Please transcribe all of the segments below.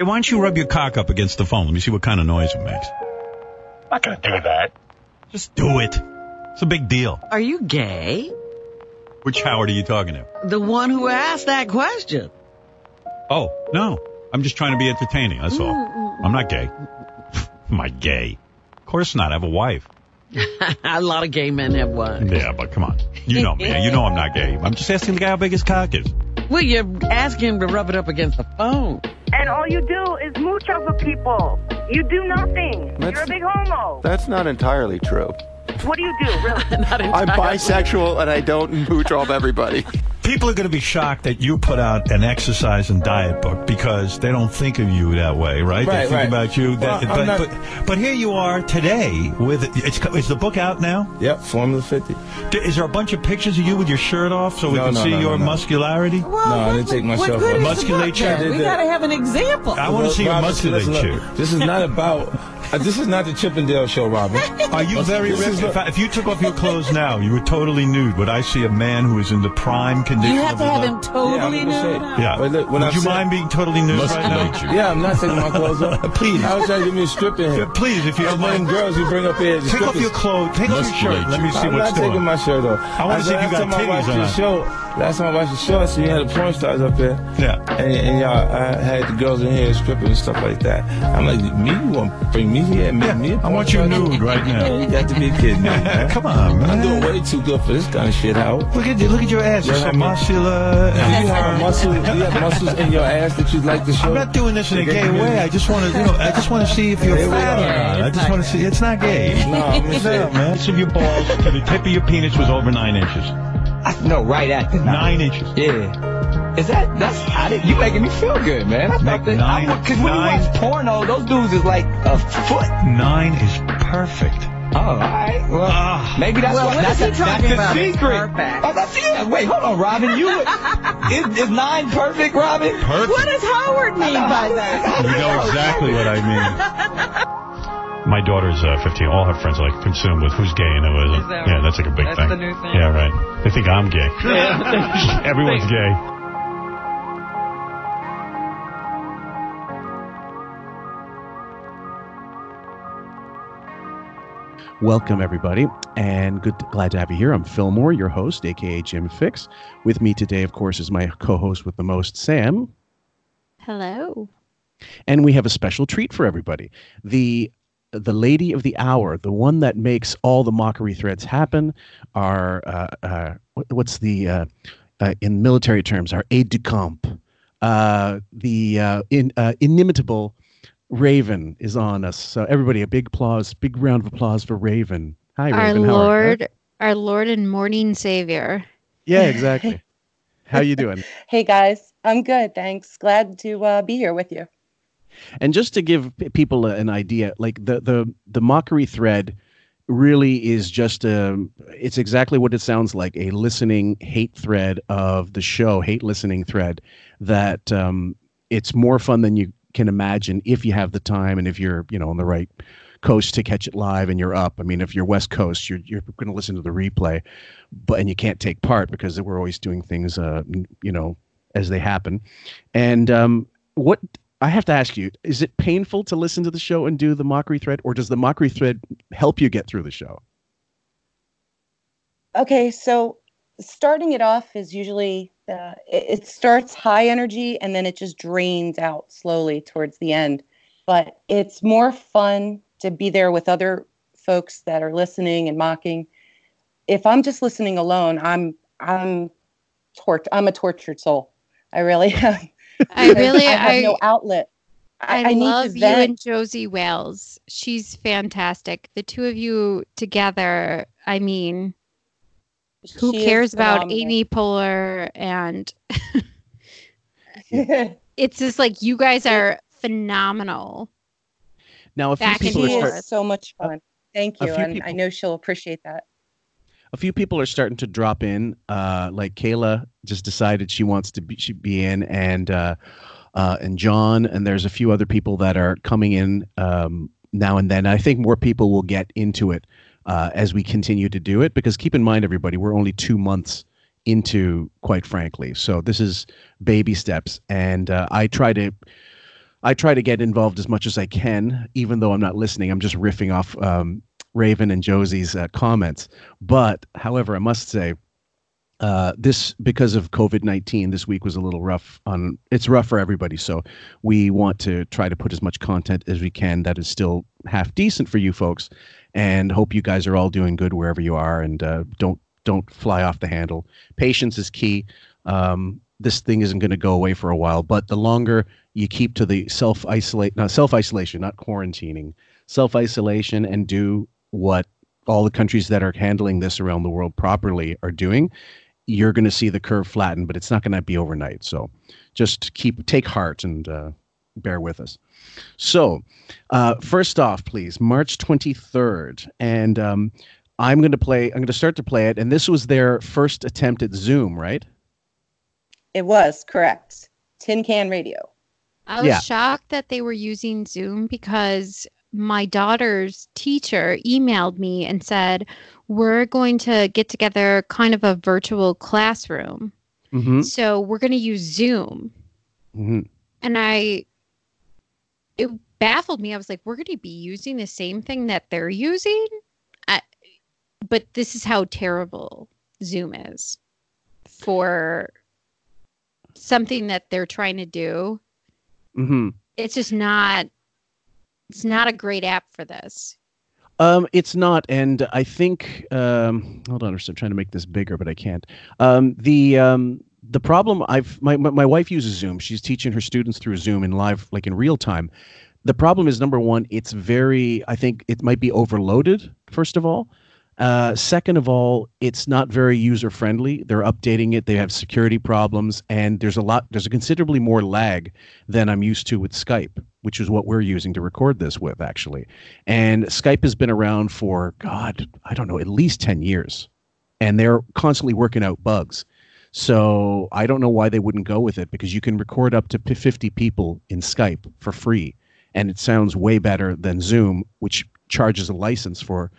Hey, why don't you rub your cock up against the phone? Let me see what kind of noise it makes. I'm not gonna do that. Just do it. It's a big deal. Are you gay? Which Howard are you talking to? The one who asked that question. Oh, no. I'm just trying to be entertaining. That's all. I'm not gay. Am I gay? Of course not. I have a wife. a lot of gay men have wives. Yeah, but come on. You know me. You know I'm not gay. I'm just asking the guy how big his cock is. Well, you ask him to rub it up against the phone. And all you do is mooch over people. You do nothing. That's- You're a big homo. That's not entirely true. What do you do, really? I'm bisexual and I don't mooch off everybody. People are going to be shocked that you put out an exercise and diet book because they don't think of you that way, right? they Right, think right. about you. That, Well, but, not- but, but here you are today with it's is the book out now? Yep, Formula 50. D- Is there a bunch of pictures of you with your shirt off so we No, can no, see no, your no, no. muscularity? Well, No, I didn't take myself what off. is the book Musculature? then? We gotta have an example. I want to see your Robin, musculature. listen, look, This is not about. Uh, this is not the Chippendale show, Robin. Are you very This ripped? If, a- I- if you took off your clothes now, you were totally nude. Would I see a man who is in the prime condition? You have of to have life? him totally Yeah, nude. say- Yeah. But look, when Would I you said- mind being totally nude right now? Yeah, I'm not taking my clothes off. Please. I was trying to give me a strip in here. Please, if you Those don't mind. young girls you bring up here. the Take off your clothes. Take off your shirt. Let me see what's there. I'm not taking my shirt off. I wanna see if you got time I titties watched or your not. show. Last time I watched the show, I see you had the porn stars up there. Yeah. And, and y'all I had the girls in here stripping and stuff like that. I'm like, me? You want to bring me here? Make Yeah, me a I porn want you star? nude right now. Man, you got to be kidding me, man. Come on, man. I'm doing way too good for this kind of shit, Howard. Look at you, look at your ass. You're so muscular. Do you have a muscle? Do you have muscles in your ass that you'd like to show? I'm not doing this in a gay way. I just want to, you know, I just want to see if you're fat or not. I just want to see. It's not gay. No, I'm gonna say, No, man. If your balls to the tip of your penis was over nine inches. I, no, right at the Nine inches. Yeah. Is that that's I did, you making me feel good, man? I Make thought that nine- because when you nine- watch porno, those dudes is like a foot. Nine is perfect. Oh, all right. Well, Ah. maybe that's Well, what, what that's, is he that's talking the about? secret. Oh, that's yeah. Wait, hold on, Robin. You is, is nine perfect, Robin? Perfect. What does Howard mean by that? You know exactly what I mean. My daughter's uh, 15. All her friends are like consumed with who's gay and who isn't. Is that yeah, right? that's like a big That's thing. the new thing? Yeah, right. They think I'm gay. Everyone's gay. Welcome, everybody, and good, glad to have you here. I'm Phil Moore, your host, aka Jim Fix. With me today, of course, is my co-host with the most, Sam, Hello. and we have a special treat for everybody. The the lady of the hour, the one that makes all the mockery threads happen, our uh, uh, what, what's the uh, uh, in military terms, our aide de camp, uh, the uh, in, uh, inimitable Raven is on us. So everybody, a big applause, big round of applause for Raven. Hi, our Raven. How are you? Lord, our Lord and morning Savior. Yeah, exactly. How you doing? Hey guys, I'm good. Thanks. Glad to uh, be here with you. And just to give people an idea, like the the the mockery thread really is just a it's exactly what it sounds like a listening hate thread of the show hate listening thread that um it's more fun than you can imagine if you have the time and if you're you know on the right coast to catch it live and you're up. I mean if you're west coast you're you're going to listen to the replay but and you can't take part because we're always doing things uh you know as they happen. And um what I have to ask you, is it painful to listen to the show and do the mockery thread, or does the mockery thread help you get through the show? Okay, so starting it off is usually uh, it, it starts high energy and then it just drains out slowly towards the end. But it's more fun to be there with other folks that are listening and mocking. If I'm just listening alone, I'm I'm tort I'm a tortured soul. I really am. I really, I have I, no outlet. I, I need love you and Josie Wales. She's fantastic. The two of you together, I mean, who She cares about phenomenal. Amy Poehler? And it's just like you guys are phenomenal. Now, a few Back and people are start, so much fun. Thank you, few and I know she'll appreciate that. A few people are starting to drop in. Uh, like Kayla just decided she wants to be, she be in, and uh, uh, and John, and there's a few other people that are coming in um, now and then. I think more people will get into it uh, as we continue to do it. Because keep in mind, everybody, we're only two months into, quite frankly. So this is baby steps, and uh, I try to. I try to get involved as much as I can, even though I'm not listening. I'm just riffing off um, Raven and Josie's uh, comments. But, however, I must say, uh, this because of COVID nineteen, this week was a little rough. On it's rough for everybody, so we want to try to put as much content as we can that is still half decent for you folks, and hope you guys are all doing good wherever you are, and uh, don't don't fly off the handle. Patience is key. Um, this thing isn't going to go away for a while, but the longer you keep to the self isolate, not self isolation, not quarantining, self isolation, and do what all the countries that are handling this around the world properly are doing, you're going to see the curve flatten, but it's not going to be overnight. So just keep take heart and uh, bear with us. So, uh, first off, please, March 23rd, and um, I'm going to play. I'm going to start to play it, and this was their first attempt at Zoom, right? It was correct. Tin Can Radio. I was Yeah. shocked that they were using Zoom because my daughter's teacher emailed me and said, We're going to get together kind of a virtual classroom. Mm-hmm. So we're going to use Zoom. mm-hmm. And I, it baffled me. I was like, We're going to be using the same thing that they're using? I, but this is how terrible Zoom is for something that they're trying to do Mm-hmm. it's just not it's not a great app for this Um, it's not, and I think. Um, hold on, I'm trying to make this bigger, but I can't. Um, the um, the problem I've my, my wife uses Zoom. She's teaching her students through Zoom in live, like in real time. The problem is number one, it's very. I think it might be overloaded. First of all, uh, second of all, it's not very user friendly. They're updating it. They have security problems, and there's a lot. There's a considerably more lag than I'm used to with Skype, which is what we're using to record this with, actually. And Skype has been around for God, I don't know, at least ten years, and they're constantly working out bugs. So I don't know why they wouldn't go with it because you can record up to 50 people in Skype for free, and it sounds way better than Zoom, which charges a license for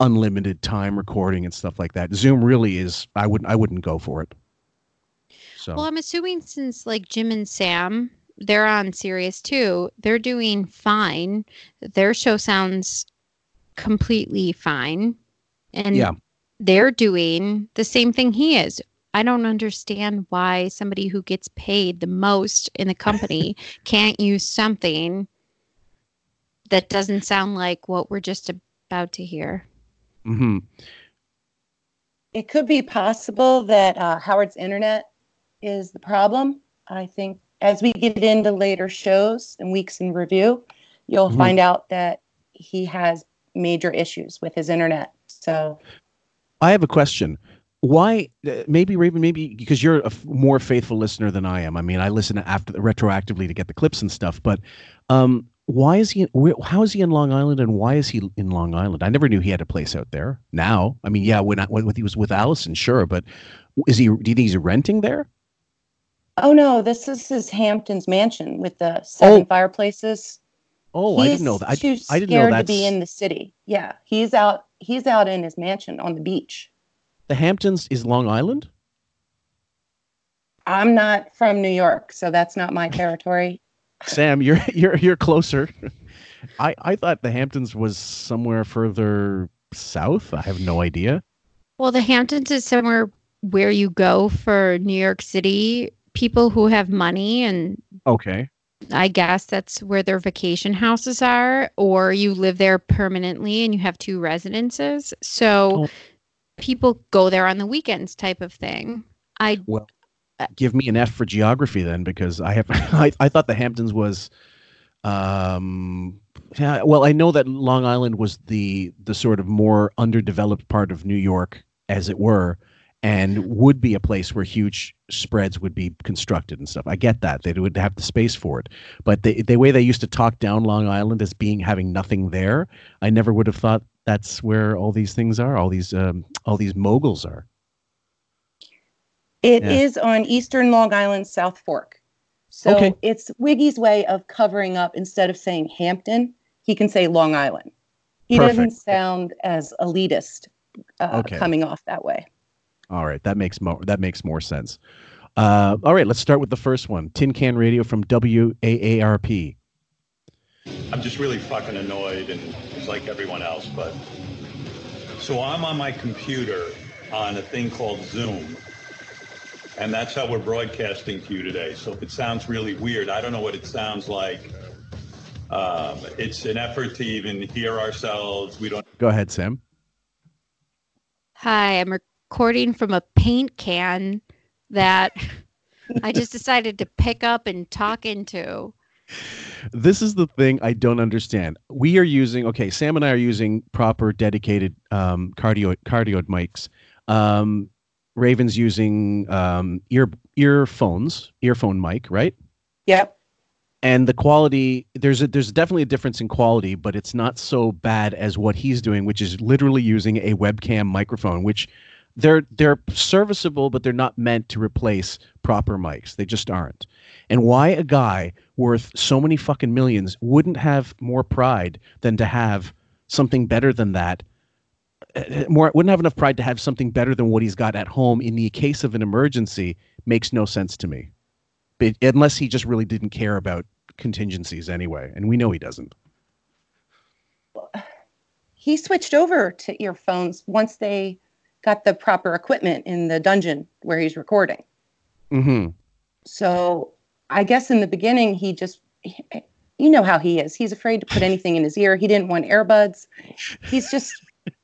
unlimited time recording and stuff like that. Zoom really is. I wouldn't. I wouldn't go for it. So well i'm assuming since like jim and sam they're on Sirius too they're doing fine. Their show sounds completely fine. And Yeah. they're doing the same thing he is. I don't understand why somebody who gets paid the most in the company can't use something that doesn't sound like what we're just about to hear. Hmm It could be possible that uh, Howard's internet is the problem. I think as we get into later shows and weeks in review, you'll Mhm. find out that he has major issues with his internet. So I have a question. Why? uh, Maybe Raven. Maybe because you're a more faithful listener than I am. I mean, I listen after retroactively to get the clips and stuff. But um, why is he? How is he in Long Island, and why is he in Long Island? I never knew he had a place out there. Now, I mean, yeah, when I, when he was with Allison, sure, but is he? Do you think he's renting there? Oh no, this is his Hamptons mansion with the seven Oh. fireplaces. Oh, I didn't know that. I, too I didn't know scared that. to be in the city. Yeah, he's out. He's out in his mansion on the beach. The Hamptons is Long Island. I'm not from New York, so that's not my territory. Sam, you're you're you're closer. I I thought the Hamptons was somewhere further south. I have no idea. Well, the Hamptons is somewhere where you go for New York City people who have money, and Okay. I guess that's where their vacation houses are, or you live there permanently and you have two residences. So Oh. people go there on the weekends, type of thing. I Well, give me an F for geography then, because I have I, I thought the Hamptons was, um, yeah. Well, I know that Long Island was the the sort of more underdeveloped part of New York, as it were, and would be a place where huge spreads would be constructed and stuff. I get that they would have the space for it, but the the way they used to talk down Long Island as being having nothing there, I never would have thought that's where all these things are, all these um, all these moguls are. It is Yeah. on Eastern Long Island, South Fork. So Okay. it's Wiggy's way of covering up instead of saying Hampton, he can say Long Island. He doesn't sound as elitist uh, Okay. coming off that way. All right, that makes more that makes more sense. Uh, all right, let's start with the first one. Tin Can Radio from WAARP. I'm just really fucking annoyed and it's like everyone else, but so I'm on my computer on a thing called Zoom. And that's how we're broadcasting to you today. So if it sounds really weird, I don't know what it sounds like. Um, it's an effort to even hear ourselves. We don't. Go ahead, Sam. Hi, I'm recording from a paint can that I just decided to pick up and talk into. This is the thing I don't understand. We are using okay. Sam and I are using proper dedicated um, cardio cardioid mics. Um, Raven's using um, ear earphones, earphone mic, right? Yep. and the quality there's a there's definitely a difference in quality but it's not so bad as what he's doing which is literally using a webcam microphone which they're they're serviceable but they're not meant to replace proper mics. They just aren't. And why a guy worth so many fucking millions wouldn't have more pride than to have something better than that uh, more wouldn't have enough pride to have something better than what he's got at home in the case of an emergency makes no sense to me. Unless he just really didn't care about contingencies anyway, and we know he doesn't. He switched over to earphones once they got the proper equipment in the dungeon where he's recording. Mm-hmm. So I guess in the beginning, he just, you know how he is. He's afraid to put anything in his ear. He didn't want earbuds. He's just,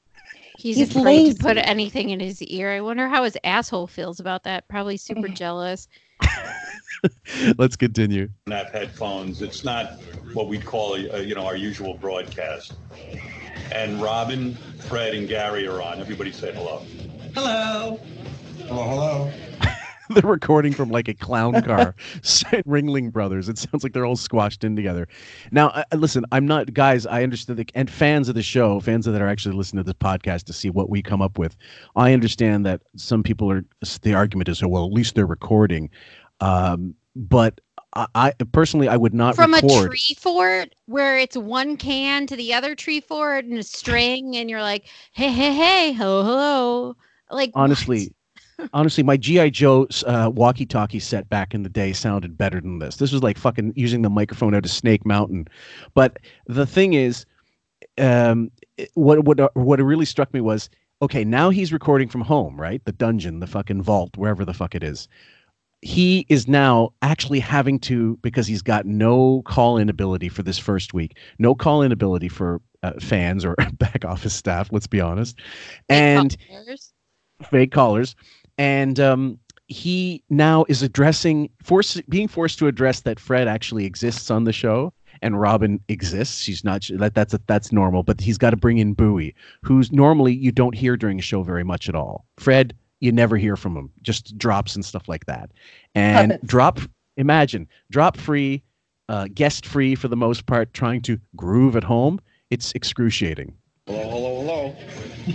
He's, He's afraid lazy. to put anything in his ear. I wonder how his asshole feels about that. Probably super jealous. Let's continue. have headphones. It's not what we'd call, a, you know, our usual broadcast. And Robin, Fred, and Gary are on. Everybody say hello. Hello. Hello, hello. they're recording from like a clown car, Ringling Brothers. It sounds like they're all squashed in together. Now, I, I- listen, I'm not, guys. I understand, the, and fans of the show, fans that are actually listening to this podcast to see what we come up with. I understand that some people are. The argument is, oh, well, at least they're recording. Um, but I, I personally, I would not From a tree fort where it's one can to the other tree fort and a string, and you're like, hey, hey, hey, hello, hello. Like, honestly honestly my gi joe uh, walkie-talkie set back in the day sounded better than this. This was like fucking using the microphone out of snake mountain. But the thing is um what what what really struck me was okay now he's recording from home right? The dungeon the fucking vault wherever the fuck it is he is now actually having to because he's got no call in ability for this first week no call in ability for uh, fans or back office staff let's be honest and Colors. fake callers. And um he now is addressing force being forced to address that fred actually exists on the show and robin exists. She's not that that's that's normal but he's got to bring in Booey who's normally you don't hear during a show very much at all. Fred you never hear from him just drops and stuff like that and Puppets. drop imagine drop free uh, guest free for the most part trying to groove at home it's excruciating Hello, hello,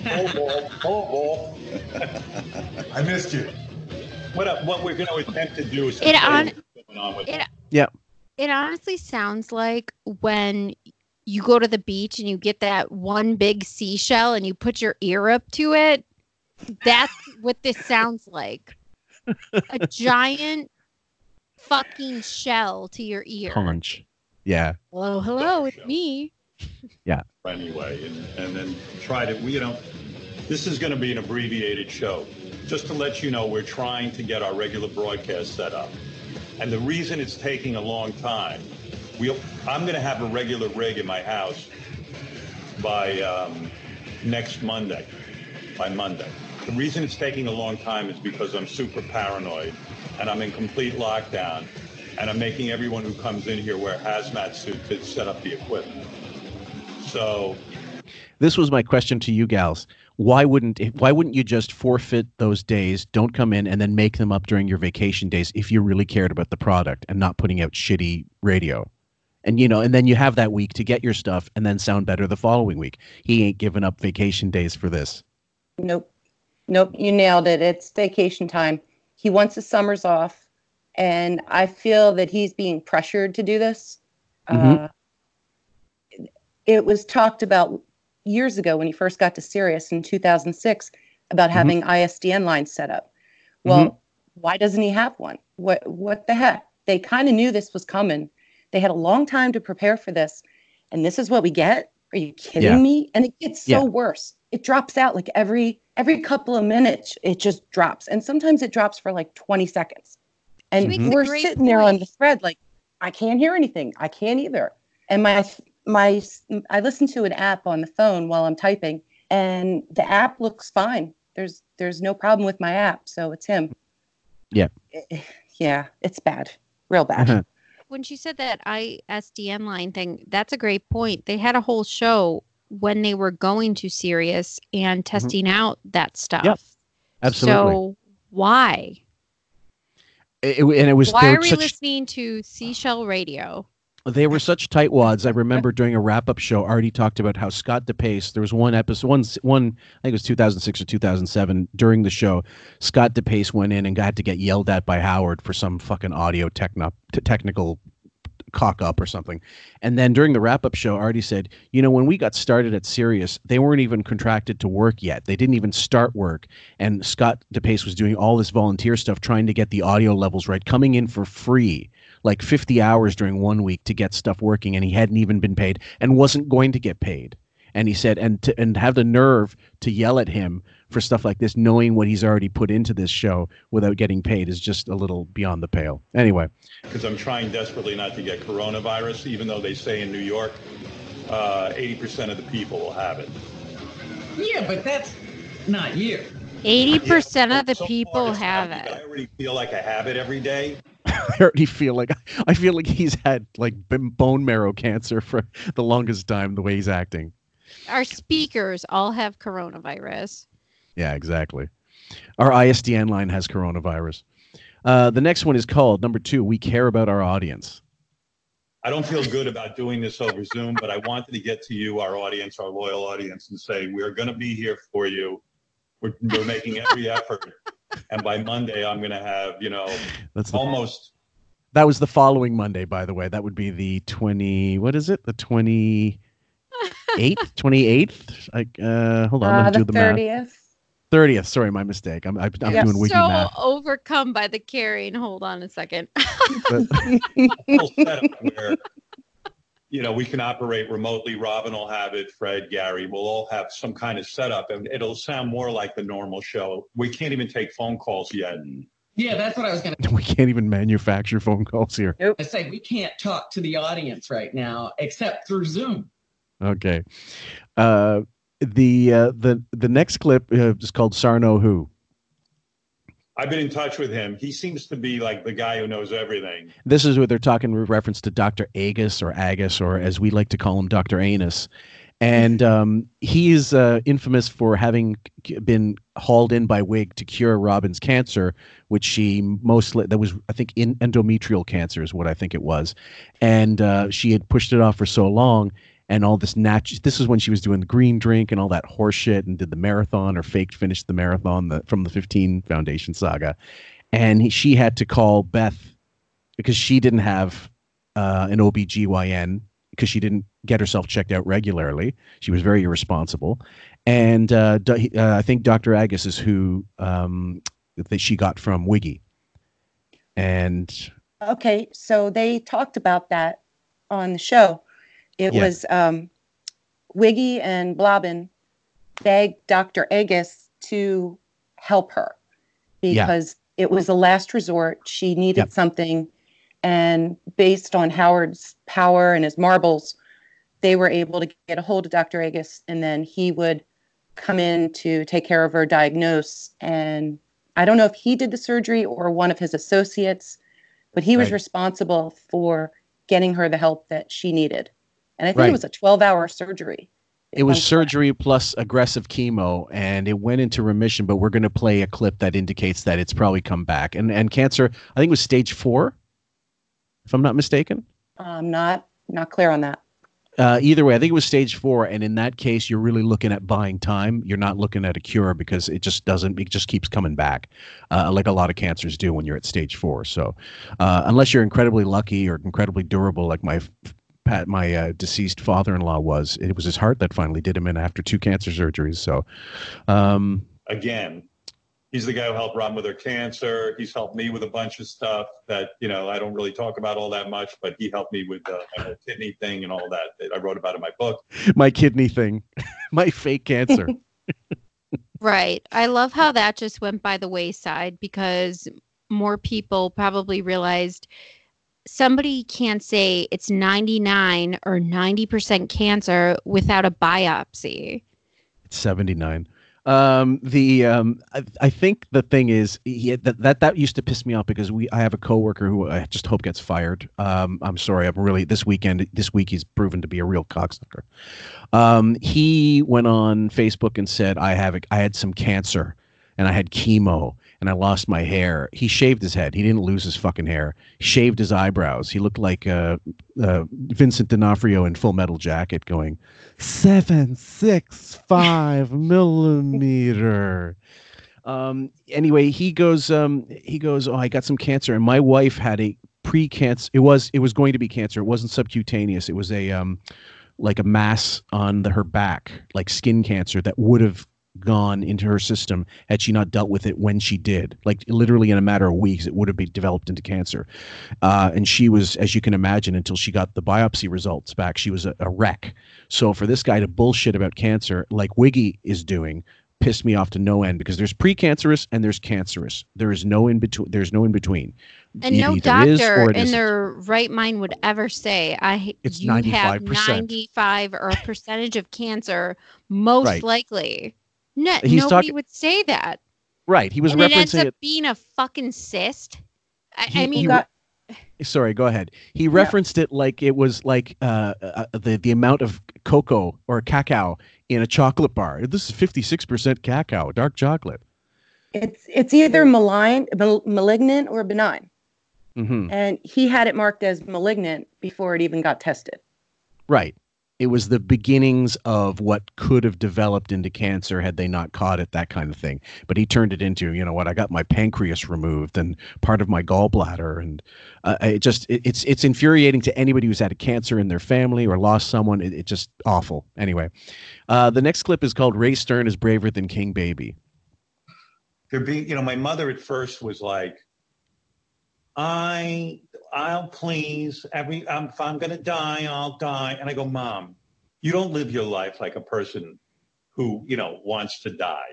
hello. oh, oh, oh. I missed you. What, uh, what we're going to attempt to do is It on- what's going on with it- yeah It honestly sounds like when you go to the beach and you get that one big seashell and you put your ear up to it. That's what this sounds like. A giant fucking shell to your ear. conch yeah Hello, hello, it's me. Yeah. Anyway, and, and then try to, you know, this is going to be an abbreviated show. Just to let you know, we're trying to get our regular broadcast set up. And the reason it's taking a long time, we'll, I'm going to have a regular rig in my house by um, next Monday, by Monday. The reason it's taking a long time is because I'm super paranoid and I'm in complete lockdown and I'm making everyone who comes in here wear hazmat suits to set up the equipment. So this was my question to you gals why wouldn't why wouldn't you just forfeit those days don't come in and then make them up during your vacation days if you really cared about the product and not putting out shitty radio and you know and then you have that week to get your stuff and then sound better the following week he ain't giving up vacation days for this Nope. Nope. You nailed it. It's vacation time. He wants his summers off. And I feel that he's being pressured to do this. Mhm. Uh, it was talked about years ago when he first got to Sirius in 2006 about having ISDN lines set up. Well, why doesn't he have one? What what the heck? They kind of knew this was coming. They had a long time to prepare for this. and this is what we get. Are you kidding Yeah. me? And it gets so Yeah. worse. It drops out like every every couple of minutes. It just drops, and sometimes it drops for like 20 seconds. And She makes a we're great sitting there on the thread like, I can't hear anything. I can't either. And my my I listen to an app on the phone while I'm typing, and the app looks fine. There's there's no problem with my app, so it's him. Yeah. Eh, Yeah, it's bad, real bad. When she said that ISDN line thing, that's a great point. They had a whole show when they were going to Sirius and mm-hmm. testing out that stuff. Yep. Absolutely. So why? It- and it was Why are we such listening to Seashell Radio? They were such tightwads. I remember during a wrap up show, Artie talked about how Scott DePace. There was one episode, one one I think it was 2006 or 2007. During the show, Scott DePace went in and got to get yelled at by Howard for some fucking audio techno, t- technical cock up or something. And then during the wrap up show, Artie said, You know, when we got started at Sirius, they weren't even contracted to work yet. They didn't even start work. And Scott DePace was doing all this volunteer stuff, trying to get the audio levels right, coming in for free, like 50 hours during one week to get stuff working. And he hadn't even been paid and wasn't going to get paid. And he said, and to, and have the nerve to yell at him for stuff like this, knowing what he's already put into this show without getting paid, is just a little beyond the pale. Anyway, because I'm trying desperately not to get coronavirus, even though they say in New York, uh, 80% of the people will have it. Yeah, but that's not you. Eighty percent Yeah, of the so people it's have it. I already feel like I have it every day. I already feel like I feel like he's had like bone marrow cancer for the longest time. The way he's acting. Our speakers all have coronavirus. Yeah, exactly. Our ISDN line has coronavirus. Uh, the next one is called number two. We care about our audience. I don't feel good about doing this over Zoom, but I wanted to get to you, our audience, our loyal audience, and say we're going to be here for you. We're, we're making every effort, and by Monday, I'm going to have you know That's the, almost that was the following Monday, by the way. That would be the twenty. What is it? The twenty eighth, twenty eighth. Like, uh, hold on, Uh, let me the do the math. 30th. Thirtieth. Sorry, my mistake. I'm I'm, I'm Yeah. doing wiki so math. overcome by the carrying. Hold on a second. But- full setup where you know we can operate remotely. Robin will have it. Fred, Gary, we'll all have some kind of setup, and it'll sound more like the normal show. We can't even take phone calls yet. Yeah, that's what I was going to we can't even manufacture phone calls here. I say. We can't talk to the audience right now except through Zoom. Okay. Uh, the uh, the the next clip uh, is called Sarno Who. I've been in touch with him. He seems to be like the guy who knows everything. This is what they're talking with reference to Dr. Agus or Agus, or as we like to call him, Dr. Anus. And um, he is uh, infamous for having been hauled in by Wig to cure Robin's cancer, which she mostly, that was, I think, in endometrial cancer is what I think it was. And uh, she had pushed it off for so long. And all this natural, this is when she was doing the green drink and all that horse shit and did the marathon or faked finished the marathon the, from the 15 Foundation saga. And he, she had to call Beth because she didn't have uh, an OBGYN because she didn't get herself checked out regularly. She was very irresponsible. And uh, uh, I think Dr. Agus is who um, that she got from Wiggy. And Okay, so they talked about that on the show. It Yeah. was um, Wiggy and Blobbin begged Dr. Agus to help her Yeah. because it was a last resort. She needed Yep. something, and based on Howard's power and his marbles, they were able to get a hold of Dr. Agus, and then he would come in to take care of her, diagnose, and I don't know if he did the surgery or one of his associates, but he was Right. responsible for getting her the help that she needed. And I think Right. it was a 12 hour surgery. it was surgery plus aggressive chemo, and it went into remission. But we're going to play a clip that indicates that it's probably come back. And and cancer, I think it was stage four, if I'm not mistaken. I'm not not clear on that. Uh, either way, I think it was stage four, and in that case, you're really looking at buying time. You're not looking at a cure because it just doesn't. It just keeps coming back, uh, like a lot of cancers do when you're at stage four. So, uh, unless you're incredibly lucky or incredibly durable, like my Pat, my uh, deceased father-in-law was, it was his heart that finally did him in after two cancer surgeries. So, um, Again, He's the guy who helped Ron with her cancer. He's helped me with a bunch of stuff that you know I don't really talk about all that much, but he helped me with uh, my whole kidney thing and all that that I wrote about in my book. My kidney thing, my fake cancer. Right. I love how that just went by the wayside because more people probably realized somebody can't say it's 99 or 90% cancer without a biopsy. It's 79. Um, the um, I, I think the thing is he, that that that used to piss me off because we I have a coworker who I just hope gets fired. Um, I'm sorry, I'm really this weekend this week he's proven to be a real cocksucker. Um, he went on Facebook and said I have I had some cancer and I had chemo and I lost my hair. He shaved his head. He didn't lose his fucking hair. Shaved his eyebrows. He looked like uh, uh, Vincent D'Onofrio in Full Metal Jacket, going seven six five millimeter. Um, anyway, he goes. Um, he goes. Oh, I got some cancer, and my wife had a pre-cancer. It was. It was going to be cancer. It wasn't subcutaneous. It was a um, like a mass on the, her back, like skin cancer that would have gone into her system had she not dealt with it when she did. Like literally in a matter of weeks, it would have been developed into cancer. Uh, and she was, as you can imagine, until she got the biopsy results back, she was a, a wreck. So for this guy to bullshit about cancer, like Wiggy is doing, pissed me off to no end because there's precancerous and there's cancerous. There is no in between. There's no in between. And It no doctor in their right mind would ever say, "I It's you have 95%. 95 or a percentage of cancer." Most Right. likely, no, He's nobody talking- would say that. Right. He was and it ends referencing up it. being a fucking cyst. I, He- I he mean, re- Sorry, go ahead. He referenced it like it was like uh, uh, the the amount of cocoa or cacao in a chocolate bar. This is fifty six percent cacao, dark chocolate. It's it's either malign, mal- malignant or benign, hmm and he had it marked as malignant before it even got tested. Right. It was the beginnings of what could have developed into cancer had they not caught it, that kind of thing. But he turned it into, you know what? I got my pancreas removed and part of my gallbladder, and uh, it just it, it's it's infuriating to anybody who's had a cancer in their family or lost someone. It, it's just awful. Anyway, uh, the next clip is called "Ray Stern is braver than King Baby." There being, you know, my mother at first was like, I, I'll please every, I'm, if I'm gonna die, I'll die. And I go, Mom, you don't live your life like a person who, you know, wants to die.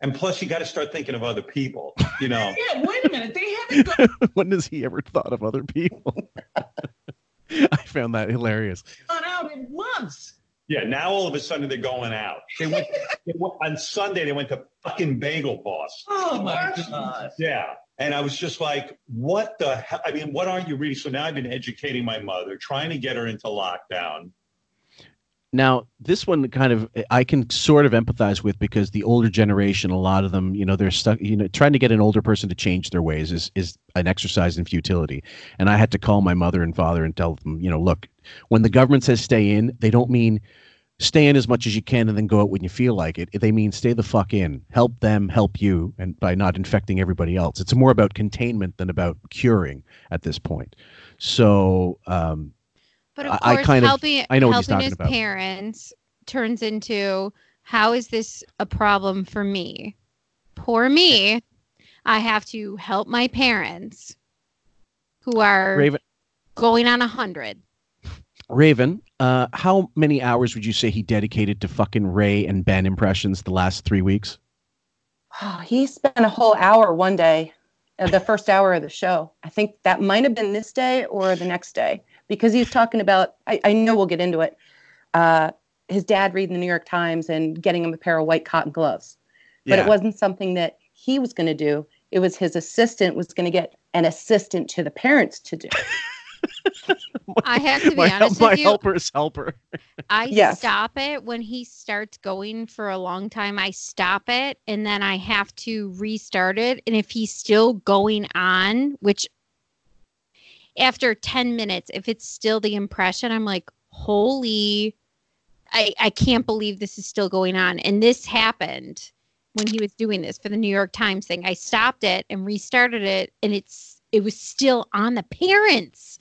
And plus, you got to start thinking of other people, you know. Yeah, wait a minute. They haven't Gone- when has he ever thought of other people? I found that hilarious. gone out in months. Yeah, now all of a sudden they're going out. They went, they went on Sunday. They went to fucking Bagel Boss. Oh my god. Yeah. And I was just like, what the hell? I mean, what aren't you reading? So now I've been educating my mother, trying to get her into lockdown. Now, this one kind of I can sort of empathize with because the older generation, a lot of them, you know, they're stuck. You know, trying to get an older person to change their ways is is an exercise in futility. And I had to call my mother and father and tell them, you know, look, when the government says stay in, they don't mean stay in as much as you can and then go out when you feel like it. They mean stay the fuck in, help them, help you, and by not infecting everybody else. It's more about containment than about curing at this point. So, um, But of I- I course, kind of- helping I know helping his about. parents turns into how is this a problem for me? Poor me. I have to help my parents who are Raven, going on a hundred. Raven, uh, how many hours would you say he dedicated to fucking Ray and Ben impressions the last three weeks? Oh, he spent a whole hour one day, uh, the first hour of the show. I think that might have been this day or the next day because he was talking about. I, I know we'll get into it. Uh, his dad reading the New York Times and getting him a pair of white cotton gloves, but Yeah. it wasn't something that he was going to do. It was his assistant was going to get an assistant to the parents to do. I have to be my honest my with you. helper's helper. I Yes. stop it when he starts going for a long time. I stop it and then I have to restart it. And if he's still going on, which after 10 minutes, if it's still the impression, I'm like, holy, I, I can't believe this is still going on. And this happened when he was doing this for the New York Times thing. I stopped it and restarted it and it's it was still on the parents.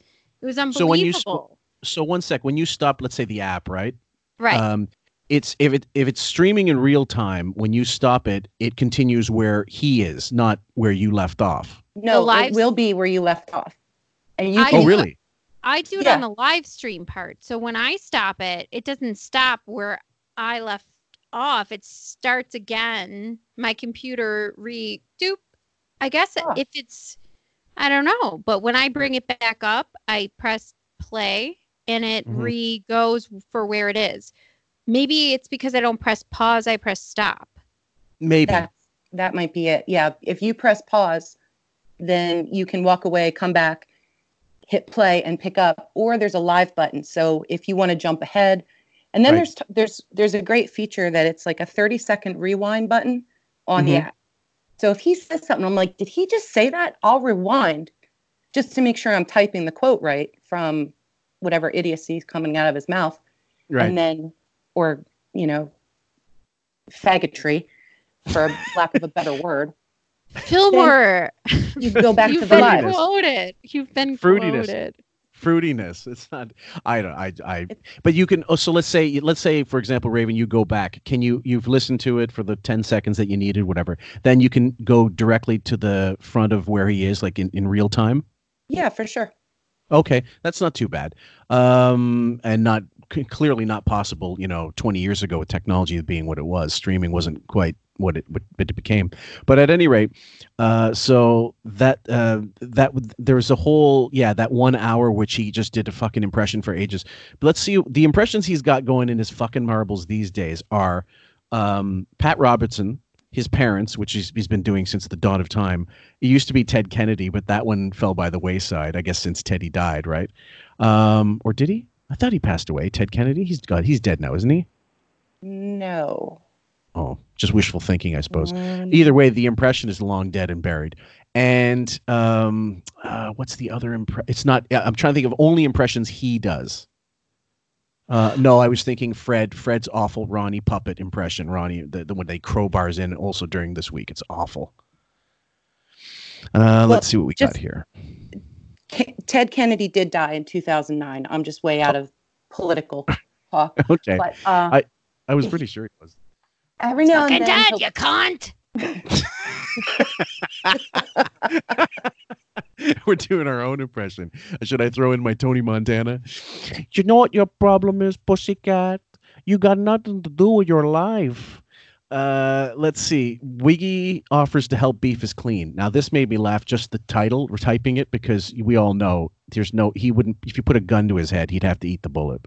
It was unbelievable. So when you st- so one sec, when you stop, let's say the app, right? right. Um, it's if it if it's streaming in real time, when you stop it, it continues where he is, not where you left off. No, live- it will be where you left off. And you I can Oh, really? I do it Yeah. on the live stream part. So when I stop it, it doesn't stop where I left off. It starts again. My computer re doop. I guess Huh. if it's I don't know, but when I bring it back up, I press play and it Mhm. re goes for where it is. Maybe it's because I don't press pause, I press stop. Maybe. that that might be it. Yeah, if you press pause, then you can walk away, come back, hit play, and pick up. Or there's a live button. So if you want to jump ahead, and then Right. there's t- there's there's a great feature that it's like a 30 second rewind button on the Mhm. app. So if he says something, I'm like, did he just say that? I'll rewind just to make sure I'm typing the quote right from whatever idiocy is coming out of his mouth right. and then or you know faggotry for lack of a better word Phil Moore, you go back to you've the been live Fruitiness. quoted. You've been Fruitiness. quoted. Fruitiness. It's not i don't i i but you can oh so let's say let's say for example raven you go back. Can you you've listened to it for the 10 seconds that you needed whatever. Then you can go directly to the front of where he is like in, in real time? Yeah for sure. Okay that's not too bad. Um and not clearly not possible you know 20 years ago with technology being what it was. Streaming wasn't quite what it what it became. But at any rate uh so that uh that there was a whole yeah that one hour which he just did a fucking impression for ages. But let's see the impressions he's got going in his fucking marbles these days are um pat robertson his parents which he's, he's been doing since the dawn of time. It used to be ted kennedy but that one fell by the wayside i guess since teddy died right? Um or did he i thought he passed away. Ted kennedy he's got he's dead now isn't he? No. Oh just wishful thinking i suppose. Um, either way the impression is long dead and buried. And um uh, what's the other impre- it's not i'm trying to think of only impressions he does. Uh no i was thinking fred fred's awful ronnie puppet impression. Ronnie the, the one they crowbars in also during this week. It's awful. Uh let's see what we got here Ke- ted kennedy did die in 2009 i'm just way out of political talk okay but uh, I- i was pretty sure he was every now and Fucking then dead, he'll- you cunt. We're doing our own impression. Should I throw in my Tony Montana? You know what your problem is, pussycat? You got nothing to do with your life. Uh, let's see. Wiggy offers to help beef is clean. Now this made me laugh. Just the title, we're typing it because we all know there's no. He wouldn't. If you put a gun to his head, he'd have to eat the bullet.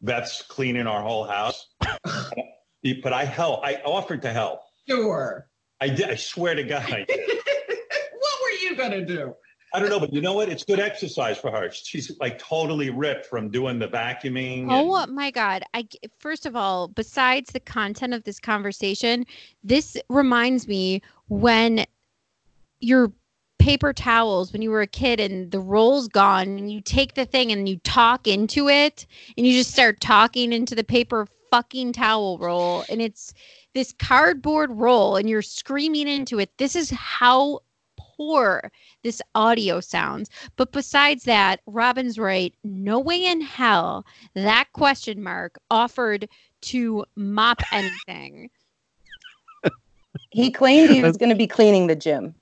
That's cleaning our whole house. but I help. I offered to help. Sure. I did. I swear to God, I did. what were you gonna do? I don't know, but you know what? It's good exercise for her. She's like totally ripped from doing the vacuuming. Oh and- my god! I first of all, besides the content of this conversation, this reminds me when your paper towels when you were a kid and the roll's gone and you take the thing and you talk into it and you just start talking into the paper fucking towel roll and it's this cardboard roll and you're screaming into it. This is how poor this audio sounds. But besides that, Robin's right. No way in hell that question mark offered to mop anything. he claimed he was going to be cleaning the gym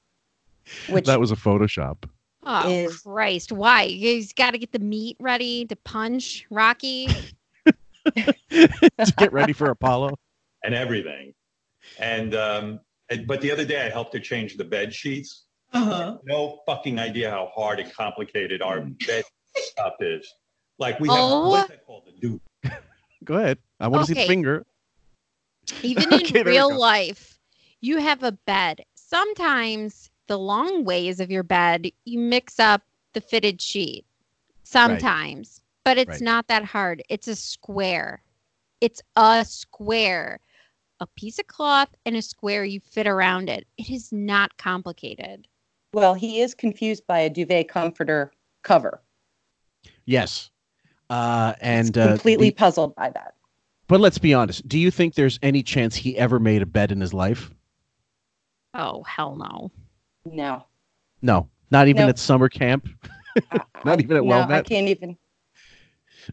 which that was a Photoshop. Oh Is- Christ! Why? He's got to get the meat ready to punch Rocky. to get ready for Apollo. and everything. And um, and, but the other day I helped her change the bed sheets. Uh-huh. No fucking idea how hard and complicated our bed stuff is. Like we have Oh. what's that called? The dude. Go ahead. I want to see the finger. Even in there we real life, you have a bed. Sometimes the long ways of your bed, you mix up the fitted sheet. Sometimes, but it's Right. not that hard. It's a square. It's a square. A piece of cloth and a square you fit around it. It is not complicated. Well he is confused by a duvet comforter cover Yes. Uh, and He's uh, completely the- puzzled by that but let's be honest. Do you think there's any chance he ever made a bed in his life? Oh, hell no. no No, not even No. at summer camp. Not even at no, I can't even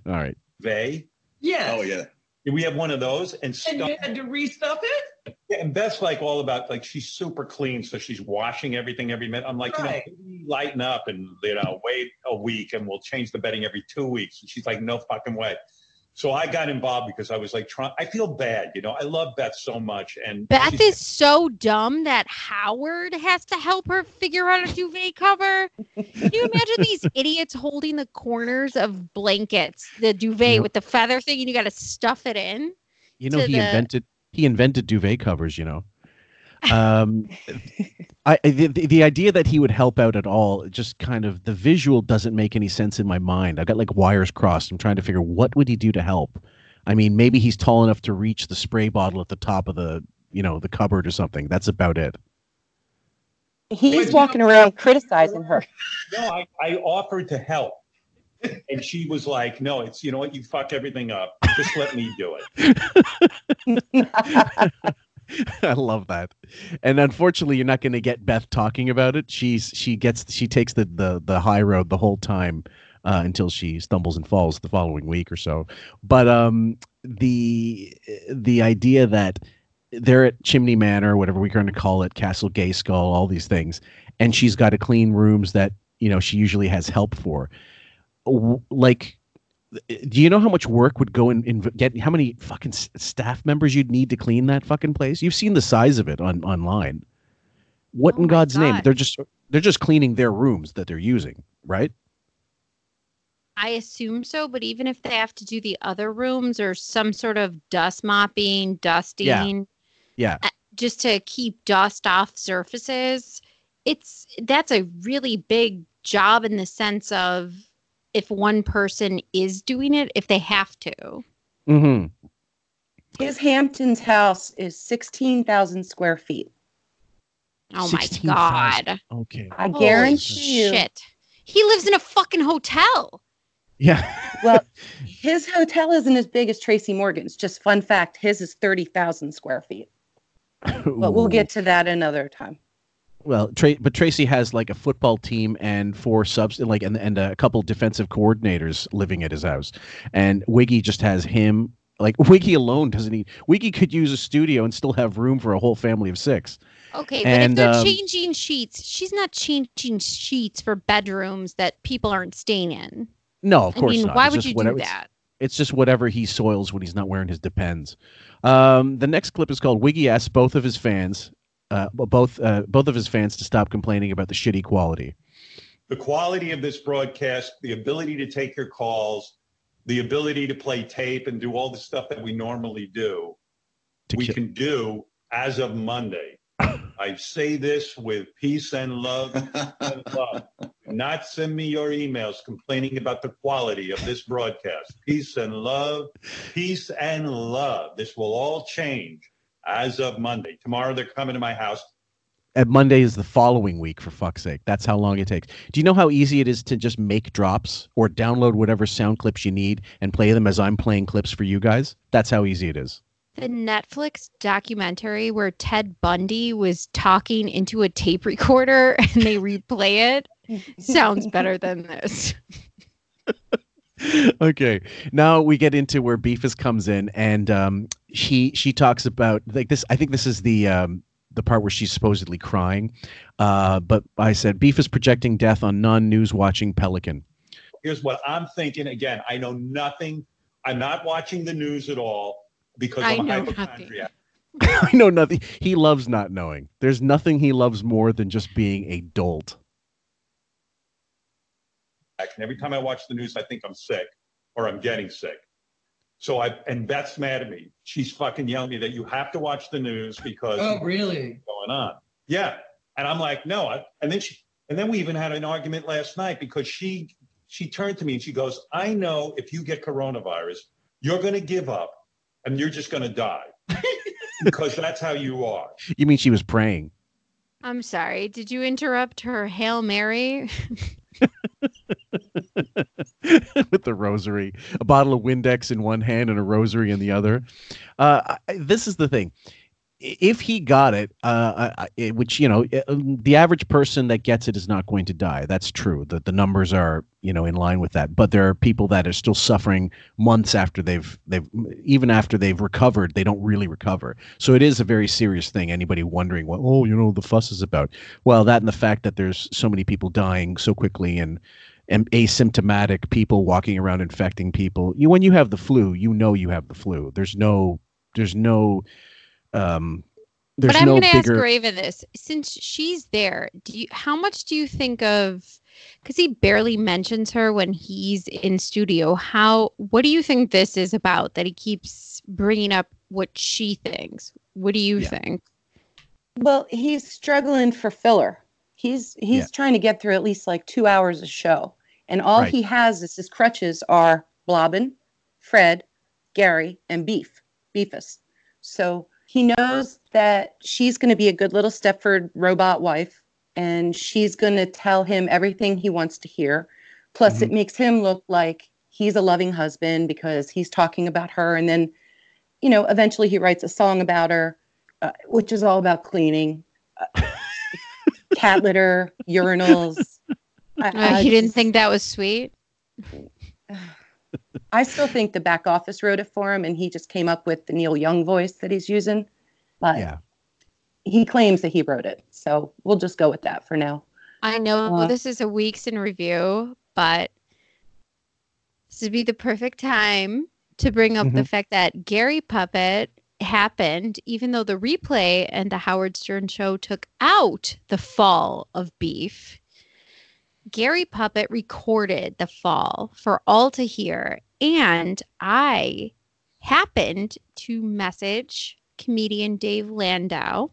All right. They. Yeah. Oh yeah. We have one of those and And you had to restuff it? Yeah, and Beth's like all about like she's super clean, so she's washing everything every minute. I'm like, Right. you know, lighten up and you know, wait a week and we'll change the bedding every two weeks. And she's like, no fucking way. So I got involved because I was like trying. I feel bad, you know. I love Beth so much, and Beth she's- is so dumb that Howard has to help her figure out a duvet cover. Can you imagine these idiots holding the corners of blankets, the duvet Yep. with the feather thing, and you got to stuff it in? You know, he the- invented he invented duvet covers. You know, um, I I- the, the the idea that he would help out at all just kind of the visual doesn't make any sense in my mind. I got like wires crossed. I'm trying to figure what would he do to help. I mean, maybe he's tall enough to reach the spray bottle at the top of the you know the cupboard or something. That's about it. He's walking around criticizing her. no, I, I offered to help, and she was like, no, it's you know what, you fuck everything up. Just let me do it. I love that. And unfortunately, you're not going to get Beth talking about it. She's she gets she takes the the the high road the whole time uh, until she stumbles and falls the following week or so. But um, the the idea that they're at Chimney Manor, whatever we're going to call it, Castle Gay Skull, all these things, and she's got to clean rooms that you know she usually has help for. Like do you know how much work would go in, in get how many fucking staff members you'd need to clean that fucking place? You've seen the size of it on online. What Oh in God's name? They're just they're just cleaning their rooms that they're using, right? I assume so, but even if they have to do the other rooms or some sort of dust mopping, dusting, Yeah. uh, just to keep dust off surfaces, it's that's a really big job in the sense of if one person is doing it, if they have to. Mm-hmm. His Hamptons house is 16,000 square feet. Oh my 16,000. god. Okay. I Holy guarantee you. Shit. He lives in a fucking hotel. Yeah. Well, his hotel isn't as big as Tracy Morgan's. Just fun fact, his is 30,000 square feet. But we'll get to that another time. Well, Tra- but Tracy has like a football team and four subs, like and and a couple defensive coordinators living at his house, and Wiggy just has him. Like Wiggy alone doesn't need. Wiggy could use a studio and still have room for a whole family of six. Okay, but if they're um, changing sheets, she's not changing sheets for bedrooms that people aren't staying in. No, of I course mean, not. I mean, why It's would you do whatever- it's- that? It's just whatever he soils when he's not wearing his Depends. Um, the next clip is called Wiggy asks both of his fans, uh, both uh, both of his fans, to stop complaining about the shitty quality. the quality of this broadcast, the ability to take your calls, the ability to play tape and do all the stuff that we normally do, we ki- can do as of Monday. I say this with peace and love. and love. Not send me your emails complaining about the quality of this broadcast. Peace and love, peace and love. This will all change as of Monday. Tomorrow they're coming to my house. And Monday is the following week, for fuck's sake. That's how long it takes. Do you know how easy it is to just make drops or download whatever sound clips you need and play them as I'm playing clips for you guys? That's how easy it is. The Netflix documentary where Ted Bundy was talking into a tape recorder and they replay it sounds better than this. okay now we get into where beefus comes in and um she she talks about like this i think this is the um the part where she's supposedly crying uh but i said beef is projecting death on non-news watching pelican Here's what I'm thinking. Again, I know nothing. I'm not watching the news at all because I I'm a know hypochondriac. i know nothing he loves not knowing there's nothing he loves more than just being a dolt And every time I watch the news, I think I'm sick or I'm getting sick. So I and Beth's mad at me. She's fucking yelling at me that you have to watch the news because Oh, really? going on. Yeah. And I'm like, no. I, and then she, and then we even had an argument last night because she, she turned to me and she goes, I know if you get coronavirus, you're going to give up and you're just going to die because that's how you are. you mean she was praying I'm sorry. Did you interrupt her Hail Mary? with the rosary, a bottle of Windex in one hand and a rosary in the other. Uh, I, this is the thing. if he got it, uh, I- which you know, uh, the average person that gets it is not going to die. That's true. The the numbers are you know in line with that. But there are people that are still suffering months after they've they've even after they've recovered, they don't really recover. So it is a very serious thing. Anybody wondering what oh you know the fuss is about? Well, that and the fact that there's so many people dying so quickly and asymptomatic people walking around infecting people. You when you have the flu, you know you have the flu. There's no there's no um there's but I'm no going to ask bigger Raven this: since she's there, do you how much do you think of? Because he barely mentions her when he's in studio. How? What do you think this is about? That he keeps bringing up what she thinks. What do you Yeah. think? Well, he's struggling for filler. He's he's Yeah. trying to get through at least like two hours of show, and all Right. he has is his crutches are Blobbin, Fred, Gary, and Beef, Beefus. So he knows that she's going to be a good little Stepford robot wife, and she's going to tell him everything he wants to hear. Plus, it makes him look like he's a loving husband because he's talking about her, and then, you know, eventually he writes a song about her, uh, which is all about cleaning, uh, cat litter, urinals. I, I you didn't just- think that was sweet? I still think the back office wrote it for him, and he just came up with the Neil Young voice that he's using. But yeah. he claims that he wrote it, so we'll just go with that for now. I know Uh, this is a weeks in review, but this would be the perfect time to bring up the Mhm. fact that Gary Puppet happened, even though the replay and the Howard Stern show took out the fall of beef. Gary Puppet recorded the fall for all to hear, and I happened to message comedian Dave Landau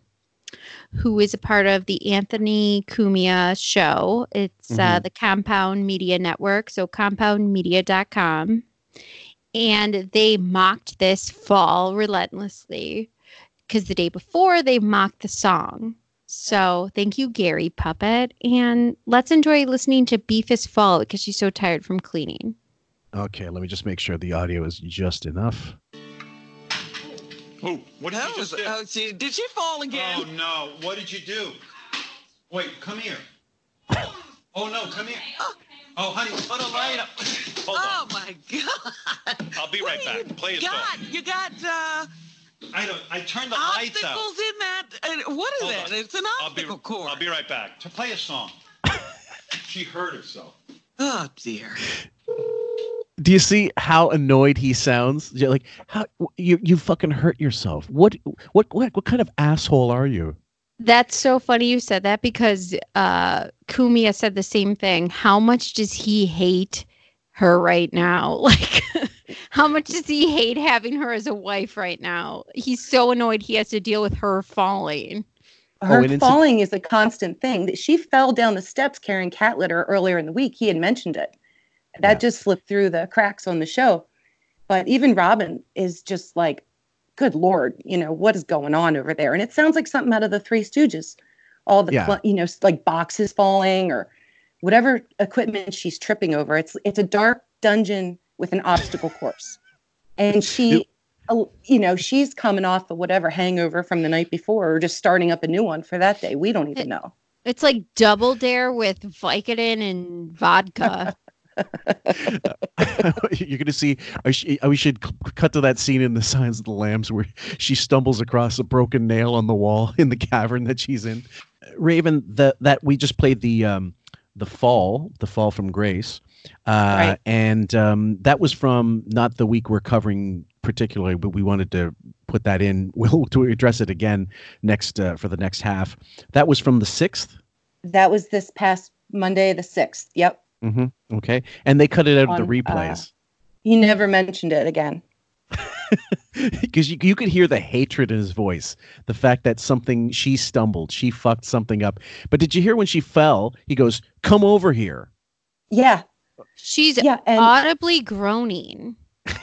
who is a part of the Anthony Cumia show. It's uh, Mhm. the Compound Media Network, so compoundmedia.com. And they mocked this fall relentlessly because the day before they mocked the song. So thank you, Gary Puppet. And let's enjoy listening to Beefus Fall because she's so tired from cleaning. Okay, let me just make sure the audio is just enough. Who? What did That you was, do? uh, she, did she fall again? Oh no! What did you do? Wait, come here. Oh no, come here. Oh honey, put a light up. Hold oh on. my God. I'll be right What do back. Play you a song. got? You got uh, I don't. I turned the lights out. obstacles in that. Uh, what is Hold that? on. It's an I'll be. obstacle course. I'll be right back. To play a song. she hurt herself. Oh dear. Do you see how annoyed he sounds? You're like, how you you fucking hurt yourself? What what what what kind of asshole are you? That's so funny you said that because uh Cumia said the same thing. How much does he hate her right now? Like how much does he hate having her as a wife right now? He's so annoyed he has to deal with her falling. Her and it's- falling is a constant thing. That She fell down the steps carrying cat litter earlier in the week. He had mentioned it. That Yeah. just slipped through the cracks on the show. But even Robin is just like, good lord, you know what is going on over there? And it sounds like something out of the Three Stooges. All the Yeah. cl- you know like boxes falling or whatever equipment she's tripping over. It's it's a dark dungeon with an obstacle course, and she. uh, You know, she's coming off of whatever hangover from the night before, or just starting up a new one for that day. We don't even know. It's like double dare with Vicodin and vodka. You're gonna see. I sh- we should c- cut to that scene in the Silence of the Lambs where she stumbles across a broken nail on the wall in the cavern that she's in. Raven, the that we just played the um the fall, the fall from grace, uh, Right. and um, that was from not the week we're covering particularly, but we wanted to put that in. We'll to address it again next uh, for the next half. That was from the sixth. That was this past Monday, the 6th. Yep. hmm Okay, and they cut it out of On, the uh, replays. He never mentioned it again. because you, you could hear the hatred in his voice the fact that something she stumbled she fucked something up but did you hear when she fell he goes come over here Yeah. She's Yeah. And audibly groaning.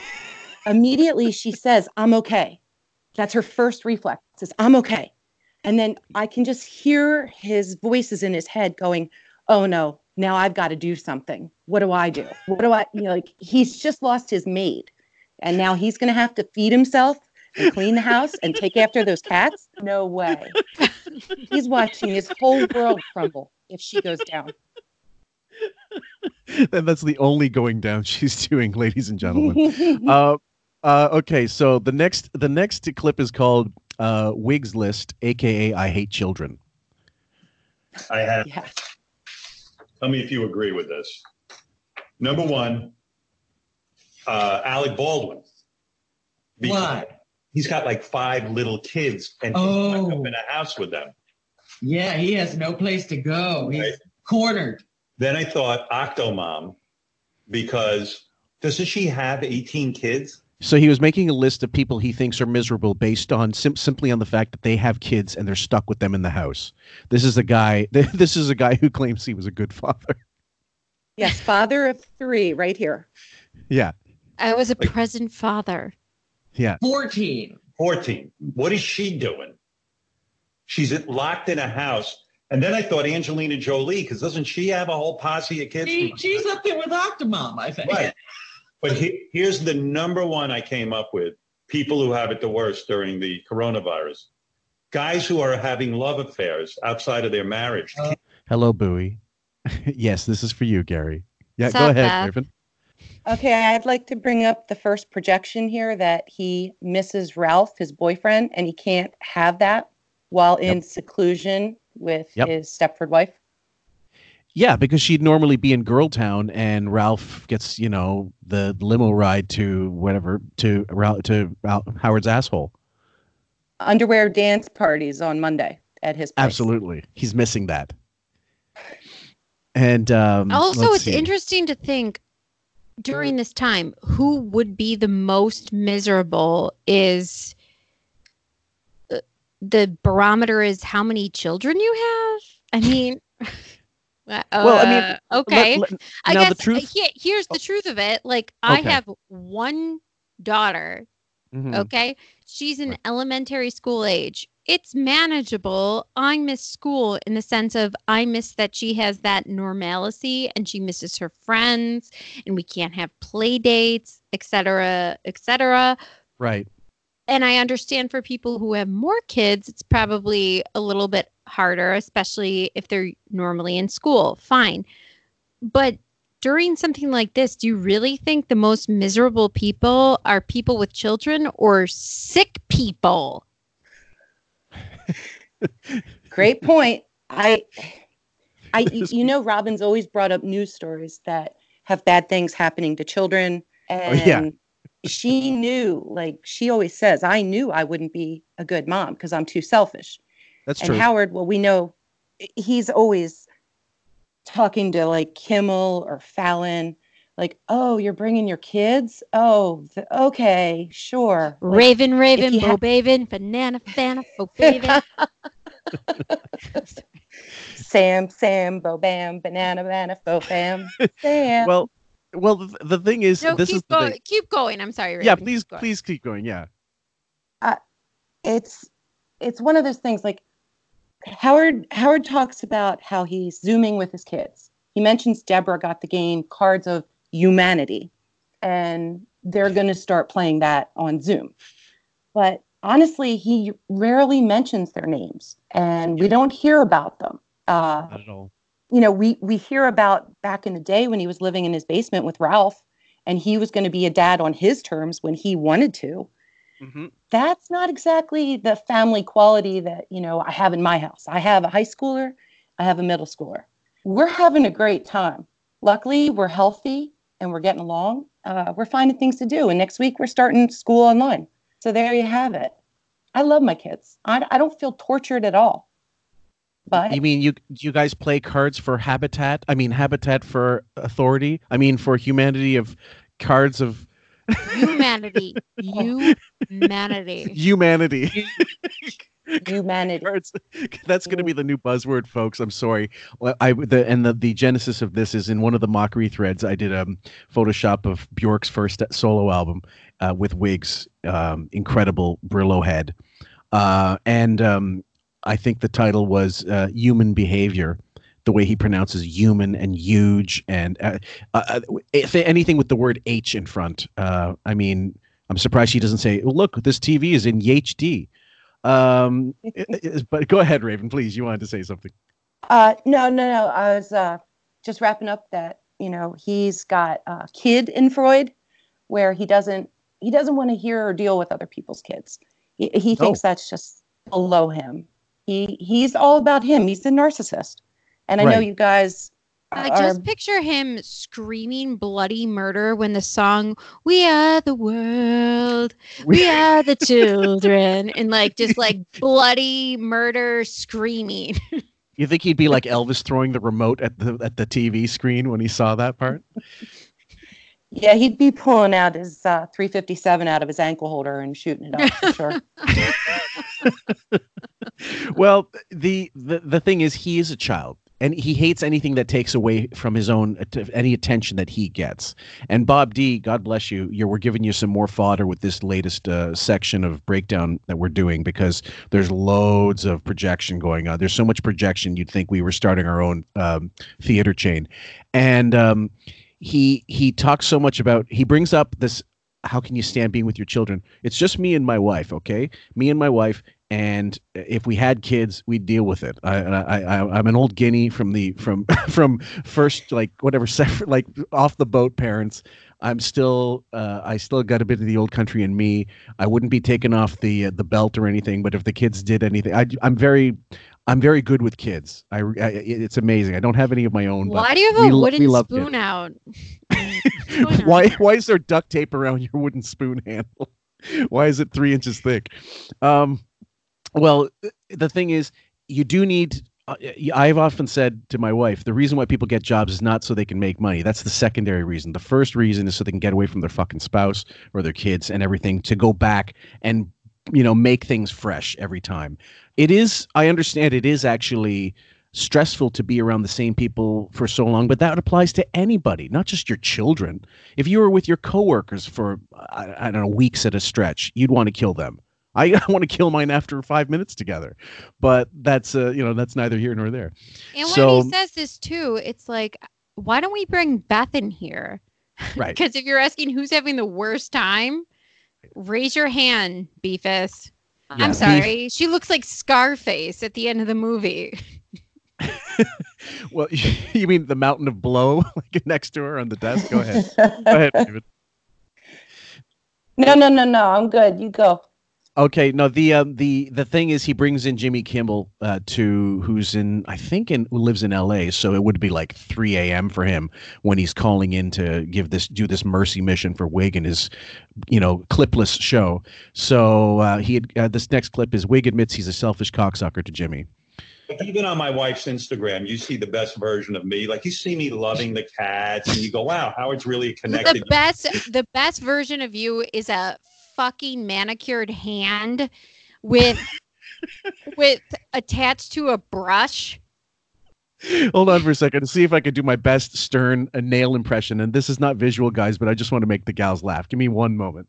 immediately she says, I'm okay. That's her first reflex says, I'm okay. And then I can just hear his voices in his head going, oh no, now I've got to do something. What do I do? What do I, you know, like he's just lost his maid. And now he's going to have to feed himself and clean the house and take after those cats? No way. He's watching his whole world crumble if she goes down. and that's the only going down she's doing, ladies and gentlemen. uh, uh, okay, so the next the next clip is called uh, Wigs List, aka I Hate Children. I have. Yeah. Tell me if you agree with this. Number one, uh, Alec Baldwin. Because Why? He's got like five little kids and he's Oh. stuck up in a house with them. Yeah, he has no place to go. He's cornered. Then I thought Octomom because doesn't she have 18 kids? So he was making a list of people he thinks are miserable based on sim- simply on the fact that they have kids and they're stuck with them in the house. This is a guy. This is a guy who claims he was a good father. Yes, father of three, right here. Yeah, I was a present father. yeah. 14. 14. What is she doing? She's locked in a house. And then I thought Angelina Jolie, because doesn't she have a whole posse of kids? She, she's up there with Octomom, I think. Right. But he, here's the number one I came up with people who have it the worst during the coronavirus. Guys who are having love affairs outside of their marriage. Uh, Hello, Booey. yes, this is for you, Gary. Yeah, What's go up, ahead, Beth? Griffin. Okay, I'd like to bring up the first projection here that he misses Ralph, his boyfriend, and he can't have that while in seclusion with Yep. his Stepford wife. Yeah, because she'd normally be in Girl Town, and Ralph gets you know the limo ride to whatever to Ralph to Howard's asshole. Underwear dance parties on Monday at his place. Absolutely, he's missing that. And um, also, it's see. interesting to think during this time who would be the most miserable is the barometer is how many children you have. I mean, uh, Well, I mean, okay. let- let- I guess the truth- uh, here- here's the truth of it. Like, I have one daughter. Mhm. Okay. She's in elementary school age. It's manageable. I miss school in the sense of I miss that she has that normalcy and she misses her friends and we can't have play dates, etc., etc. Right. And I understand for people who have more kids, it's probably a little bit harder, especially if they're normally in school. Fine. But during something like this, do you really think the most miserable people are people with children or sick people? Great point. I, I, you know, Robin's always brought up news stories that have bad things happening to children, and Oh, yeah. She knew. Like she always says, I knew I wouldn't be a good mom because I'm too selfish. That's true and true. Howard, well, we know he's always talking to like Kimmel or Fallon, like, "Oh, you're bringing your kids? Oh, th- okay, sure." Like, Raven, Raven, Bo ha- Baven, Banana, Fana, Bo Baven. Sam, Sam, Bo Bam, Banana, Banana, Fo Bam, Sam. Well, well, the, the thing is, No, this keep is the going. thing. Keep going. I'm sorry. Yeah, please, keep going. please keep going. Yeah. uh, it's it's one of those things like Howard Howard talks about how he's zooming with his kids. He mentions Deborah got the game Cards of Humanity, and they're going to start playing that on Zoom. But honestly, he rarely mentions their names, and we don't hear about them. Uh, Not at all. You know, we we hear about back in the day when he was living in his basement with Ralph, and he was going to be a dad on his terms when he wanted to Mm-hmm. that's not exactly the family quality that you know I have in my house. I have a high schooler, I have a middle schooler. We're having a great time. Luckily, we're healthy and we're getting along. Uh, we're finding things to do, and next week we're starting school online. So there you have it. I love my kids. I, I don't feel tortured at all. But You mean you you guys play cards for Habitat? I mean Habitat for Authority? I mean for humanity of cards of Humanity. Humanity. humanity. humanity. Cards. That's going to be the new buzzword, folks. I'm sorry. I the and the the genesis of this is in one of the mockery threads. I did a um, Photoshop of Bjork's first solo album uh, with wigs, um, incredible Brillo head, uh, and um, I think the title was uh, "Human Behavior." The way he pronounces human and huge, and uh, uh, if anything with the word H in front. Uh, I mean, I'm surprised she doesn't say, "Look, this TV is in HD." Um, but go ahead, Raven, please. You wanted to say something. Uh, no, no, no. I was uh, just wrapping up that you know he's got a kid in Freud, where he doesn't he doesn't want to hear or deal with other people's kids. He, he thinks that's just below him. He he's all about him. He's a narcissist, and I know you guys. I are- just picture him screaming bloody murder when the song "We Are the World, We Are the Children" and like just like bloody murder screaming. You think he'd be like Elvis throwing the remote at the at the TV screen when he saw that part? Yeah, he'd be pulling out his uh, 357 out of his ankle holder and shooting it up for sure. well, the, the the thing is, he is a child, and he hates anything that takes away from his own any attention that he gets. And Bob D, God bless you, you're we're giving you some more fodder with this latest uh, section of breakdown that we're doing because there's loads of projection going on. There's so much projection, you'd think we were starting our own um, theater chain, and um, he he talks so much about he brings up this how can you stand being with your children? It's just me and my wife okay? Me and my wife and if we had kids we'd deal with it. I i, I i'm an old guinea from the from from first like whatever like off the boat parents. I'm still uh, i still got a bit of the old country in me. I wouldn't be taking off the uh, the belt or anything but if the kids did anything I, i'm very i'm very good with kids i, I it's amazing i don't have any of my own but Why do you have a lo- wooden spoon out? why why is there duct tape around your wooden spoon handle? Why is it three inches thick? Um, well, the thing is, you do need. Uh, I've often said to my wife, the reason why people get jobs is not so they can make money. That's the secondary reason. The first reason is so they can get away from their fucking spouse or their kids and everything to go back and you know make things fresh every time. It is. I understand. It is actually stressful to be around the same people for so long, but that applies to anybody, not just your children. If you were with your coworkers for I, I don't know weeks at a stretch, you'd want to kill them. I, want to kill mine after five minutes together, but that's uh, you know that's neither here nor there. And when so he says this too, it's like, why don't we bring Beth in here? right, Because if you're asking who's having the worst time, raise your hand, Beefus. Uh-huh. Yeah, I'm Beef- sorry. She looks like Scarface at the end of the movie. well, you mean the mountain of blow like next to her on the desk? Go ahead, go ahead, David. No, no, no, no. I'm good. You go. Okay, no the um, the the thing is he brings in Jimmy Kimmel uh, to who's in I think in who lives in L.A. So it would be like 3 a.m. for him when he's calling in to give this do this mercy mission for Wig and his you know clipless show. So uh, he had, uh, this next clip is Wig admits he's a selfish cocksucker to Jimmy. Even on my wife's Instagram, you see the best version of me. Like you see me loving the cats, and you go, "Wow, Howard's really connected." The best the best version of you is a fucking manicured hand with with attached to a brush. Hold on for a second to see if I could do my best stern uh, nail impression. And this is not visual, guys, but I just want to make the gals laugh. Give me one moment.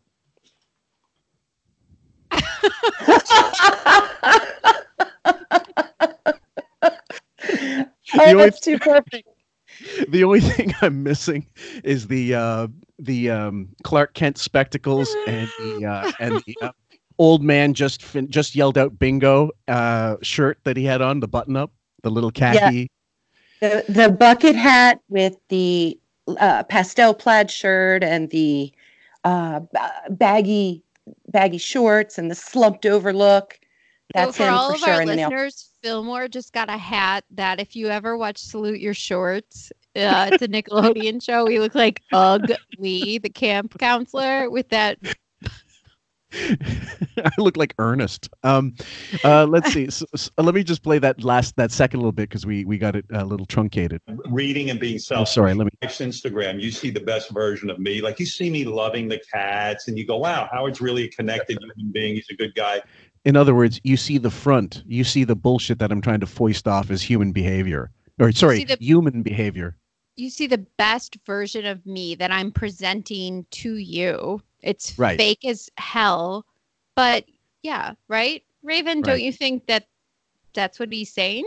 Oh, that's too perfect. The only thing I'm missing is the uh, the um, Clark Kent spectacles and the uh, and the uh, old man just fin- just yelled out bingo uh, shirt that he had on the button up, the little khaki. The the bucket hat with the uh, pastel plaid shirt and the uh, ba- baggy baggy shorts and the slumped over look. That's so for him all for of sure our in the nail. listeners, Phil Moore just got a hat that if you ever watch Salute Your Shorts, uh, it's a Nickelodeon show. We look like Ug Lee, the camp counselor, with that. I look like Ernest. Um, uh, let's see. So, so let me just play that last that second little bit because we we got it a little truncated. reading and being Oh, sorry. Let me. wife's Instagram, you see the best version of me. Like you see me loving the cats, and you go, "Wow, Howard's really a connected human being. He's a good guy." In other words, you see the front. You see the bullshit that I'm trying to foist off as human behavior, or sorry, the- human behavior. You see the best version of me that I'm presenting to you. It's Right. fake as hell, but yeah, right? Raven, don't you think that that's what he's saying?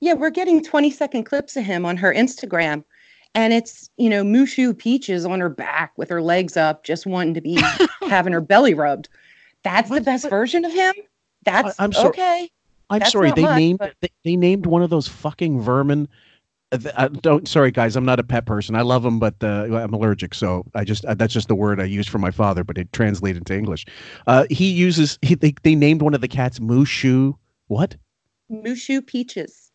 Yeah, we're getting 20 second clips of him on her Instagram. and it's you know Mushu Peaches on her back with her legs up, just wanting to be having her belly rubbed. That's the best version of him. That's I- I'm sorry. okay. I'm That's sorry. They much, named but- they, they named one of those fucking vermin. Uh, th- I don't. Sorry, guys. I'm not a pet person. I love them, but uh, I'm allergic. So I just uh, that's just the word I used for my father, but it translated to English. Uh, he uses. He, they, they named one of the cats Mushu. What? Mushu Peaches.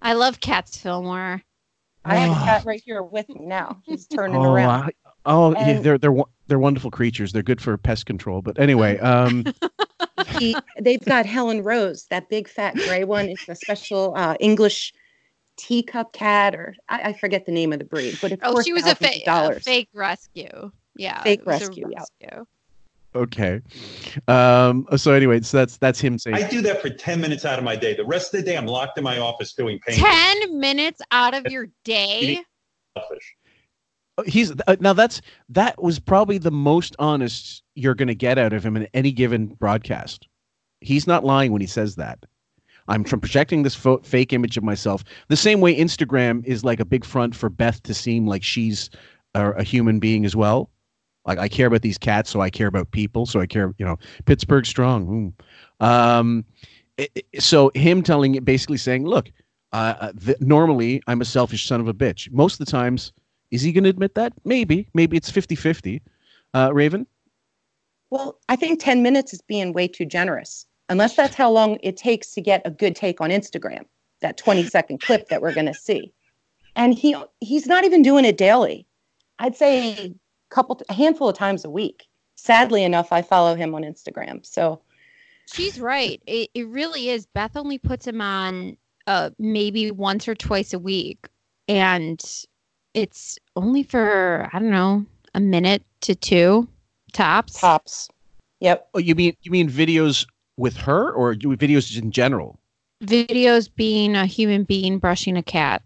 I love cats, Phil Moore. I have a cat right here with me now. He's turning Oh, around. I- oh, yeah, they're they're they're wonderful creatures. They're good for pest control. But anyway, um, he, they've got Helen Rose, that big fat gray one. It's a special uh, English teacup cat, or I, I forget the name of the breed, but it's Oh, worth she was a, thousands of fa- a fake rescue. Yeah. Fake it rescue, yeah. okay. Um, so anyway, so that's that's him saying. I do that for 10 minutes out of my day. The rest of the day, I'm locked in my office doing paint. 10 minutes out of your day? Selfish. he's uh, now that's that was probably the most honest you're going to get out of him in any given broadcast. He's not lying when he says that. I'm projecting this fo- fake image of myself the same way Instagram is like a big front for Beth to seem like she's a, a human being as well. Like I care about these cats, so I care about people, so I care. You know, Pittsburgh strong. mm. Um, i- i- so him telling it, basically saying, "Look, uh, uh, normally I'm a selfish son of a bitch. Most of the times, is he going to admit that? Maybe. Maybe it's 50 50. Uh, Raven? Well, I think 10 minutes is being way too generous, unless that's how long it takes to get a good take on Instagram, that 20 second clip that we're going to see. And he he's not even doing it daily. I'd say a couple a handful of times a week. Sadly enough, I follow him on Instagram. So She's right. It, it really is. Beth only puts him on uh, maybe once or twice a week. And it's only for, I don't know, a minute to two tops. Tops. Yep. Oh, you mean you mean videos with her or videos in general? Videos being a human being brushing a cat.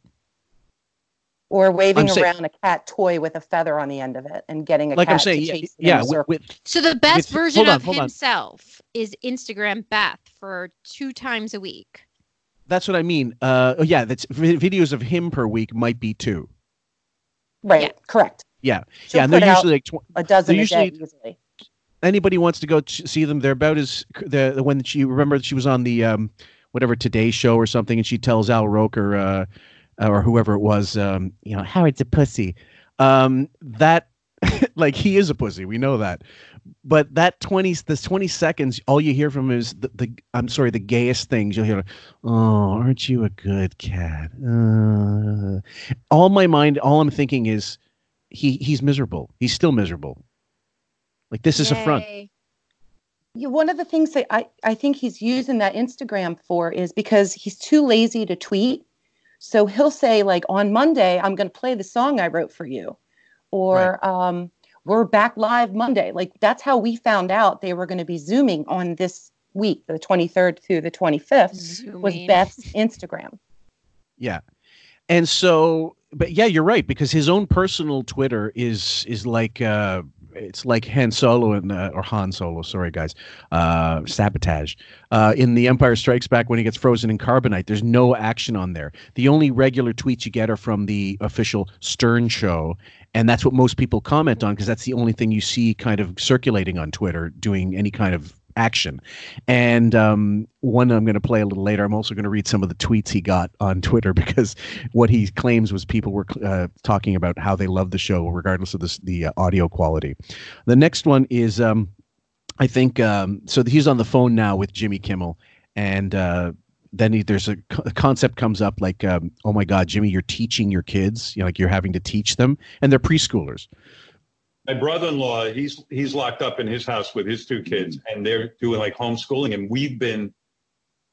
or waving I'm saying- around a cat toy with a feather on the end of it and getting a Like cat I'm saying, to chase it yeah with, So the best With- version hold on, of hold on. himself is Instagram Beth for two times a week. that's what I mean. Uh, oh, yeah, that's vi- videos of him per week might be two. right, correct. Yeah, She'll yeah, and they're usually like tw- A dozen they're a usually day easily. Anybody wants to go ch- see them. They're about as the, the when she remember she was on the um, whatever Today Show or something, and she tells Al Roker uh, or whoever it was, um, you know, Howard's a pussy. Um, that like he is a pussy, we know that. But that twenty this twenty seconds, all you hear from him is the, the I'm sorry, the gayest things. You'll hear, oh, aren't you a good cat? Uh, all my mind, all I'm thinking is he he's miserable. He's still miserable. Like this is a front. Yeah, one of the things that I, I think he's using that Instagram for is because he's too lazy to tweet. So he'll say, like, on Monday, I'm going to play the song I wrote for you. Or um, we're back live Monday. Like, that's how we found out they were going to be Zooming on this week, the 23rd through the 25th, was Beth's Instagram. Yeah. And so but yeah, you're right because his own personal Twitter is is like uh it's like Han Solo and uh, or Han Solo, sorry guys, uh, sabotage uh, in The Empire Strikes Back when he gets frozen in carbonite. There's no action on there. The only regular tweets you get are from the official Stern show, and that's what most people comment on because that's the only thing you see kind of circulating on Twitter doing any kind of action. And um, one I'm going to play a little later. I'm also going to read some of the tweets he got on Twitter because what he claims was people were uh, talking about how they love the show regardless of the uh, audio quality. The next one is, um, I think, um, so he's on the phone now with Jimmy Kimmel, and uh, then he, there's a, a concept comes up like, um, oh my God, Jimmy, you're teaching your kids, you know, like you're having to teach them, and they're preschoolers. My brother-in-law, he's he's locked up in his house with his two kids, and they're doing like homeschooling, and we've been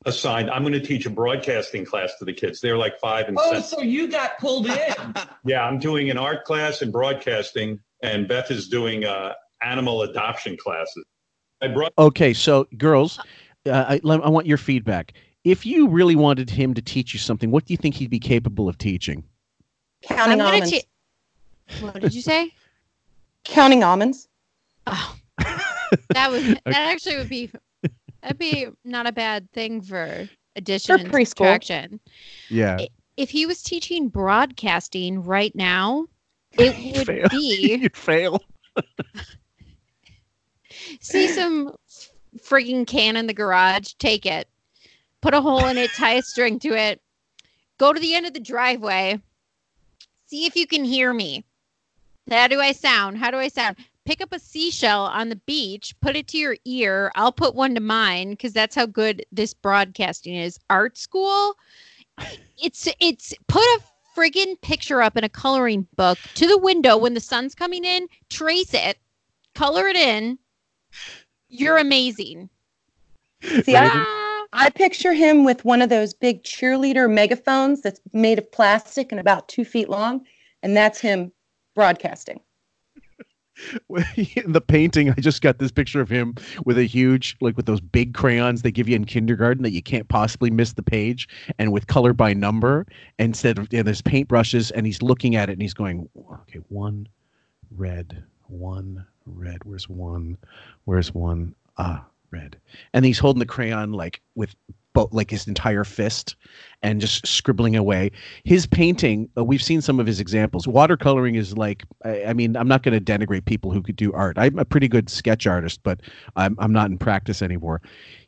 assigned. I'm going to teach a broadcasting class to the kids. They're like five and Oh, seven. so you got pulled in. Yeah, I'm doing an art class and broadcasting, and Beth is doing uh, animal adoption classes. My brother. Okay, so girls, uh, I, lem- I want your feedback. If you really wanted him to teach you something, what do you think he'd be capable of teaching? Counting I'm almonds. ta- what did you say? Counting almonds. Oh, that would that actually would be that'd be not a bad thing for addition and preschool. subtraction. Yeah. if he was teaching broadcasting right now, it would Fail. be You'd fail. see some frigging can in the garage, take it, put a hole in it, tie a string to it, go to the end of the driveway, see if you can hear me. How do I sound? How do I sound? Pick up a seashell on the beach, put it to your ear. I'll put one to mine because that's how good this broadcasting is. Art school, it's it's put a friggin' picture up in a coloring book to the window when the sun's coming in, trace it, color it in. You're amazing. See, I, I picture him with one of those big cheerleader megaphones that's made of plastic and about two feet long, and that's him broadcasting. in the painting, I just got this picture of him with a huge, like with those big crayons they give you in kindergarten that you can't possibly miss the page, and with color by number instead of yeah, there's paintbrushes, and he's looking at it and he's going, okay, one red, one red. Where's one? Where's one? Ah, red. And he's holding the crayon like with both like his entire fist and just scribbling away. His painting, uh, we've seen some of his examples. Watercoloring is like, I, I mean, I'm not going to denigrate people who could do art. I'm a pretty good sketch artist, but I'm, I'm not in practice anymore.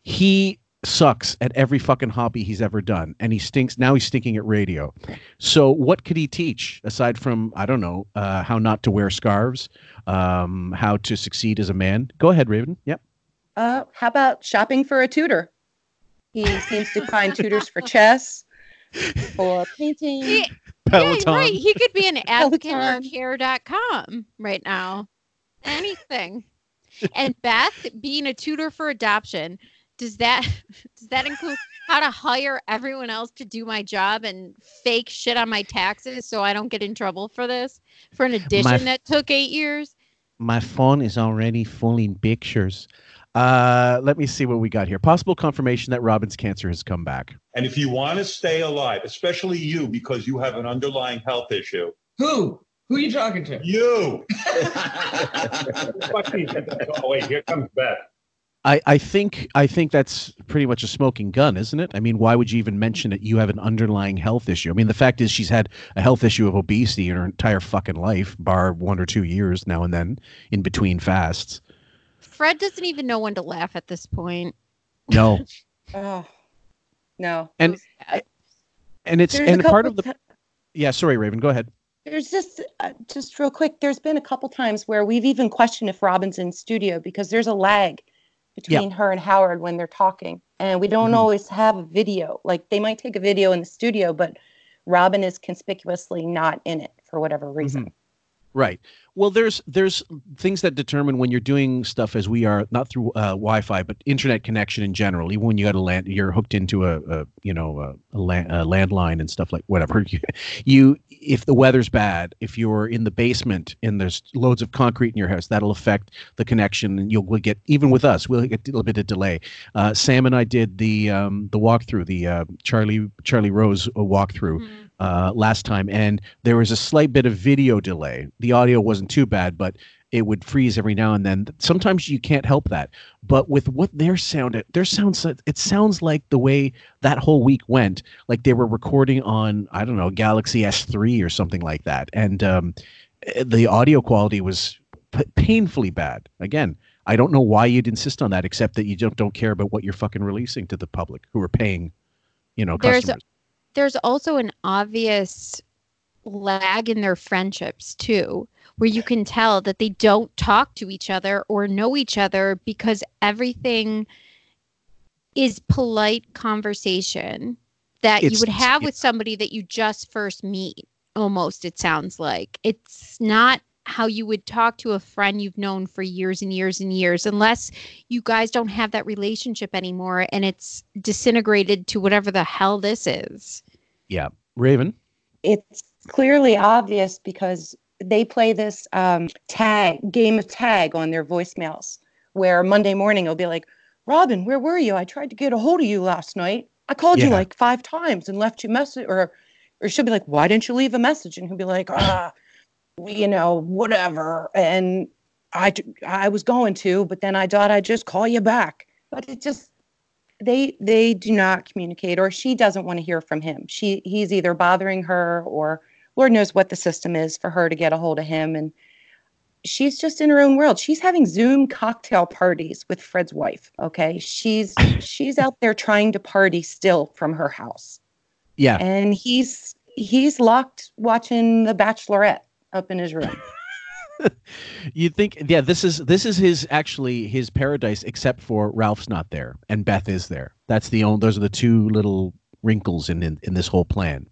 He sucks at every fucking hobby he's ever done, and he stinks. Now he's stinking at radio. So what could he teach aside from I don't know uh, how not to wear scarves, um, how to succeed as a man? Go ahead, Raven. Yep. Uh, how about shopping for a tutor? He seems to find tutors for chess, for painting. Yeah, Peloton. right. He could be an advocate Peloton. for care.com right now. Anything. And Beth being a tutor for adoption, does that does that include how to hire everyone else to do my job and fake shit on my taxes so I don't get in trouble for this? For an addition My- that took eight years? My phone is already full in pictures. Uh, let me see what we got here. Possible confirmation that Robin's cancer has come back. And if you want to stay alive, especially you, because you have an underlying health issue, Who? Who are you talking to? you. oh, wait, here comes Beth. I, I think I think that's pretty much a smoking gun, isn't it? I mean, why would you even mention that you have an underlying health issue? I mean, the fact is she's had a health issue of obesity in her entire fucking life, bar one or two years now and then in between fasts. Fred doesn't even know when to laugh at this point. No, Oh, no. and and it's There's and part of the ti- yeah. Sorry, Raven, go ahead. There's just uh, just real quick. There's been a couple times where we've even questioned if Robin's in studio because there's a lag between her and Howard when they're talking, and we don't Mhm. always have a video. Like they might take a video in the studio, but Robin is conspicuously not in it for whatever reason. Right. Well, there's there's things that determine when you're doing stuff as we are, not through uh, Wi-Fi, but internet connection in general. Even when you got a land, you're hooked into a, a you know a, a, land, a landline and stuff like whatever. You, you if the weather's bad, if you're in the basement and there's loads of concrete in your house, that'll affect the connection, and you'll we'll get even with us, we'll get a little bit of delay. Uh, Sam and I did the um, the walkthrough, the uh, Charlie Charlie Rose uh, walkthrough uh, last time, and there was a slight bit of video delay. The audio wasn't too bad, but it would freeze every now and then. Sometimes you can't help that. But with what their sound, their sounds, it sounds like the way that whole week went, like they were recording on I don't know Galaxy S3 or something like that, and um, eh, the audio quality was p- painfully bad. Again. I don't know why you'd insist on that, except that you don't don't care about what you're fucking releasing to the public who are paying, you know, There's customers. There's also an obvious lag in their friendships too where you can tell that they don't talk to each other or know each other because everything is polite conversation that you would have with somebody that you just first meet almost it sounds like. It's not how you would talk to a friend you've known for years and years and years unless you guys don't have that relationship anymore and it's disintegrated to whatever the hell this is Yeah, Raven. It's clearly obvious because they play this um, tag game of tag on their voicemails, where Monday morning it'll be like, "Robin, where were you? I tried to get a hold of you last night. I called you like five times and left you message." Or, or she'll be like, "Why didn't you leave a message?" And he'll be like, "Ah, you know, whatever." And I, I was going to, but then I thought I'd just call you back. But it just, they they do not communicate or she doesn't want to hear from him. She he's either bothering her or lord knows what the system is for her to get a hold of him. And she's just in her own world. She's having zoom cocktail parties with fred's wife okay? She's she's out there trying to party still from her house. Yeah. and he's he's locked watching the bachelorette up in his room you think yeah this is this is his actually his paradise except for ralph's not there and beth is there. That's the only those are the two little wrinkles in in, in this whole plan.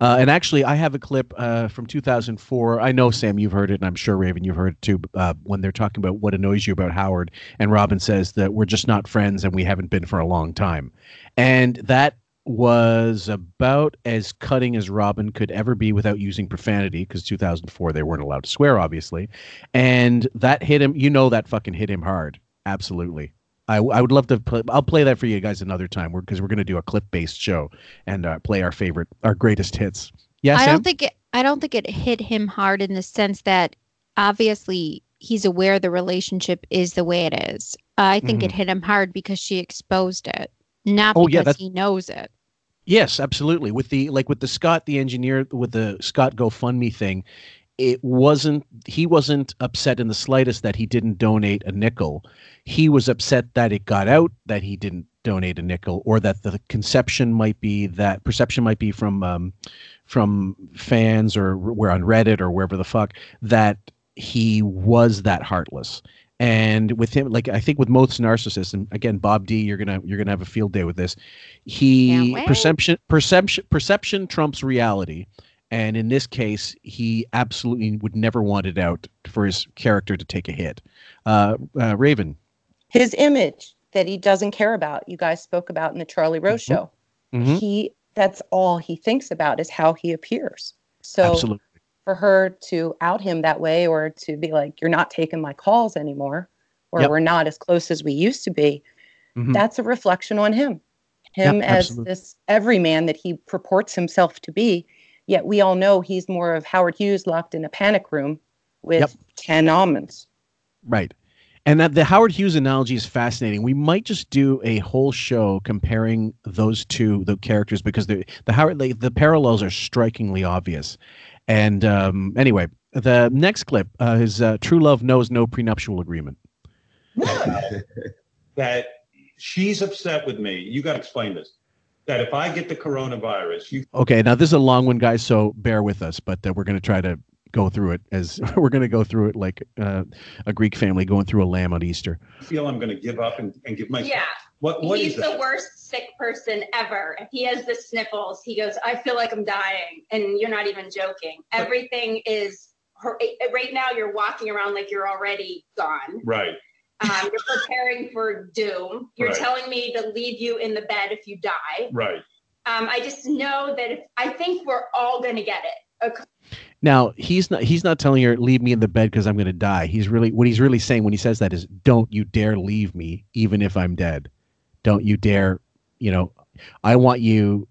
Uh, and actually i have a clip uh, from 2004 i know sam you've heard it and i'm sure raven you've heard it too uh, when they're talking about what annoys you about howard and robin says that we're just not friends and we haven't been for a long time. And that was about as cutting as Robin could ever be without using profanity because 2004 they weren't allowed to swear obviously and that hit him you know that fucking hit him hard absolutely I, I would love to play I'll play that for you guys another time because we're, going to do a clip based show and uh, play our favorite our greatest hits yeah I Sam? don't think it. I don't think it hit him hard in the sense that obviously he's aware the relationship is the way it is. I think it Mhm. hit him hard because she exposed it, not Oh, because yeah, he knows it. Yes, absolutely. With the like with the Scott the engineer with the Scott GoFundMe thing, it wasn't he wasn't upset in the slightest that he didn't donate a nickel. He was upset that it got out that he didn't donate a nickel or that the conception might be that perception might be from um, from fans or we're on Reddit or wherever the fuck that he was that heartless. And with him, like I think with most narcissists, and again, Bob D, you're gonna you're gonna have a field day with this. He perception perception perception trumps reality, and in this case, he absolutely would never want it out for his character to take a hit. Uh, uh, Raven, his image that he doesn't care about you guys spoke about in the charlie rose Mhm. show Mhm. he that's all he thinks about is how he appears so absolutely, for her to out him that way or to be like you're not taking my calls anymore or Yep. we're not as close as we used to be Mhm. that's a reflection on him him Yep, as absolutely. this everyman that he purports himself to be yet we all know he's more of howard hughes locked in a panic room with Yep. 10 almonds right. And that the Howard Hughes analogy is fascinating. We might just do a whole show comparing those two the characters because the the Howard like, the parallels are strikingly obvious. And um, anyway, the next clip uh, is uh, "True Love Knows No Prenuptial Agreement." that she's upset with me. You got to explain this. That if I get the coronavirus, you Okay, now this is a long one, guys, so bear with us, but uh, we're going to try to go through it as we're going to go through it like uh, a Greek family going through a lamb on Easter. I feel I'm going to give up and, and give my Yeah. What what He's is the that? worst sick person ever. If he has the sniffles, he goes, I feel like I'm dying. And you're not even joking. Everything is right now, you're walking around like you're already gone. Right. Um, you're preparing for doom. You're Right. telling me to leave you in the bed if you die. Right. Um, I just know that if, I think we're all going to get it. Okay. Now he's not he's not telling her leave me in the bed because I'm going to die. He's really what he's really saying when he says that is don't you dare leave me even if I'm dead. Don't you dare, you know, I want you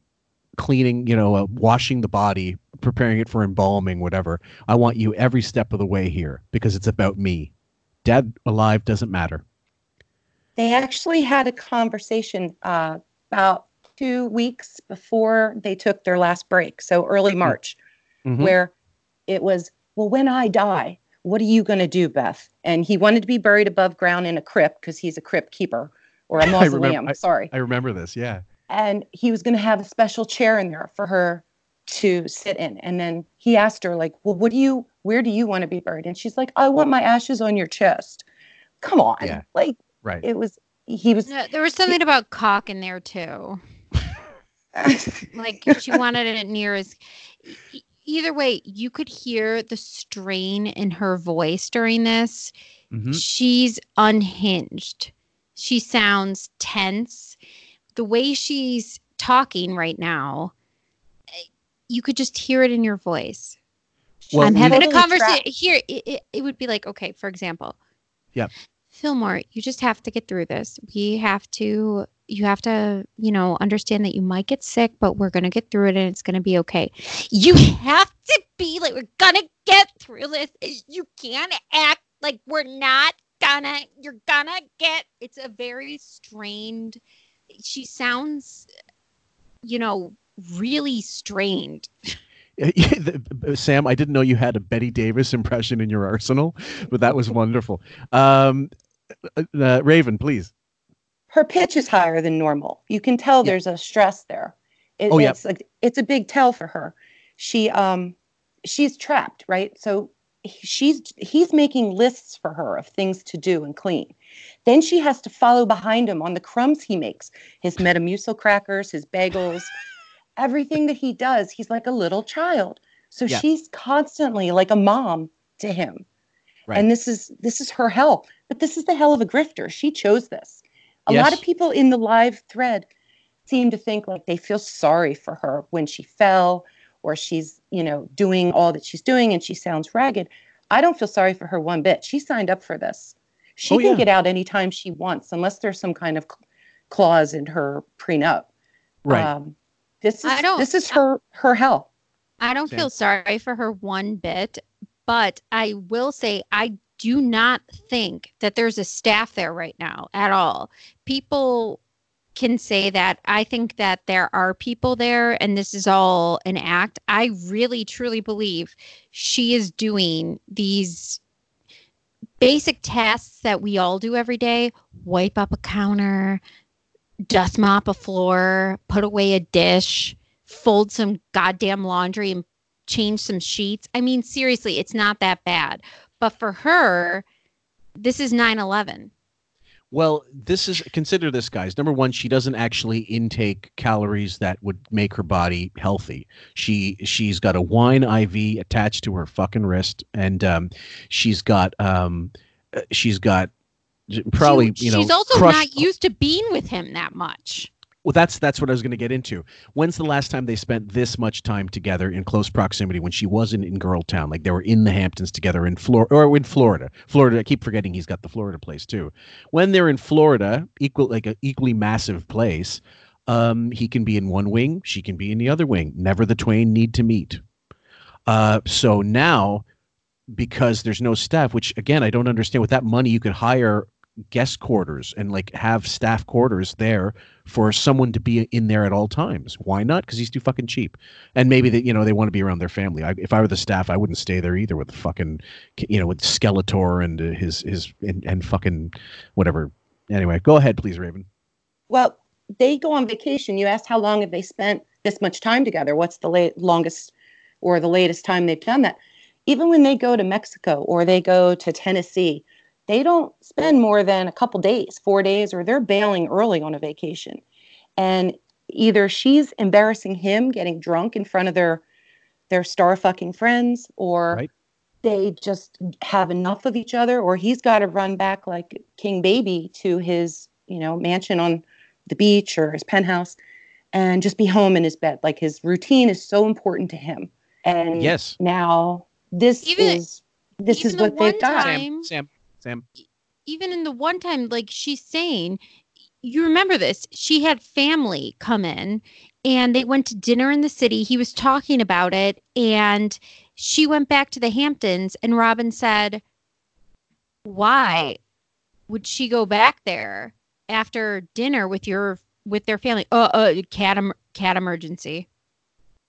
cleaning, you know, uh, washing the body, preparing it for embalming, whatever. I want you every step of the way here because it's about me. Dead, alive doesn't matter. They actually had a conversation uh, about two weeks before they took their last break, so early March, Mhm. where it was, Well, when I die, what are you going to do, Beth? And he wanted to be buried above ground in a crypt because he's a crypt keeper or a I remember- mausoleum. I- sorry. I remember this. Yeah. and he was going to have a special chair in there for her to sit in and then he asked her like well what do you where do you want to be buried and she's like i want my ashes on your chest come on Yeah. like Right. it was he was No, there was something about cock in there too. Like she wanted it near as. e- Either way, you could hear the strain in her voice during this. Mhm. She's unhinged. She sounds tense. The way she's talking right now, you could just hear it in your voice. Well, I'm having a conversation here. It, it, it would be like, okay, for example, Yep. Fillmore, you just have to get through this. We have to, you have to, you know, understand that you might get sick, but we're going to get through it and it's going to be okay. You have to be like, we're going to get through this. You can't act like we're not gonna, you're gonna get, it's a very strained she sounds, you know, really strained. Sam, I didn't know you had a Bette Davis impression in your arsenal, but that was wonderful. Um, uh, Raven, please. Her pitch is higher than normal. You can tell there's a stress there. It, Oh, yeah. It's like it's a big tell for her. She um she's trapped, right? So he- she's he's making lists for her of things to do and clean. Then she has to follow behind him on the crumbs he makes, his Metamucil crackers, his bagels, everything that he does. He's like a little child. So Yeah. she's constantly like a mom to him. Right. And this is this is her hell. But this is the hell of a grifter. She chose this. A lot of people in the live thread seem to think like they feel sorry for her when she fell or she's, you know, doing all that she's doing and she sounds ragged. I don't feel sorry for her one bit. She signed up for this. She Oh, can yeah. get out anytime she wants unless there's some kind of cl- clause in her prenup. Right. Um, this is I don't- this is her her hell. I don't Sam? feel sorry for her one bit, but I will say I do not think that there's a staff there right now at all. People can say that. I think that there are people there and this is all an act. I really truly believe she is doing these basic tasks that we all do every day wipe up a counter, dust mop a floor, put away a dish, fold some goddamn laundry and change some sheets. I mean, seriously, it's not that bad. But for her, this is 9 11. Well, this is consider this, guys. Number one, she doesn't actually intake calories that would make her body healthy. She she's got a wine IV attached to her fucking wrist, and um, she's got um, uh, she's got probably you know She's also crushed- not used to being with him that much. Well, that's that's what I was going to get into. When's the last time they spent this much time together in close proximity when she wasn't in Girl Town? Like they were in the Hamptons together in Florida or in Florida. Florida. I keep forgetting he's got the Florida place too. When they're in Florida, equal like an equally massive place, um, he can be in one wing, she can be in the other wing. Never the twain need to meet. Uh, so now, because there's no staff, which again I don't understand. With that money, you could hire guest quarters and like have staff quarters there for someone to be in there at all times. Why not? Because he's too fucking cheap. And maybe that you know they want to be around their family. I, if I were the staff, I wouldn't stay there either with the fucking you know with Skeletor and uh, his his and, and fucking whatever. Anyway, go ahead, please, Raven. Well, they go on vacation. You asked how long have they spent this much time together? What's the longest or the latest time they've done that? Even when they go to Mexico or they go to Tennessee, they don't spend more than a couple days, four days, or they're bailing early on a vacation. And either she's embarrassing him, getting drunk in front of their their star fucking friends, or they just have enough of each other, or he's got to run back like King Baby to his, you know, mansion on the beach or his penthouse and just be home in his bed. Like his routine is so important to him. And Yes. now this Even- is this is even the what they've one got. time- Sam, Sam. even in the one time like she's saying you remember this she had family come in and they went to dinner in the city. He was talking about it and she went back to the hamptons and robin said why would she go back there after dinner with your with their family? Uh, uh cat, em- cat emergency.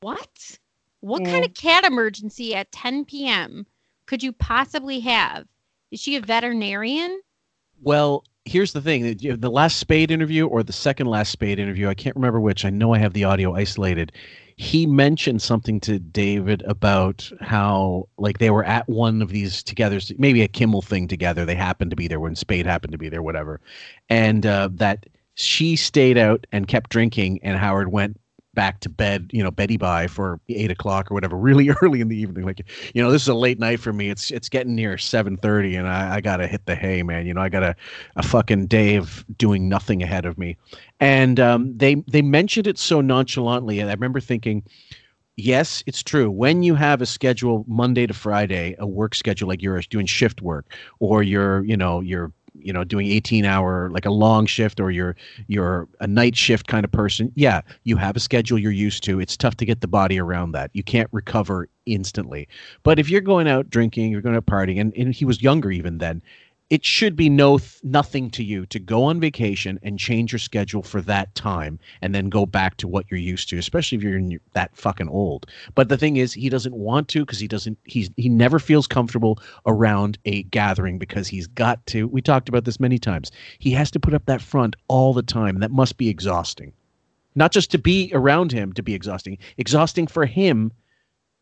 What? What kind of cat emergency at 10 p.m could you possibly have is she a veterinarian Well, here's the thing: the last Spade interview or the second last Spade interview, I can't remember which. I know I have the audio isolated. He mentioned something to David about how like they were at one of these together, maybe a Kimmel thing together. They happened to be there when Spade happened to be there, whatever, and uh, that she stayed out and kept drinking, and Howard went back to bed, you know, Betty by for eight o'clock or whatever, really early in the evening. Like, you know, this is a late night for me. It's it's getting near seven thirty, and I, I gotta hit the hay, man. You know, I got a, a fucking day of doing nothing ahead of me. And um, they they mentioned it so nonchalantly, and I remember thinking, yes, it's true. When you have a schedule Monday to Friday, a work schedule like you're doing shift work, or you're, you know, you're you know doing 18 hour like a long shift or you're you're a night shift kind of person yeah you have a schedule you're used to. It's tough to get the body around that. You can't recover instantly. But if you're going out drinking you're going out partying and, and he was younger even then it should be no th- nothing to you to go on vacation and change your schedule for that time and then go back to what you're used to especially if you're your, that fucking old. But the thing is he doesn't want to because he doesn't he's he never feels comfortable around a gathering because he's got to. We talked about this many times. He has to put up that front all the time and that must be exhausting. Not just to be around him to be exhausting exhausting for him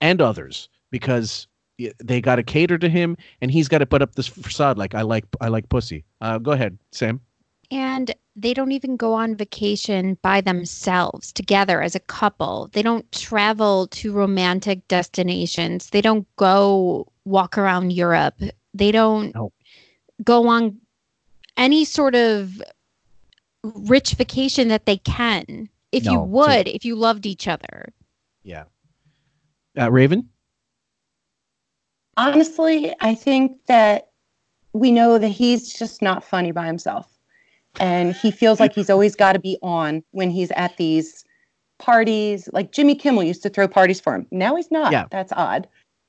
and others because they got to cater to him and he's got to put up this facade like i like i like pussy uh, go ahead sam And they don't even go on vacation by themselves together as a couple. They don't travel to romantic destinations. They don't go walk around Europe. They don't No. go on any sort of rich vacation that they can. If you No, so- would, if you loved each other. yeah uh, raven honestly, I think that we know that he's just not funny by himself. And he feels like he's always got to be on when he's at these parties. Like Jimmy Kimmel used to throw parties for him. Now he's not. Yeah. That's odd.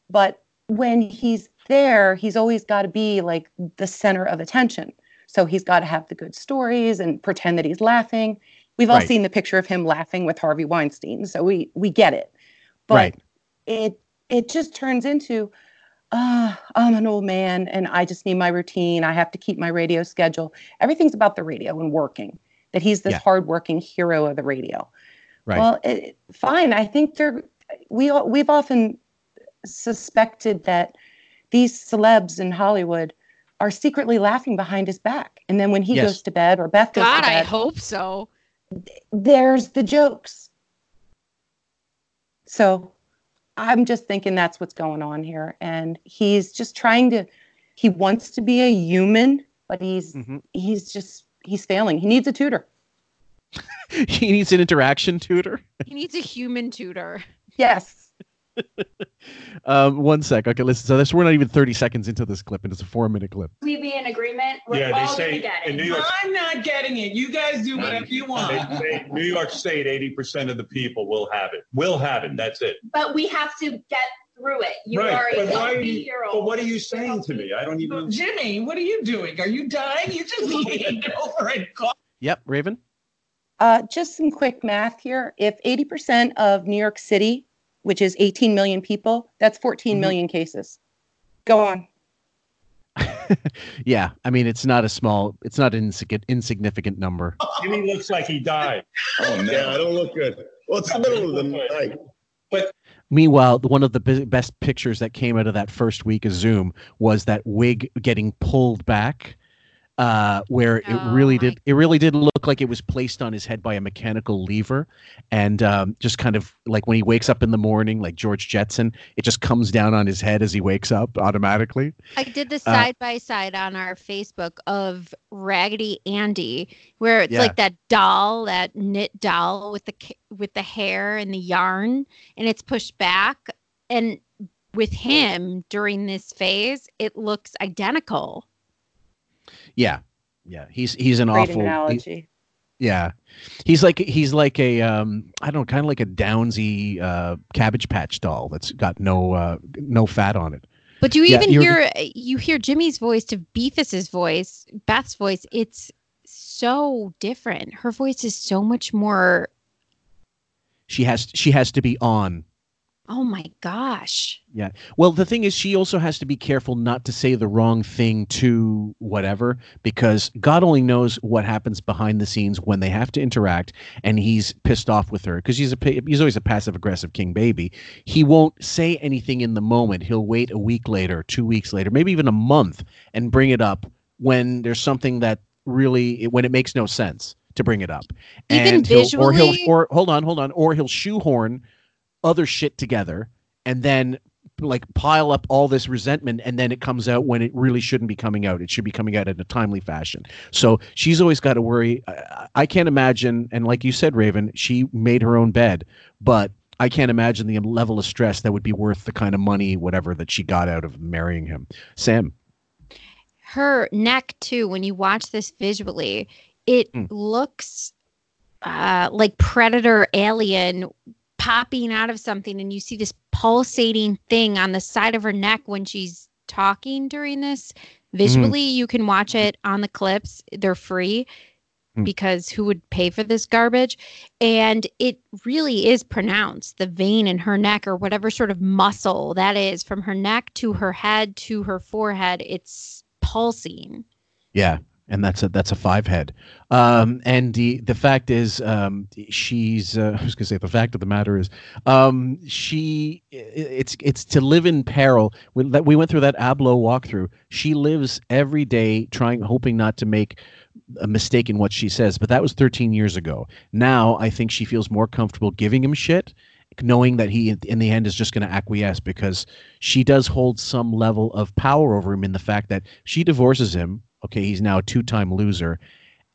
But when he's there, he's always got to be like the center of attention. So he's got to have the good stories and pretend that he's laughing. We've all Right. seen the picture of him laughing with Harvey Weinstein, so we we get it. But Right. it it just turns into ah, I'm an old man and I just need my routine. I have to keep my radio schedule. Everything's about the radio and working. That he's this Yeah. hardworking hero of the radio. right Well, it, fine. I think they're we, we've often suspected that these celebs in Hollywood are secretly laughing behind his back, and then when he Yes. goes to bed or Beth goes God, to bed, God, I hope so. there's the jokes. So I'm just thinking that's what's going on here. And he's just trying to, he wants to be a human, but he's, Mhm. he's just, he's failing. He needs a tutor. he needs an interaction tutor He needs a human tutor. Yes. um, one sec okay listen so this we're not even 30 seconds into this clip and it's a four minute clip We be in agreement. We're Yeah, they all gonna say get in it. New York, I'm not getting it. You guys do whatever you they want. New York State, eighty percent of the people will have it. Will have it. That's it. But we have to get through it. You Right, are a but why are you- hero. But what are you saying to me? I don't even. Jimmy, what are you doing? Are you dying? You just leaned over and caught. yep raven Uh, just some quick math here. If 80% of New York City, which is 18 million people, that's 14 Mhm. million cases. Go on. yeah i mean it's not a small it's not an insig- insignificant number Jimmy looks like he died. Oh man, I don't look good. Well, it's the middle of the night. But Meanwhile, one of the b- best pictures that came out of that first week of Zoom was that wig getting pulled back, uh, where it Oh, really did it really did look like it was placed on his head by a mechanical lever, and um, just kind of like when he wakes up in the morning, like George Jetson, it just comes down on his head as he wakes up automatically. I did the Uh, side by side on our Facebook of Raggedy Andy, where it's Yeah. like that doll, that knit doll with the with the hair and the yarn, and it's pushed back. And with him during this phase, it looks identical. Yeah, yeah, he's he's an Great awful. he- analogy. yeah, he's like he's like a um I don't know, kind of like a Downsy uh, Cabbage Patch doll that's got no uh, no fat on it. But you Yeah, even hear you hear Jimmy's voice to Beefus's voice, Beth's voice. It's so different. Her voice is so much more. She has she has to be on. Oh my gosh! Yeah. Well, the thing is, she also has to be careful not to say the wrong thing to whatever, because God only knows what happens behind the scenes when they have to interact, and he's pissed off with her because he's a he's always a passive aggressive king baby. He won't say anything in the moment. He'll wait a week later, two weeks later, maybe even a month, and bring it up when there's something that really when it makes no sense to bring it up. Even and he'll, or he'll or hold on, hold on, or he'll shoehorn other shit together and then like pile up all this resentment and then it comes out when it really shouldn't be coming out. It should be coming out in a timely fashion. So she's always got to worry I, I can't imagine and like you said raven she made her own bed but i can't imagine the level of stress that would be worth the kind of money whatever that she got out of marrying him. Sam? Her neck too when you watch this visually it Mm. looks uh, like predator alien popping out of something and you see this pulsating thing on the side of her neck when she's talking during this Visually, you can watch it on the clips. They're free Mm. because who would pay for this garbage? And it really is pronounced. The vein in her neck, or whatever sort of muscle that is, from her neck to her head to her forehead, it's pulsing. Yeah, and that's a that's a five head. Um, and the the fact is, um, she's. Uh, I was gonna say the fact of the matter is, um, she. It's it's to live in peril. We, we went through that Ablo walkthrough. She lives every day trying, hoping not to make a mistake in what she says. But that was 13 years ago. Now I think she feels more comfortable giving him shit knowing that he in the end is just going to acquiesce because she does hold some level of power over him in the fact that she divorces him okay he's now a two-time loser.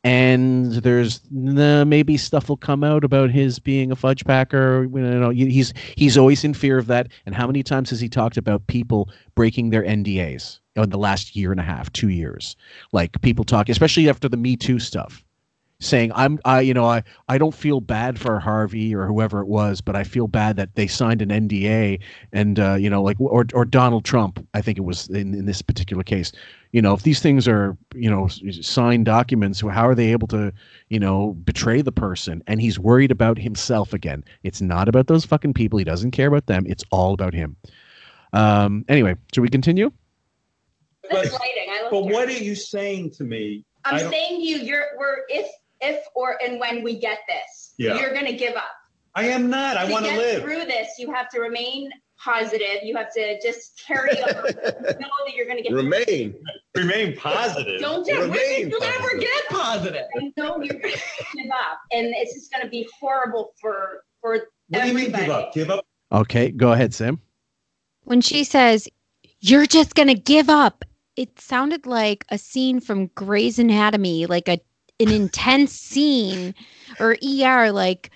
And there's maybe stuff will come out about his being a fudge packer. You know he's he's always in fear of that. And how many times has he talked about people breaking their NDAs in the last year and a half two years? Like people talk especially after the me too stuff saying i'm i you know i i don't feel bad for harvey or whoever it was but i feel bad that they signed an nda and uh, you know like or or donald trump i think it was in, in this particular case. You know if these things are you know s- signed documents how are they able to you know betray the person? And he's worried about himself again. It's not about those fucking people. He doesn't care about them. It's all about him. Um anyway should we continue? That's But love what are you saying to me? I'm saying you, you're we're if if or and when we get this, Yeah. you're gonna give up. I am not. I want to live. through this. You have to remain positive. You have to just carry on. know that you're gonna get Remain. Remain positive. Don't Yeah, you when Remain you ever positive. get positive? I know you're gonna give up, and it's just gonna be horrible for for What do you mean everybody. give up? Give up? okay go ahead sam When she says, You're just going to give up, it sounded like a scene from Grey's Anatomy, like a an intense scene or ER, like,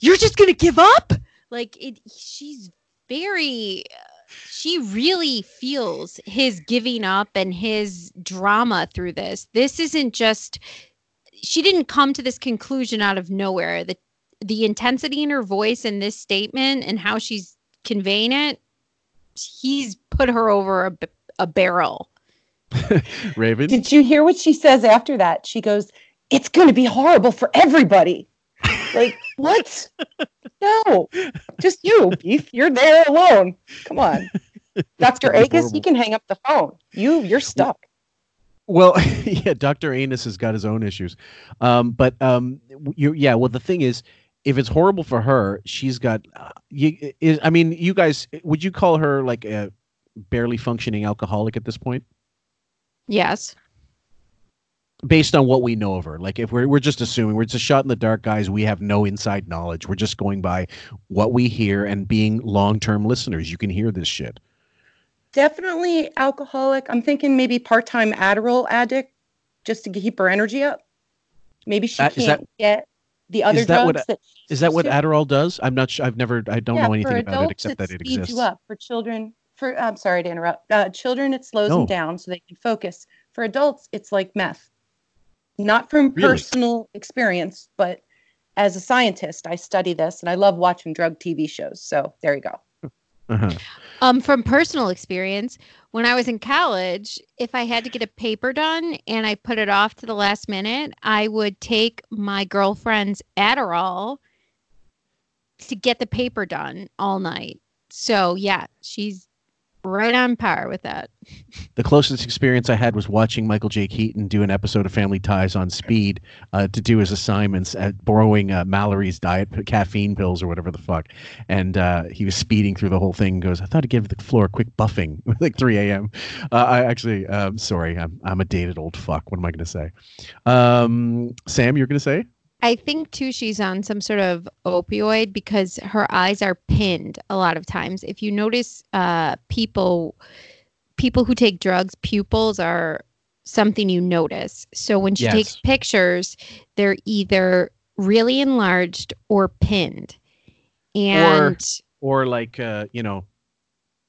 You're just going to give up? Like, it, she's very. She really feels his giving up and his drama through this. This isn't just. She didn't come to this conclusion out of nowhere. The the intensity in her voice in this statement and how she's conveying it he's put her over a, a barrel. raven Did you hear what she says after that? She goes, It's going to be horrible for everybody. Like, what? No, just you, Beef. You're there alone. Come on. Dr. Agus, he can hang up the phone. You, you're stuck. Well, yeah, Dr. Anus has got his own issues. Um, but um, you, yeah, well, the thing is, if it's horrible for her, she's got. Uh, you, is, I mean, you guys, would you call her like a barely functioning alcoholic at this point, Yes. based on what we know of her? Like, if we're we're just assuming we're just a shot in the dark, guys, we have no inside knowledge. We're just going by what we hear and being long term listeners. You can hear this shit. Definitely alcoholic. I'm thinking maybe part time Adderall addict just to keep her energy up. Maybe she Uh, can't that- get the other is that what- drugs that Is that what Adderall does? I'm not sure. I've never. I don't yeah, know anything about adults, it except that it speeds exists. you up. For children, for I'm sorry to interrupt. Uh, children, it slows No. them down so they can focus. For adults, it's like meth. Not from Really? personal experience, but as a scientist, I study this and I love watching drug TV shows. So there you go. Uh-huh. Um, from personal experience, when I was in college, if I had to get a paper done and I put it off to the last minute, I would take my girlfriend's Adderall to get the paper done all night. So yeah, she's right on par with that. The closest experience I had was watching Michael J. Keaton do an episode of Family Ties on speed uh, to do his assignments at borrowing uh, Mallory's diet caffeine pills or whatever the fuck. And uh, he was speeding through the whole thing. Goes, I thought I'd give the floor a quick buffing, like 3 a.m. Uh, I actually, um, sorry, I'm I'm a dated old fuck. What am I going to say? Um, Sam, you're going to say? I think too she's on some sort of opioid because her eyes are pinned a lot of times. If you notice uh people people who take drugs pupils are something you notice. So when she Yes. takes pictures, they're either really enlarged or pinned. And or like uh, you know,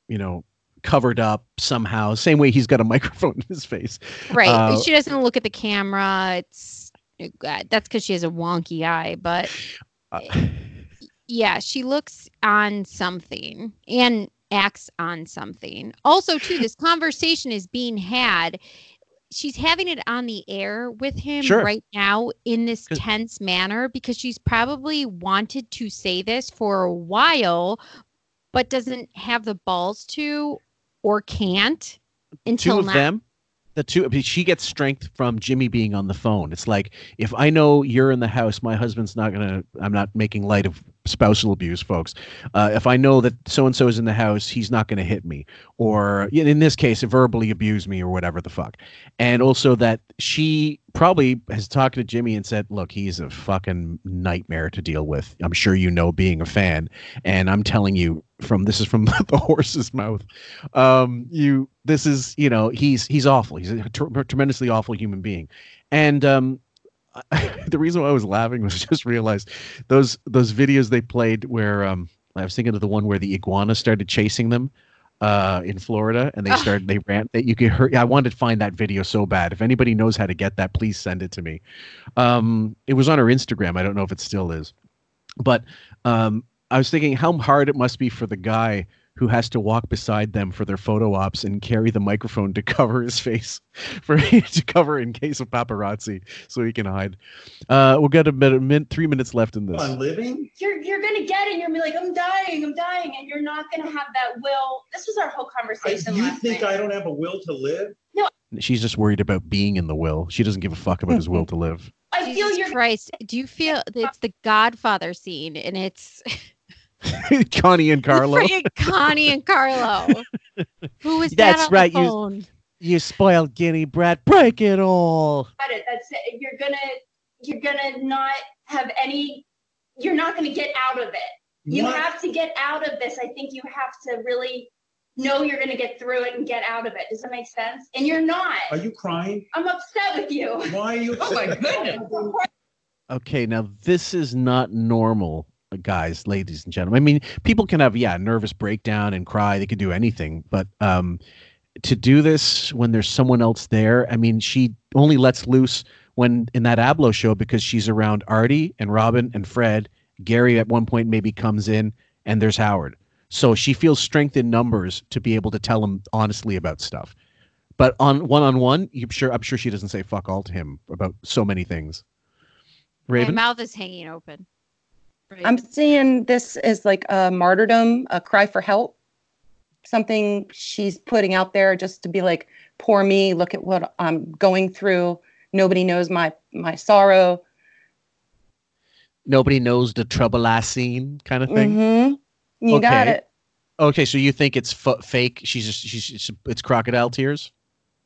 you know, covered up somehow. Same way he's got a microphone in his face. right, Uh, she doesn't look at the camera. It's that's because she has a wonky eye, but uh, yeah she looks on something and acts on something. Also, too, this conversation is being had. She's having it on the air with him Sure. right now in this tense manner because she's probably wanted to say this for a while, but doesn't have the balls to or can't until two of now. them the two she gets strength from jimmy being on the phone. It's like if i know you're in the house my husband's not gonna i'm not making light of spousal abuse folks uh, if i know that so and so is in the house he's not gonna hit me. Or in this case verbally abuse me or whatever the fuck. And also that she probably has talked to jimmy and said look he's a fucking nightmare to deal with. I'm sure you know being a fan. And i'm telling you from this is from the horse's mouth um you this is you know he's he's awful. He's a tr- tremendously awful human being. And um the reason why i was laughing was just realized those those videos they played where um i was thinking of the one where the iguana started chasing them uh in florida and they started they ran that you could hear i wanted to find that video so bad. If anybody knows how to get that please send it to me. Um it was on her instagram. I don't know if it still is. But um I was thinking how hard it must be for the guy who has to walk beside them for their photo ops and carry the microphone to cover his face for to cover in case of paparazzi so he can hide. Uh, we'll get a minute, min, three minutes left in this. I'm living? You're you're gonna get it and you're gonna be like, I'm dying, I'm dying, and you're not gonna have that will. This was our whole conversation You last think night. I don't have a will to live? No. She's just worried about being in the will. She doesn't give a fuck about his will to live. I feel Jesus you're Christ, do you feel it's the Godfather scene and it's Connie and Carlo. Connie and Carlo? Who was that That's on right, the you- phone? You spoiled guinea brat. Break it all. at it. That's it. You're gonna you're gonna not have any. You're not gonna get out of it. You What? have to get out of this. I think you have to really know you're gonna get through it and get out of it. Does that make sense? And you're not. Are you crying? I'm upset with you. Why are you Oh my goodness. Okay, now this is not normal, guys, ladies and gentlemen. I mean, people can have yeah, nervous breakdown and cry. They could do anything, but um, to do this when there's someone else there, I mean, she only lets loose when in that Ablo show because she's around Artie and Robin and Fred. Gary at one point maybe comes in, and there's Howard. So she feels strength in numbers to be able to tell him honestly about stuff. But on one on one, I'm sure I'm sure she doesn't say fuck all to him about so many things. Raven. My mouth is hanging open. I'm seeing this as like a martyrdom, a cry for help, something she's putting out there just to be like, poor me, look at what I'm going through. Nobody knows my my sorrow. nobody knows the trouble I seen kind of thing. hmm You got it. Okay, so you think it's f- fake? She's just she's, she's it's crocodile tears.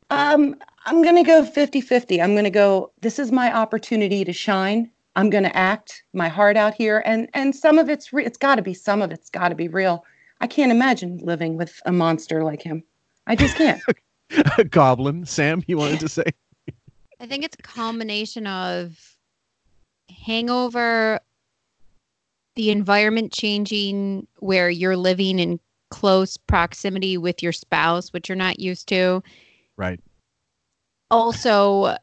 Um, I'm gonna go 50-50. I'm gonna go, this is my opportunity to shine. I'm gonna act my heart out here. And and some of it's re- it's gotta be, some of it's gotta be real. I can't imagine living with a monster like him. I just can't. a Goblin. Sam, you wanted to say? I think it's a combination of hangover, the environment changing where you're living in close proximity with your spouse, which you're not used to. Right. Also,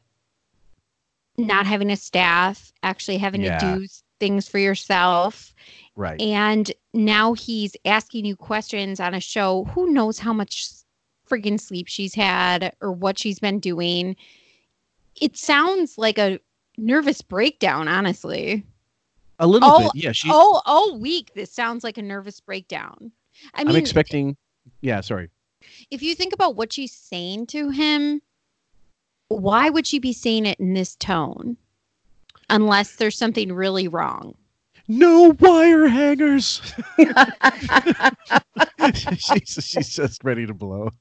not having a staff, actually having Yeah. to do things for yourself. Right. And now he's asking you questions on a show. Who knows how much freaking sleep she's had or what she's been doing? It sounds like a nervous breakdown, honestly. A little all, bit. Yeah. She. all all week this sounds like a nervous breakdown. I mean, I'm expecting. Yeah. Sorry. if you think about what she's saying to him, why would she be saying it in this tone? Unless there's something really wrong. No wire hangers. she's she's just ready to blow.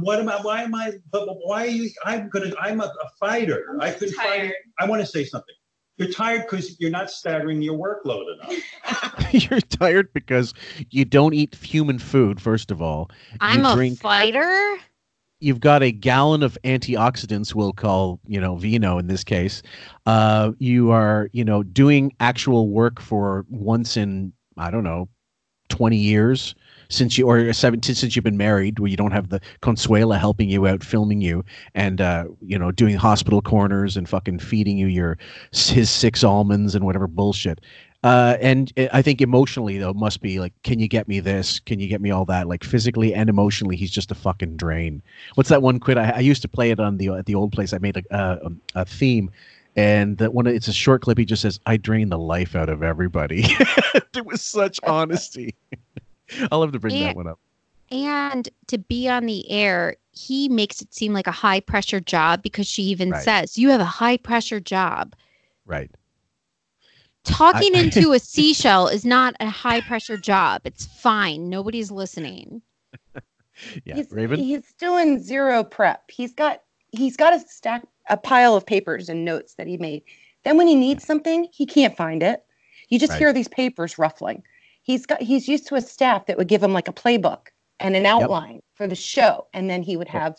What am I? Why am I? But but why are you? I'm gonna. I'm a, a fighter. I could fight. tired. I want to say something. You're tired because you're not staggering your workload enough. You're tired because you don't eat human food. First of all, I'm you a drink. fighter. You've got a gallon of antioxidants we'll call you know vino in this case uh, you are you know doing actual work for once in i don't know 20 years since you or 17 since you've been married where you don't have the consuela helping you out filming you and uh, you know doing hospital corners and fucking feeding you your his six almonds and whatever bullshit Uh, and I think emotionally though must be like, can you get me this? Can you get me all that? Like physically and emotionally, he's just a fucking drain. What's that one quit? I, I used to play it on the at the old place. I made a uh, a theme, and that one it's a short clip. He just says, "I drain the life out of everybody." it was such honesty. I'll have to bring that one up. And to be on the air, he makes it seem like a high pressure job because she even Right. says, You have a high pressure job. Right. Talking I- into a seashell is not a high pressure job. It's fine. Nobody's listening. Yeah, he's, Raven. he's doing zero prep. He's got he's got a stack a pile of papers and notes that he made. Then when he needs something, he can't find it. You just Right. hear these papers ruffling. He's got he's used to a staff that would give him like a playbook and an outline for the show, and then he would have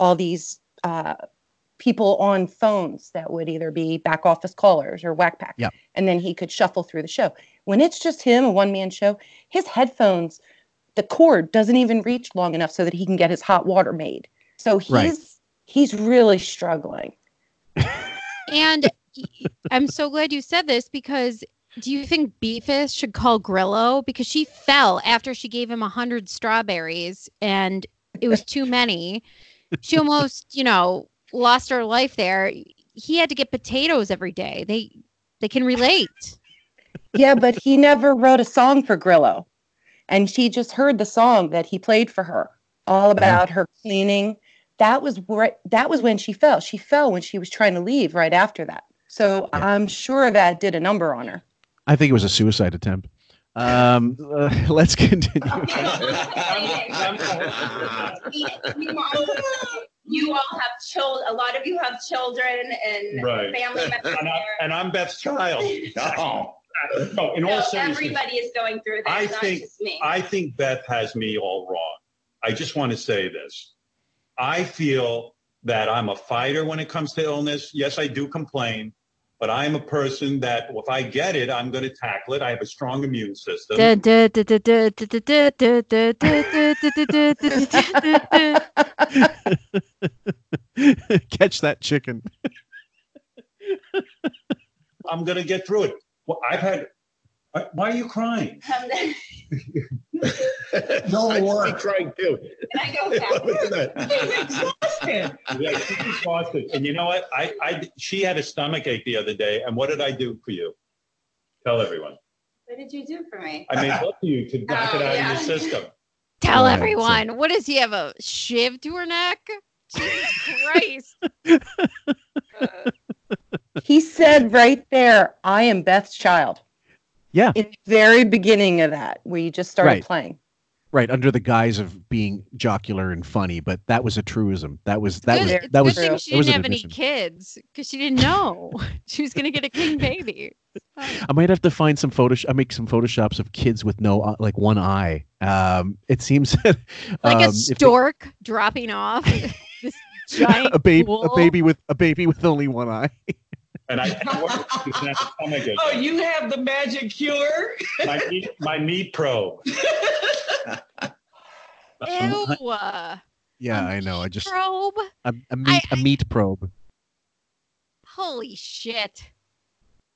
all these uh, people on phones that would either be back office callers or whack pack, Yep. and then he could shuffle through the show. When it's just him, a one man show, his headphones, the cord doesn't even reach long enough so that he can get his hot water made. So he's Right. he's really struggling. And I'm so glad you said this because do you think Beefus should call Grillo? Because she fell after she gave him a hundred strawberries and it was too many. She almost, you know, lost her life there. He had to get potatoes every day. They they can relate. yeah, but he never wrote a song for Grillo. And she just heard the song that he played for her, all about her cleaning. That was where that was when she fell. She fell when she was trying to leave right after that. So I'm sure that did a number on her. I think it was a suicide attempt. Um, uh, let's continue. you all have children. A lot of you have children and Right. family members. And, I, there. and I'm Beth's child. No, no in So all seriousness, everybody is going through this, I not think just me. I think Beth has me all wrong. I just want to say this. I feel that I'm a fighter when it comes to illness. Yes, I do complain, but I'm a person that if I get it, I'm going to tackle it. I have a strong immune system. Catch that chicken. I'm going to get through it. Well, I've had I- Why are you crying? Um, No I should be crying too. Can I go back? Look at that. Yeah, she's exhausted. And you know what? I, I, she had a stomach ache the other day, and what did I do for you? Tell everyone. What did you do for me? I made love to you to knock it Oh, out yeah. of your system. Tell Right, so- everyone. What does he have? A shiv to her neck? Jesus Christ. He said right there, I am Beth's child. Yeah. In the very beginning of that, where you just started Right. playing. Right, under the guise of being jocular and funny, but that was a truism. That was that good, was it's that good was thing she didn't an have any kids because she didn't know she was going to get a king baby. I might have to find some photo. I make some photoshops of kids with no uh, like one eye. Um, it seems Like um, a if they- stork dropping off this giant a baby, pool. a baby with a baby with only one eye. And I, it's the stomach ache. Oh, you have the magic cure? my, meat, my meat probe. Ew. Yeah, I know. I just Probe. a, a meat a meat probe. Holy shit.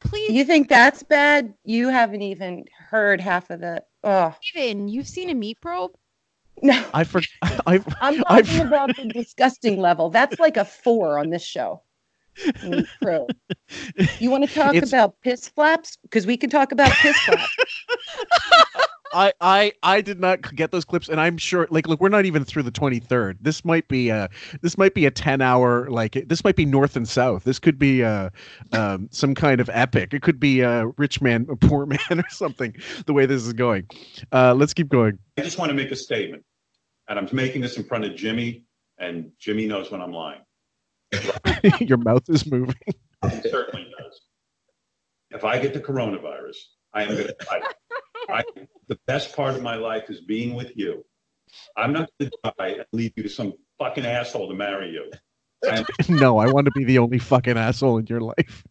Please, You think that's bad? You haven't even heard half of the. Oh Steven, you've seen a meat probe? no! I for I've I'm I've talking about the disgusting level. That's like a four on this show. Meat. You want to talk It's- about piss flaps? Because we can talk about piss flaps. I, I I did not get those clips, and I'm sure. Like, look, we're not even through the 23rd. This might be a this might be a 10 hour. Like, this might be North and South. This could be uh, um, some kind of epic. It could be a rich man, a poor man, or something. The way this is going. Uh, let's keep going. I just want to make a statement, and I'm making this in front of Jimmy, and Jimmy knows when I'm lying. Your mouth is moving. It certainly does. If I get the coronavirus, I am going to die. I, the best part of my life is being with you. I'm not going to die and leave you to some fucking asshole to marry you. I am no, I want to be the only fucking asshole in your life.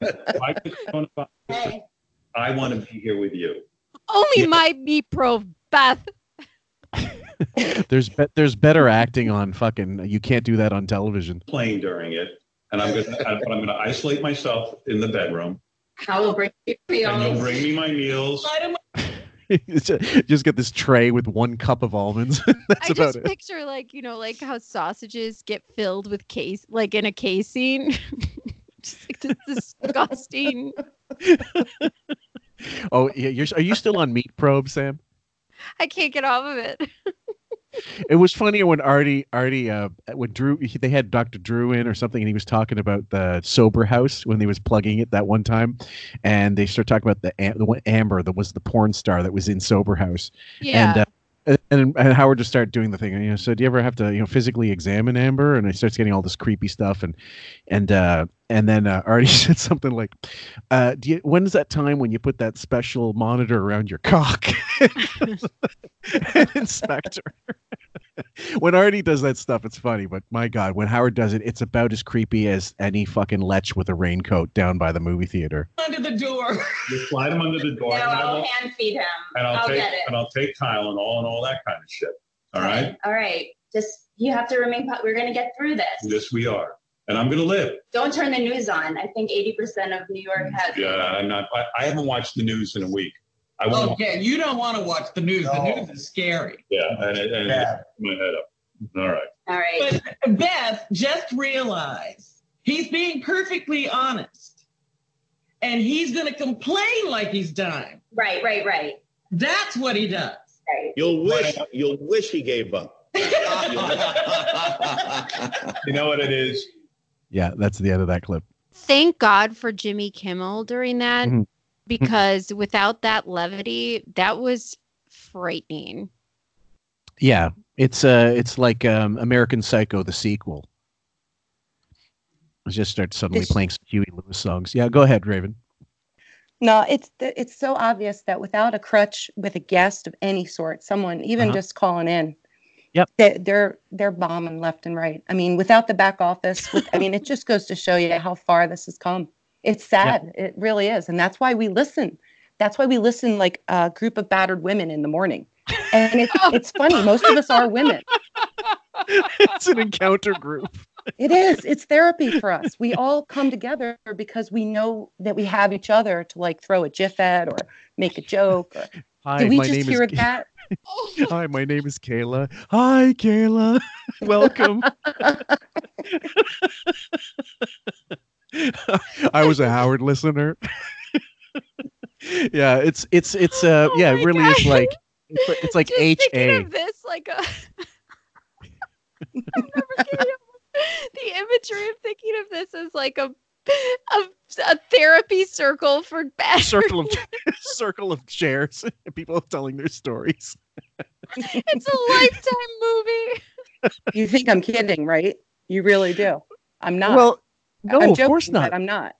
if I get the coronavirus, I want to be here with you. Only my meat probe, Beth. There's be- there's better acting on fucking. You can't do that on television. Playing during it, and I'm going to, but I'm going to isolate myself in the bedroom. I will bring you And you'll bring me my meals. just get this tray with one cup of almonds. That's I about just it. picture like you know like how sausages get filled with case like in a casing. just like this disgusting. Oh, yeah, you're, are you still on meat probe, Sam? I can't get off of it. It was funnier when Artie, Artie, uh, when Drew, he- they had Dr. Drew in or something, and he was talking about the sober house when he was plugging it that one time, and they started talking about the the one Amber that was the porn star that was in sober house, Yeah. and. Uh, and, and Howard just started doing the thing. You know, so do you ever have to, you know, physically examine Amber? And he starts getting all this creepy stuff, and and uh, and then uh, Artie said something like, uh, "Do you? When is that time when you put that special monitor around your cock?" Inspector. when Artie does that stuff, it's funny, but my God, when Howard does it, it's about as creepy as any fucking lech with a raincoat down by the movie theater. Under the door. You slide him under the door. No, and I I'll hand feed him. and I'll, I'll take get it. and I'll take Tylenol and all that kind of shit. All right. All right. Just you have to remain. po- We're gonna get through this. Yes, we are, and I'm gonna live. Don't turn the news on. I think 80% of New York has. Yeah, I'm not. I, I haven't watched the news in a week. I won't. Oh, yeah, you don't want to watch the news. The news is scary. Yeah, and it, and Yeah. it my head up. All right. All right. But Beth, just realize he's being perfectly honest. And he's going to complain like he's dying. Right, right, right. That's what he does. Right. You'll wish you'll wish he gave up. You know what it is? Yeah, that's the end of that clip. Thank God for Jimmy Kimmel during that Mhm. because without that levity, that was frightening. Yeah, it's uh, it's like um, American Psycho, the sequel. I just start suddenly This- playing some Huey Lewis songs. Yeah, go ahead, Raven. No, it's it's so obvious that without a crutch with a guest of any sort, someone even Uh-huh. just calling in, Yep. they, they're they're bombing left and right. I mean, without the back office, with, I mean, it just goes to show you how far this has come. It's sad, it really is, and that's why we listen. That's why we listen like a group of battered women in the morning. And it's it's funny. Most of us are women. it's an encounter group. It is. It's therapy for us. We all come together because we know that we have each other to like throw a gif at or make a joke. Or, Hi, did we my just name hear is that? Hi, my name is Kayla. Hi, Kayla. Welcome. I was a Howard listener. yeah, it's it's it's uh yeah, it really is like it's, like- it's like H A. of this like a. I never came up with the imagery of thinking of this as like a a, a therapy circle for bad circle of circle of chairs, people telling their stories. it's a lifetime movie. You think I'm kidding, right? You really do. I'm not. Well, no, I'm of course not. I'm not.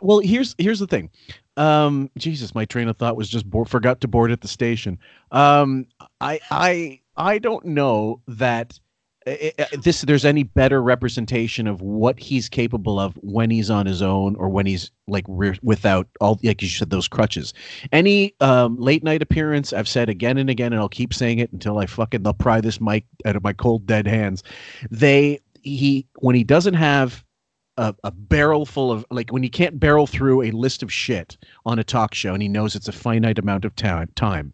Well, here's here's the thing. Um, Jesus, my train of thought was just bo- forgot to board at the station. Um, I I I don't know that this there's any better representation of what he's capable of when he's on his own or when he's like re- without all like you said those crutches. Any um, late night appearance, I've said again and again, and I'll keep saying it until I fucking they'll pry this mic out of my cold dead hands. They he when he doesn't have a, a barrel full of like when he can't barrel through a list of shit on a talk show and he knows it's a finite amount of time time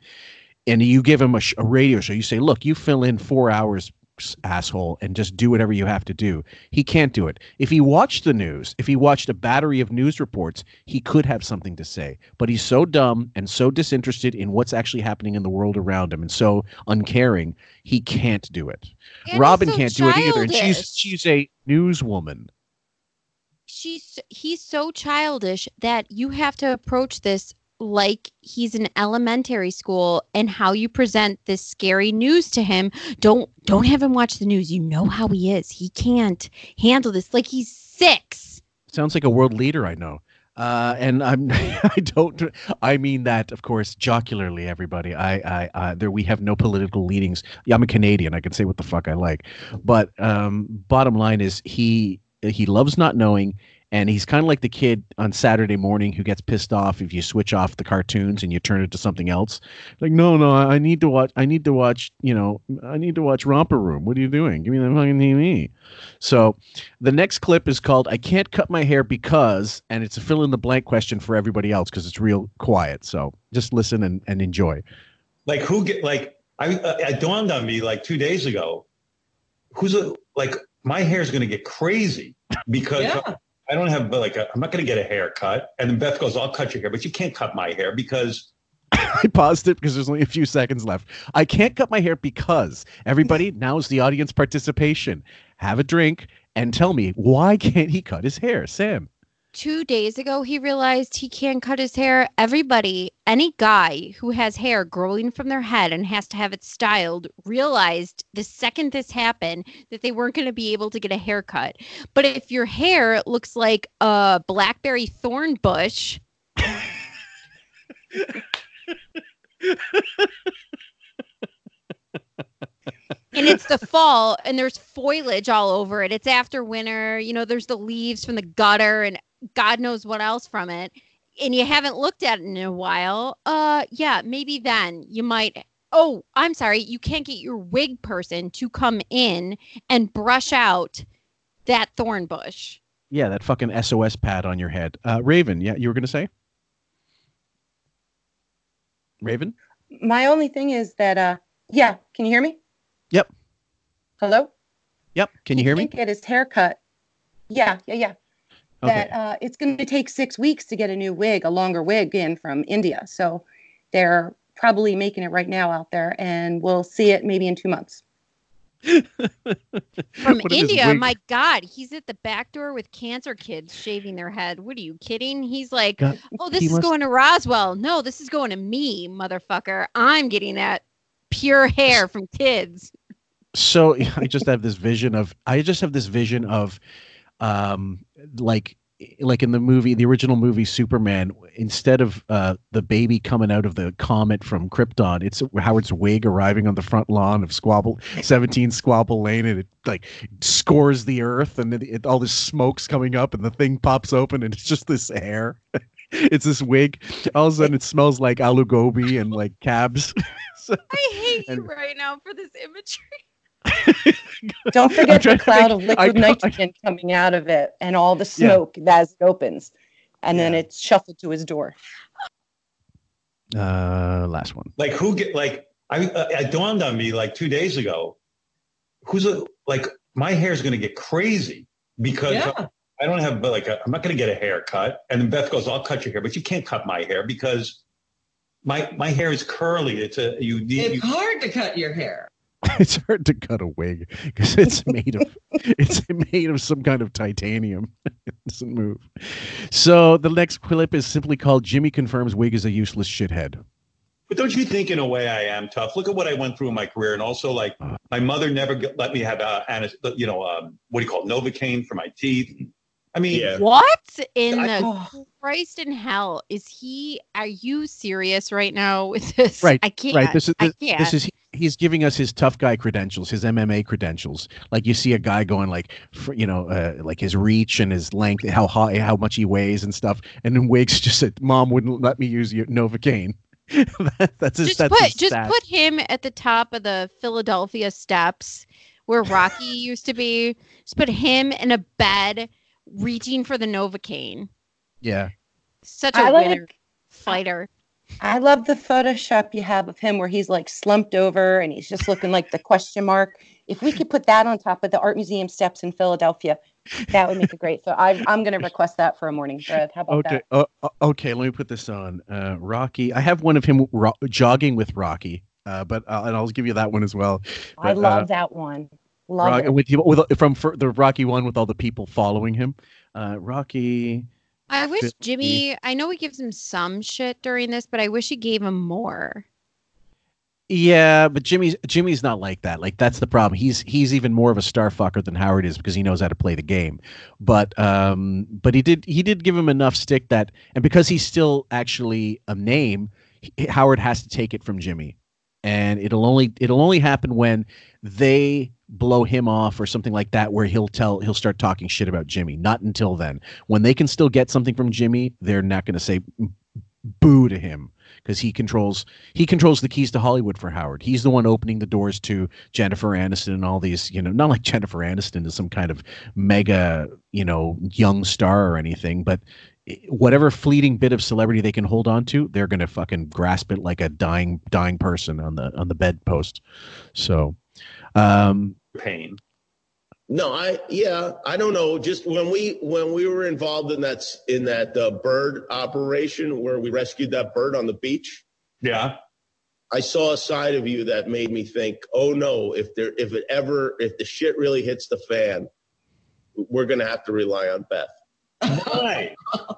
and you give him a, sh- a radio show you say look you fill in four hours asshole and just do whatever you have to do. He can't do it. If he watched the news if he watched a battery of news reports he could have something to say. But he's so dumb and so disinterested in what's actually happening in the world around him and so uncaring he can't do it. And robin so can't do it either and she's she's a newswoman. She's he's so childish that you have to approach this like he's in elementary school and how you present this scary news to him don't don't have him watch the news. You know how he is. He can't handle this. Like he's six. Sounds like a world leader I know. Uh, and I'm I don't I mean that of course jocularly everybody. I I uh, there we have no political leanings. Yeah, I'm a Canadian. I can say what the fuck I like. But um, bottom line is he he loves not knowing and he's kind of like the kid on Saturday morning who gets pissed off if you switch off the cartoons and you turn it to something else. Like, no, no, I need to watch. I need to watch. You know, I need to watch Romper Room. What are you doing? Give me the fucking TV. So, the next clip is called "I Can't Cut My Hair Because," and it's a fill in the blank question for everybody else because it's real quiet. So, just listen and, and enjoy. Like who get like I uh, it dawned on me like two days ago. Who's a, like my hair's going to get crazy because Yeah. I don't have like a, I'm not going to get a haircut. And then Beth goes, "I'll cut your hair, but you can't cut my hair because." I paused it because there's only a few seconds left. I can't cut my hair because everybody now is the audience participation. Have a drink and tell me why can't he cut his hair, Sam? Two days ago, he realized he can't cut his hair. Everybody, any guy who has hair growing from their head and has to have it styled, realized the second this happened that they weren't going to be able to get a haircut. But if your hair looks like a blackberry thorn bush, and it's the fall and there's foliage all over it. It's after winter, you know, there's the leaves from the gutter and God knows what else from it. And you haven't looked at it in a while. Uh yeah, maybe then you might Oh, I'm sorry, you can't get your wig person to come in and brush out that thorn bush. Yeah, that fucking SOS pad on your head. Uh, Raven, yeah, you were gonna say? Raven? My only thing is that, uh, yeah, can you hear me? Yep. Hello? Yep. Can you hear me? Can't get his hair cut. Yeah, yeah, yeah. Okay. That uh, it's going to take six weeks to get a new wig, a longer wig in from India. So they're probably making it right now out there, and we'll see it maybe in two months. From What is his India, my God, he's at the back door with cancer kids shaving their head. What are you kidding? He's like, God, oh, this is must- going to Roswell. No, this is going to me, motherfucker. I'm getting that pure hair from kids. so I just have this vision of I just have this vision of um like like in the movie the original movie Superman instead of uh the baby coming out of the comet from Krypton it's Howard's wig arriving on the front lawn of Squabble 17 Squabble Lane and it like scores the earth and then it, all this smoke's coming up and the thing pops open and it's just this hair. It's this wig. All of a sudden it smells like aloo gobi and like cabs. So, I hate you And- right now for this imagery. Don't forget the cloud make- of liquid nitrogen coming out of it and all the smoke as it opens. And then it's shuffled to his door. uh last one Like who get like I uh, it dawned on me like two days ago. Who's a like my hair's going to get crazy because Yeah. I don't have like i I'm not going to get a haircut. And then Beth goes, "I'll cut your hair, but you can't cut my hair because my my hair is curly. It's a you need It's you, hard to cut your hair. it's hard to cut a wig because it's made of it's made of some kind of titanium. it doesn't move. So the next clip is simply called "Jimmy confirms wig is a useless shithead." But don't you think, in a way, I am tough? Look at what I went through in my career, and also like my mother never let me have uh, anes- you know, um, what do you call it, Novocaine for my teeth. I mean, What in I- the Christ in hell is he? Are you serious right now with this? Right, I can't. right. This is I can't. this is he's giving us his tough guy credentials, his MMA credentials. Like you see a guy going like, for, you know, uh, like his reach and his length, how high, how much he weighs and stuff. And then Wiggs just said, "Mom wouldn't let me use your Novocaine." that, that's his. just that's put his just stat. put him at the top of the Philadelphia steps where Rocky used to be. Just put him in a bed reaching for the Novocaine. Yeah. Such a I like- winner fighter. I love the Photoshop you have of him where he's like slumped over and he's just looking like the question mark. If we could put that on top of the art museum steps in Philadelphia, that would make it great. So I, I'm going to request that for a morning thread. How about Okay. that? Uh, uh, okay. Let me put this on. Uh, Rocky. I have one of him ro- jogging with Rocky. Uh, but uh, and I'll give you that one as well. I love uh, that one. Love it. with, with from the Rocky one with all the people following him. Uh, Rocky. I wish Jimmy. I know he gives him some shit during this, but I wish he gave him more. Yeah, but Jimmy's Jimmy's not like that. Like that's the problem. He's he's even more of a star fucker than Howard is because he knows how to play the game. But um, but he did he did give him enough stick that, and because he's still actually a name, he- Howard has to take it from Jimmy. And it'll only it'll only happen when they blow him off or something like that where he'll tell he'll start talking shit about Jimmy. Not until then. When they can still get something from Jimmy they're not going to say boo to him because he controls he controls the keys to Hollywood for Howard. He's the one opening the doors to Jennifer Aniston and all these you know not like Jennifer Aniston is some kind of mega you know young star or anything but whatever fleeting bit of celebrity they can hold on to, they're gonna fucking grasp it like a dying dying person on the on the bedpost. So, um, pain. No, I yeah, I don't know. Just when we when we were involved in that in that uh, bird operation where we rescued that bird on the beach, Yeah. I saw a side of you that made me think, oh no, if there if it ever if the shit really hits the fan, we're gonna have to rely on Beth. Why?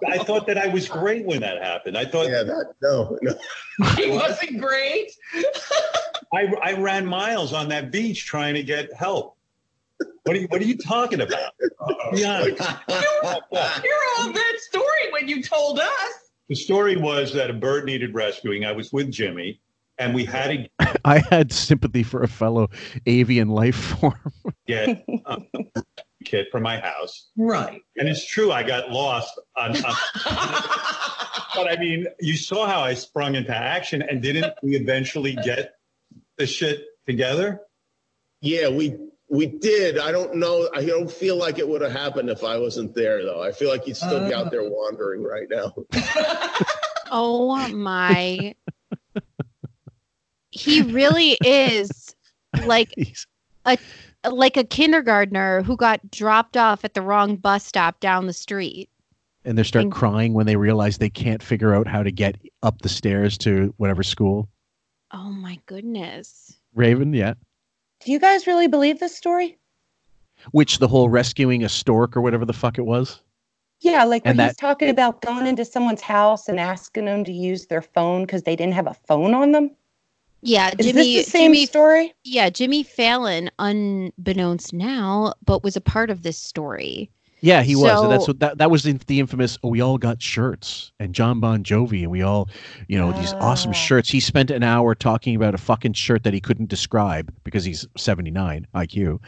I thought that I was great when that happened. I thought Yeah, that no, no. He wasn't great. I, I ran miles on that beach trying to get help. What are you What are you talking about? Oh, Be honest. You're all that story when you told us. The story was that a bird needed rescuing. I was with Jimmy, and we had a. I had sympathy for a fellow avian life form. Yeah. a kit from my house. Right. And it's true, I got lost on. on but I mean, you saw how I sprung into action, and didn't we eventually get the shit together? Yeah, we we did. I don't know. I don't feel like it would have happened if I wasn't there, though. I feel like you'd still be out there oh. wandering right now. Oh my. he really is like a like a kindergartner who got dropped off at the wrong bus stop down the street. and they start And- crying when they realize they can't figure out how to get up the stairs to whatever school. Oh my goodness. Raven, yeah. Do you guys really believe this story? Which the whole rescuing a stork or whatever the fuck it was. Yeah, like when And he's talking about going into someone's house and asking them to use their phone because they didn't have a phone on them. Yeah, Is Jimmy this the same Jimmy story? Yeah, Jimmy Fallon, unbeknownst now, but was a part of this story. Yeah, he was. And that's what that that was in the infamous. Oh, we all got shirts, and John Bon Jovi, and we all, you know, these awesome shirts. He spent an hour talking about a fucking shirt that he couldn't describe because he's seventy nine IQ,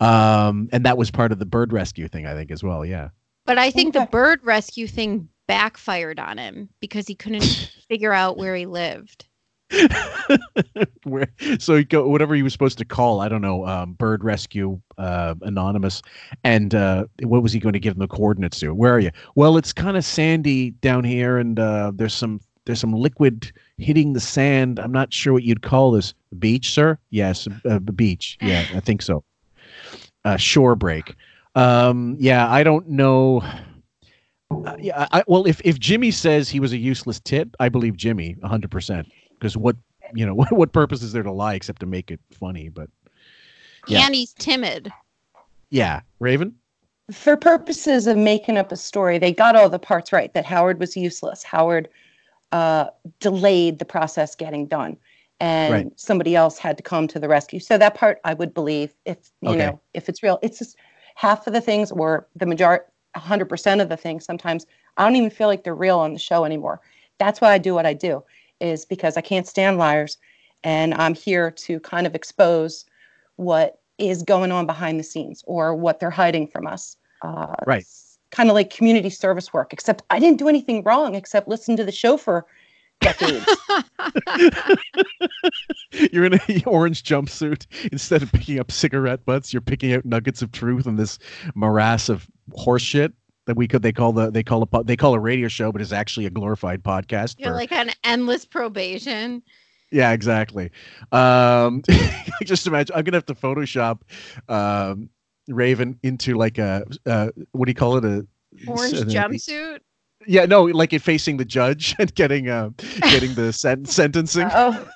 um, and that was part of the bird rescue thing, I think, as well. Yeah. But I think the bird rescue thing backfired on him because he couldn't figure out where he lived. where so he go whatever he was supposed to call i don't know um, bird rescue uh, anonymous and uh, what was he going to give them the coordinates to? Where are you? Well it's kind of sandy down here and uh, there's some there's some liquid hitting the sand. I'm not sure what you'd call this. Beach sir? Yes a, a beach. Yeah i think so. Uh, shore break. Um, yeah i don't know. Uh, yeah, I, well, if, if Jimmy says he was a useless tit, I believe Jimmy 100%. Because what, you know, what, what purpose is there to lie except to make it funny? But yeah, And he's timid. yeah. Raven? For purposes of making up a story, they got all the parts right that Howard was useless. Howard uh, delayed the process getting done, and Right. somebody else had to come to the rescue. So that part I would believe if you Okay. know if it's real. It's just half of the things or the majority, hundred percent of the things. Sometimes I don't even feel like they're real on the show anymore. That's why I do what I do, is because I can't stand liars, and I'm here to kind of expose what is going on behind the scenes or what they're hiding from us. Uh, Right. Kind of like community service work, except I didn't do anything wrong except listen to the show for decades. You're in an orange jumpsuit. Instead of picking up cigarette butts, you're picking out nuggets of truth in this morass of horse shit that we could they call the they call a they call a radio show, but is actually a glorified podcast. You're for- like an endless probation. Yeah, exactly. Um, just imagine. I'm gonna have to Photoshop um, Raven into like a uh, what do you call it? A Orange uh, jumpsuit. Yeah, no, like it facing the judge and getting uh, getting the sen- sentencing. Oh,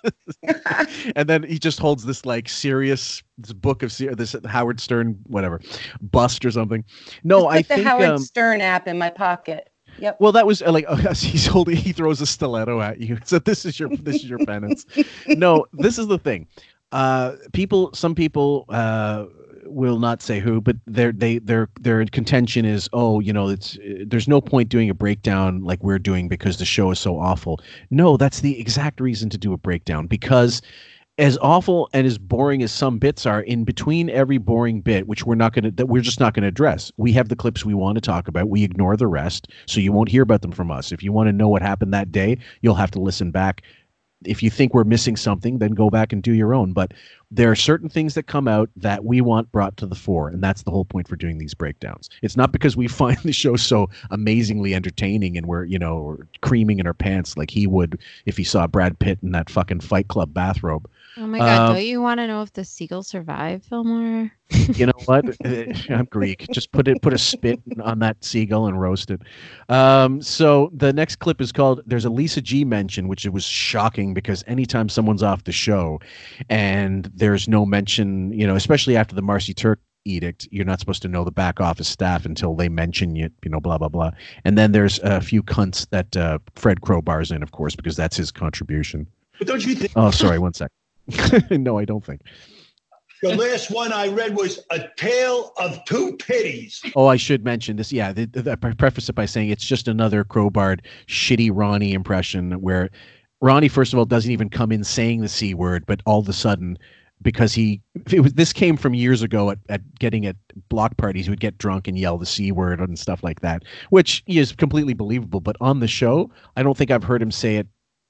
and then he just holds this like serious this book of ser- this Howard Stern whatever bust or something. No, I the think Howard um, Stern app in my pocket. Yep. well, that was uh, like as he's holding, he throws a stiletto at you. So this is your this is your penance. No, this is the thing. Uh, people, some people uh, will not say who, but their they their their contention is, oh, you know, it's there's no point doing a breakdown like we're doing because the show is so awful. No, that's the exact reason to do a breakdown because as awful and as boring as some bits are in between every boring bit which we're not going to that we're just not going to address we have the clips we want to talk about. We ignore the rest so you won't hear about them from us. If you want to know what happened that day you'll have to listen back if you think we're missing something then go back and do your own. But there are certain things that come out that we want brought to the fore and that's the whole point for doing these breakdowns. It's not because we find the show so amazingly entertaining and we're you know creaming in our pants like he would if he saw brad pitt in that fucking fight club bathrobe Oh my god, Um, don't you want to know if the seagull survived, Phil Moore? you know what? I'm Greek. Just put it, put a spit on that seagull and roast it. Um, so the next clip is called. There's a Lisa G mention, which it was shocking because anytime someone's off the show, and there's no mention, you know, especially after the Marcy Turk edict, you're not supposed to know the back office staff until they mention you, you know, blah blah blah. And then there's a few cunts that uh, Fred Crowbar's in, of course, because that's his contribution. But don't you think Oh, sorry, one sec. no, I don't think. the last one I read was A Tale of Two Pities? Oh, I should mention this. Yeah, the, the, I preface it by saying it's just another crowbarred, shitty Ronnie impression where Ronnie, first of all, doesn't even come in saying the c word, but all of a sudden, because he it was this came from years ago at, at getting at block parties, he would get drunk and yell the c word and stuff like that, which is completely believable. But on the show, I don't think I've heard him say it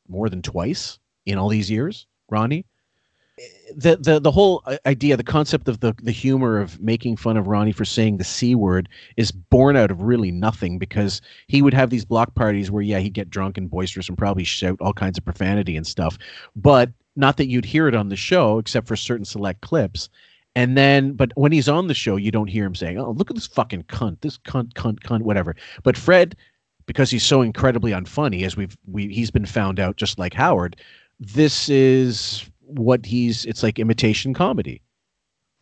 more than twice in all these years, Ronnie the the the whole uh, idea, the concept of the the humor of making fun of Ronnie for saying the c word is born out of really nothing because he would have these block parties where yeah he'd get drunk and boisterous and probably shout all kinds of profanity and stuff, but not that you'd hear it on the show except for certain select clips. And then, but when he's on the show, you don't hear him saying, "Oh, look at this fucking cunt, this cunt, cunt, cunt, whatever." But Fred, because he's so incredibly unfunny, as we've we he's been found out, just like Howard. This is what he's. It's like imitation comedy.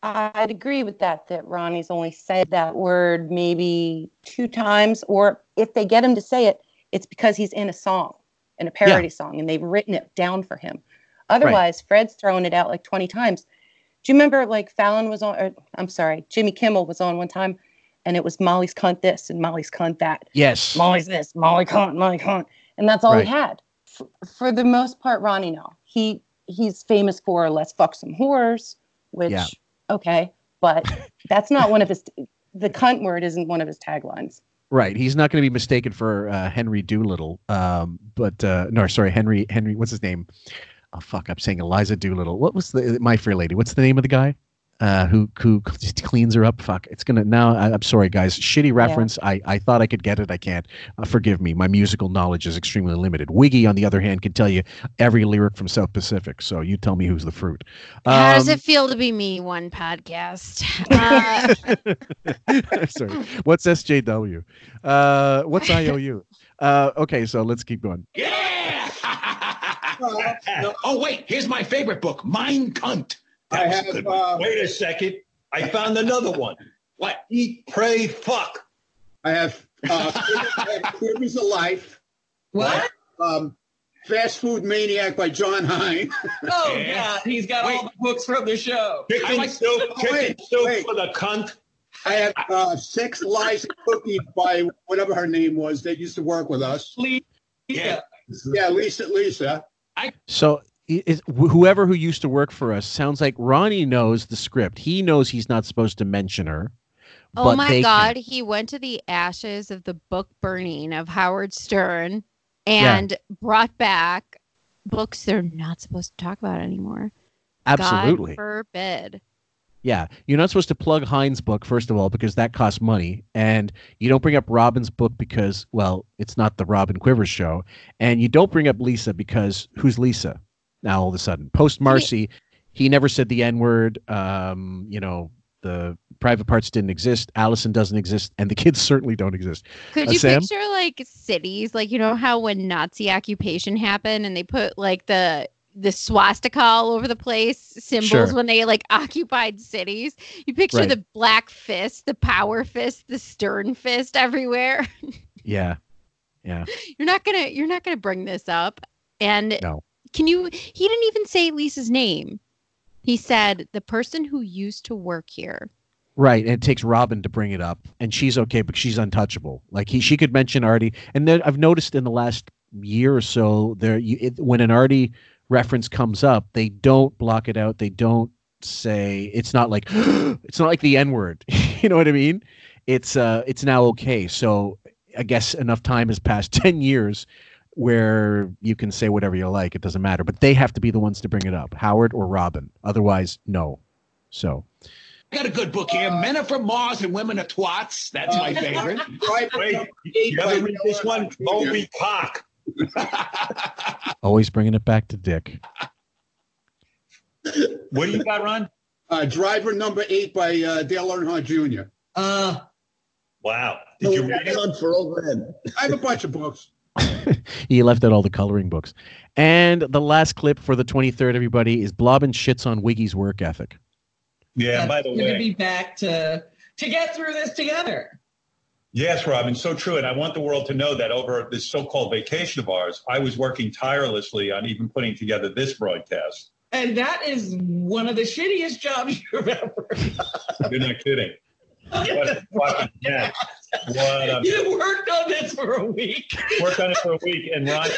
I'd agree with that, that Ronnie's only said that word maybe two times, or if they get him to say it, it's because he's in a song, in a parody song, and they've written it down for him. Otherwise, Fred's throwing it out like 20 times. Do you remember like Fallon was on, or, I'm sorry, Jimmy Kimmel was on one time, and it was Molly's cunt this and Molly's cunt that. Yes. Molly's this, Molly cunt, Molly cunt. And that's all Right. he had. For, for the most part, Ronnie, no. He he's famous for let's fuck some whores, which Yeah. okay, but that's not one of his the cunt word isn't one of his taglines. Right. He's not going to be mistaken for uh, Henry Doolittle. Um, but uh, no, sorry, Henry. Henry. What's his name? Oh fuck! I'm saying Eliza Doolittle. What was the My Fair Lady? What's the name of the guy? Uh, who who just cleans her up? Fuck! It's gonna now. I, I'm sorry, guys. Shitty reference. I I thought I could get it. I can't. Uh, forgive me. My musical knowledge is extremely limited. Wiggy, on the other hand, can tell you every lyric from South Pacific. So you tell me who's the fruit. How does Um, it feel to be me? One podcast. Uh, Sorry. What's SJW? Uh, what's IOU? Uh, okay, so let's keep going. Yeah. oh wait, here's my favorite book, Mein Kunt. I have, uh, Wait a second. I found another one. What? Eat, pray, fuck. I have uh, I have Quivers of Life. What? Um, Fast Food Maniac by John Hein. Oh God, he's got all the books from the show. Chicken I like- soup, chicken wait, soup wait. for the cunt. I have uh, Six Lies and Cookies by whatever her name was that used to work with us. Lisa. Yeah. Yeah, Lisa. Lisa. I- So i- is, wh- whoever who used to work for us sounds like Ronnie knows the script. He knows he's not supposed to mention her. oh my God, can. he went to the ashes of the book burning of Howard Stern Yeah. and brought back books they're not supposed to talk about anymore. Absolutely. God forbid. Yeah, you're not supposed to plug Hein's book first of all because that costs money, and you don't bring up Robin's book because well, it's not the Robin Quivers show, and you don't bring up Lisa because who's Lisa? Now all of a sudden, post Marcy, he never said the N word. Um, you know, the private parts didn't exist. Allison doesn't exist, and the kids certainly don't exist. Could Uh, you Sam? picture like cities, like you know how when Nazi occupation happened and they put like the the swastika all over the place, symbols Sure. when they like occupied cities. You picture Right. the black fist, the power fist, the stern fist everywhere. Yeah, yeah. you're not gonna you're not gonna bring this up. And No. Can you he didn't even say Lisa's name. He said the person who used to work here. Right, and it takes Robin to bring it up, and she's okay, but she's untouchable. Like he, she could mention Artie, and then I've noticed in the last year or so, there, you, it, when an Artie reference comes up, they don't block it out. They don't say it's not like it's not like the N word. you know what I mean? It's uh it's now okay. So I guess enough time has passed ten years where you can say whatever you like. It doesn't matter. But they have to be the ones to bring it up, Howard or Robin. Otherwise, no. So I got a good book here. Men are from Mars and women are twats. That's my favorite. Right. Wait, you ever read this one? Moby Cock. always bringing it back to Dick. What do you got, Ron? Uh, Driver number eight by uh, Dale Earnhardt Jr. Uh, Wow. Did you read it? On for old men. I have a bunch of books. he left out all the coloring books. And the last clip for the 23rd, everybody, is Blobbin shits on Wiggy's work ethic. Yeah, by the way. We're going to be back to to get through this together. Yes, Robin, so true. And I want the world to know that over this so called vacation of ours, I was working tirelessly on even putting together this broadcast. And that is one of the shittiest jobs you've ever done. You're not kidding. What a fucking mess. You worked on this for a week. worked on it for a week and Ron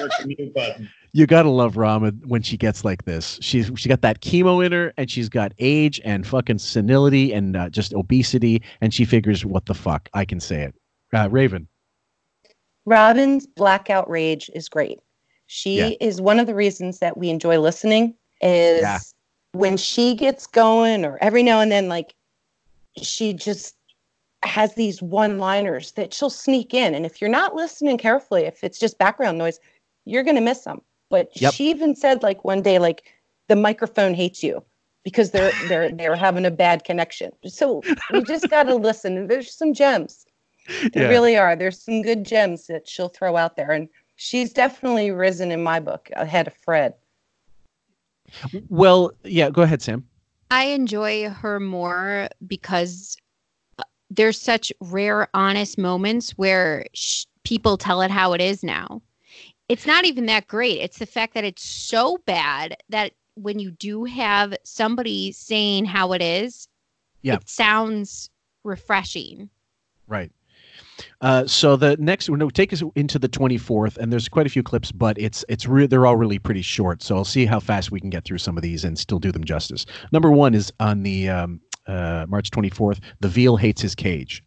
worked the mute button. You gotta love Rama when she gets like this. She's she got that chemo in her, and she's got age and fucking senility and uh, just obesity, and she figures, what the fuck? I can say it. Uh, Raven. Robin's blackout rage is great. She Yeah. is one of the reasons that we enjoy listening is Yeah. when she gets going or every now and then like she just has these one-liners that she'll sneak in and if you're not listening carefully if it's just background noise you're going to miss them but Yep. she even said like one day like the microphone hates you because they're they're they're having a bad connection so you just got to listen there's some gems there Yeah. really are. There's some good gems that she'll throw out there. And she's definitely risen in my book ahead of Fred. Well, yeah, go ahead, Sam. I enjoy her more because there's such rare, honest moments where sh- people tell it how it is now. It's not even that great. It's the fact that it's so bad that when you do have somebody saying how it is, Yeah. it sounds refreshing. Right. Uh, so the next no take us into the 24th and there's quite a few clips but it's it's re- they're all really pretty short so I'll see how fast we can get through some of these and still do them justice. Number 1 is on the um, uh, March 24th the veal hates his cage.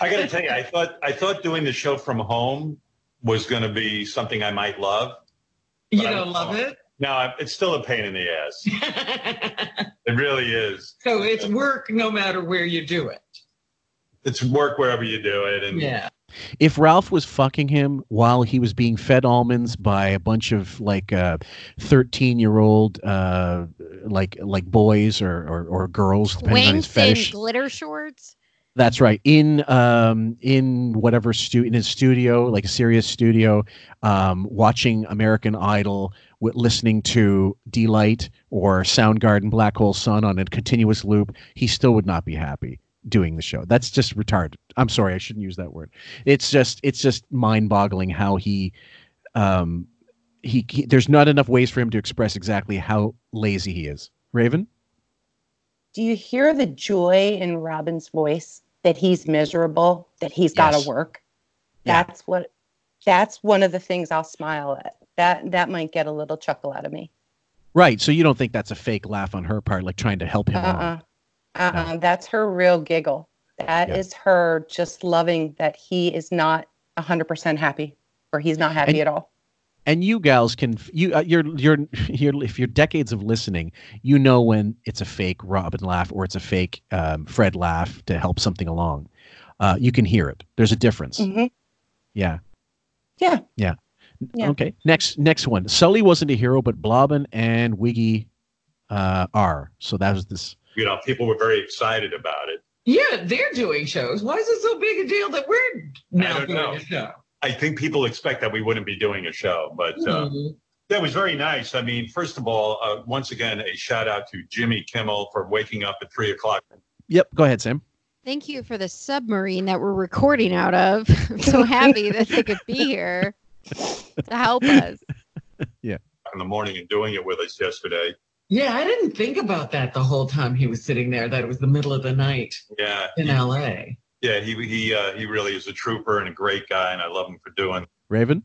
I got to tell you, I thought I thought doing the show from home was going to be something I might love. You don't love it? No, it's still a pain in the ass. it really is. So it's work no matter where you do it. It's work wherever you do it, and Yeah. If Ralph was fucking him while he was being fed almonds by a bunch of like uh 13 year old uh like like boys or or, or girls depending on his fetish glitter shorts. That's right. In um in whatever stu in his studio, like a serious studio, um, watching American Idol, with listening to Delight or Soundgarden, Black Hole Sun on a continuous loop, he still would not be happy doing the show. That's just retarded. I'm sorry, I shouldn't use that word. It's just it's just mind-boggling how he um he, he there's not enough ways for him to express exactly how lazy he is. Raven? Do you hear the joy in Robin's voice that he's miserable, that he's got to work? Yeah. That's what that's one of the things I'll smile at. That that might get a little chuckle out of me. Right. So you don't think that's a fake laugh on her part, like trying to help him along? Uh-uh. Uh-uh. That's her real giggle. That is Yeah. her just loving that he is not 100% happy or he's not happy And- at all. and you gals can you uh, you're you're you're if you're decades of listening you know when it's a fake robin laugh or it's a fake um, fred laugh to help something along uh, you can hear it there's a difference Mhm. yeah Yeah. yeah Yeah. okay next next one sully wasn't a hero but blobbin and wiggy uh, are so that was this you know, people were very excited about it. Yeah, they're doing shows. Why is it so big a deal that we're now don't doing know. a show? I think people expect that we wouldn't be doing a show, but uh, Mhm. that was very nice. I mean, first of all, uh, once again, a shout out to Jimmy Kimmel for waking up at three o'clock. yep go ahead sam Thank you for the submarine that we're recording out of. I'm so happy that they could be here to help us. yeah in the morning and doing it with us yesterday. Yeah, I didn't think about that the whole time he was sitting there. That it was the middle of the night Yeah, in L.A. yeah, he he uh, he really is a trooper and a great guy, and I love him for doing. raven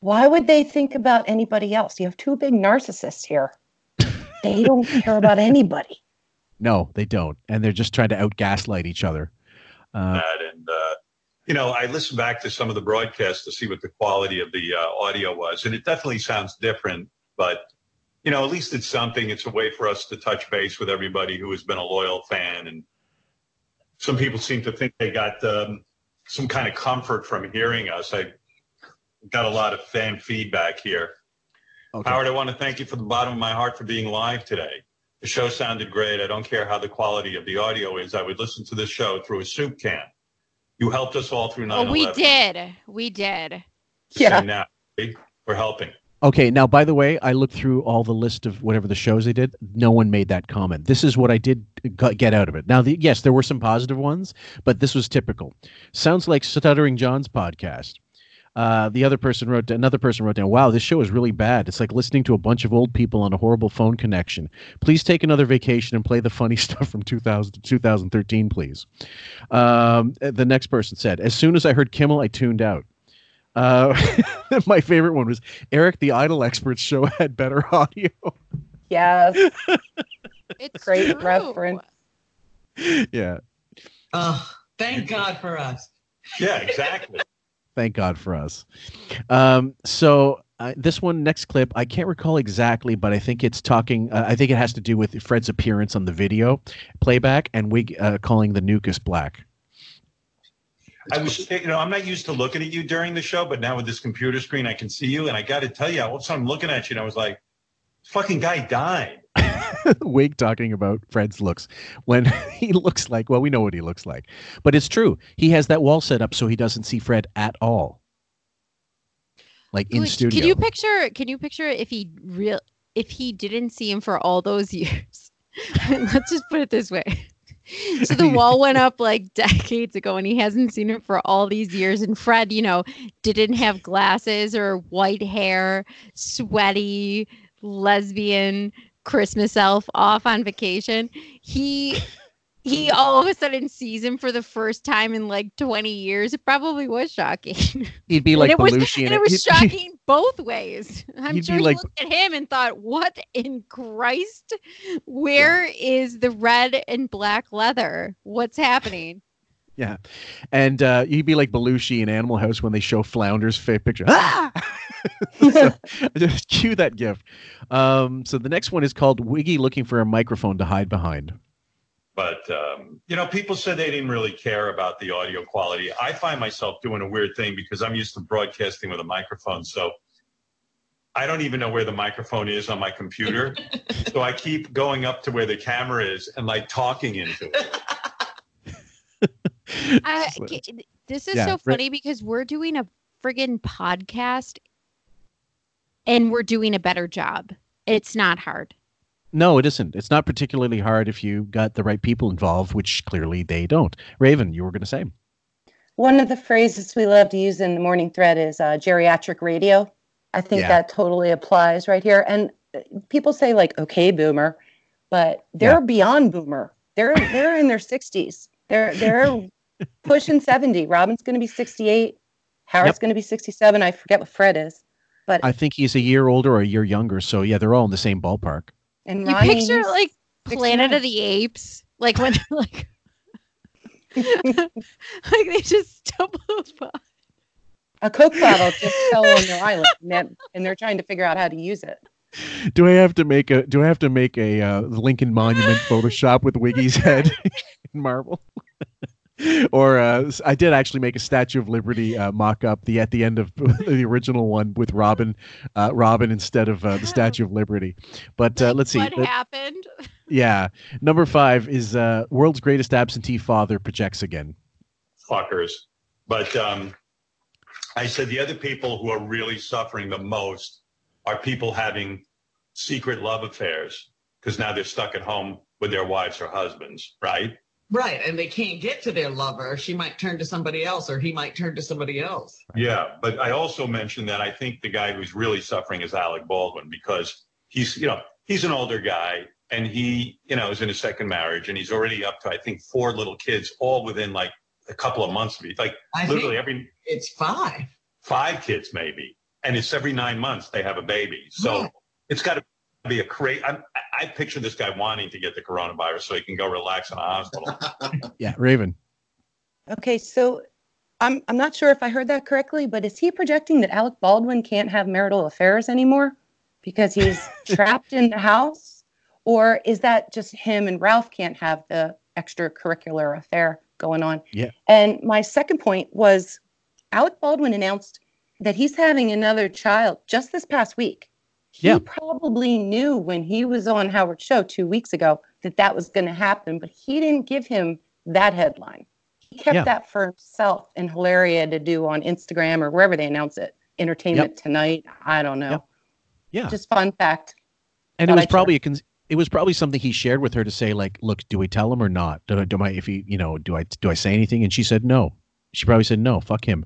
Why would they think about anybody else? You have two big narcissists here. They don't care about anybody. No, they don't, and they're just trying to out gaslight each other. Uh, that and uh, you know i listened back to some of the broadcasts to see what the quality of the uh, audio was and it definitely sounds different but you know at least it's something it's a way for us to touch base with everybody who has been a loyal fan. And some people seem to think they got um, some kind of comfort from hearing us. I got a lot of fan feedback here. Howard i want to thank you from the bottom of my heart for being live today. The show sounded great. I don't care how the quality of the audio is. I would listen to this show through a soup can. You helped us all through 9 Oh, we did. We did. And now we're helping. Okay, now by the way, I looked through all the list of whatever the shows they did. No one made that comment. This is what I did get out of it. Now, the, yes, there were some positive ones, but this was typical. Sounds like Stuttering John's podcast. Uh, the other person wrote, another person wrote down, "Wow, this show is really bad. It's like listening to a bunch of old people on a horrible phone connection. Please take another vacation and play the funny stuff from 2000 to 2013, please." Um, the next person said, "As soon as I heard Kimmel, I tuned out." Uh, my favorite one was Eric, the Idol Experts show had better audio. Yes. It's Great true. reference. yeah, Oh, thank God for us. Yeah, exactly. thank God for us. Um, so uh, this one, next clip, I can't recall exactly, but I think it's talking. Uh, I think it has to do with Fred's appearance on the video playback, and we uh, calling the Nucus black. I was, you know, I'm not used to looking at you during the show, but now with this computer screen, I can see you. And I got to tell you, all of a sudden I'm looking at you and I was like, fucking guy died. Wig talking about Fred's looks when he looks like well, we know what he looks like, but it's true. He has that wall set up so he doesn't see Fred at all, like in Like, studio. Can you picture? Can you picture if he real if he didn't see him for all those years? Let's just put it this way. So the wall went up like decades ago, and he hasn't seen it for all these years. And Fred, you know, didn't have glasses or white hair, sweaty, lesbian, Christmas elf off on vacation. He he all of a sudden sees him for the first time in like 20 years. It probably was shocking. He'd be And like it was, Belushi, and and it was shocking both ways. I'm sure he like- looked at him and thought, "What in Christ? Where is the red and black leather? What's happening?" Yeah, and uh, he'd be like Belushi in Animal House when they show Flounder's fa- picture. Ah! so, just cue that gift. Um, so the next one is called Wiggy looking for a microphone to hide behind. But, um, you know, people said they didn't really care about the audio quality. I find myself doing a weird thing because I'm used to broadcasting with a microphone. So I don't even know where the microphone is on my computer. so I keep going up to where the camera is and like talking into it. I, this is Yeah, so Fred- funny because we're doing a friggin' podcast, and we're doing a better job. It's not hard. No, it isn't. It's not particularly hard if you got the right people involved, which clearly they don't. Raven, you were going to say. One of the phrases we love to use in the morning thread is uh, geriatric radio. I think Yeah. that totally applies right here. And uh, people say like, "Okay, boomer," but they're beyond boomer. They're they're in their sixties. They're they're pushing seventy. Robin's going to be sixty-eight. Howard's Yep. going to be sixty-seven. I forget what Fred is, but I think he's a year older or a year younger. So yeah, they're all in the same ballpark. And You Ronnie, picture like Planet 69. of the Apes, like when like like they just stumble upon. a Coke bottle just fell on their island, and, that- and they're trying to figure out how to use it. Do I have to make a Do I have to make a uh, Lincoln Monument Photoshop with Wiggy's head in marble? Or uh, s- I did actually make a Statue of Liberty uh, mock up the at the end of the original one with Robin, uh, Robin instead of uh, the Statue of Liberty. But uh, let's see. What happened? yeah, number five is uh, world's greatest absentee father projects again. fuckers. But um, I said the other people who are really suffering the most are people having secret love affairs because now they're stuck at home with their wives or husbands, right? Right, and they can't get to their lover. She might turn to somebody else, or he might turn to somebody else. Yeah, but I also mentioned that I think the guy who's really suffering is Alec Baldwin because he's, you know, he's an older guy and he, you know, is in his second marriage and he's already up to I think four little kids, all within like a couple of months of each. Like I literally every it's five. five kids maybe and it's every nine months they have a baby. So it's got to be a crazy. I, I picture this guy wanting to get the coronavirus so he can go relax in a hospital. Yeah, Raven. Okay, so I'm I'm not sure if I heard that correctly, but is he projecting that Alec Baldwin can't have marital affairs anymore because he's trapped in the house, or is that just him and Ralph can't have the extracurricular affair going on? Yeah. And my second point was Alec Baldwin announced that he's having another child just this past week. He Yeah. probably knew when he was on Howard Show two weeks ago that that was going to happen, but he didn't give him that headline. He kept Yeah. that for himself and Hilaria to do on Instagram or wherever they announce it. Entertainment Tonight. I don't know. Yeah. Just fun fact. and it was I'd probably a cons- it was probably something he shared with her to say like look do we tell him or not do, I- do I if he you know do I do I say anything and she said no she probably said no fuck him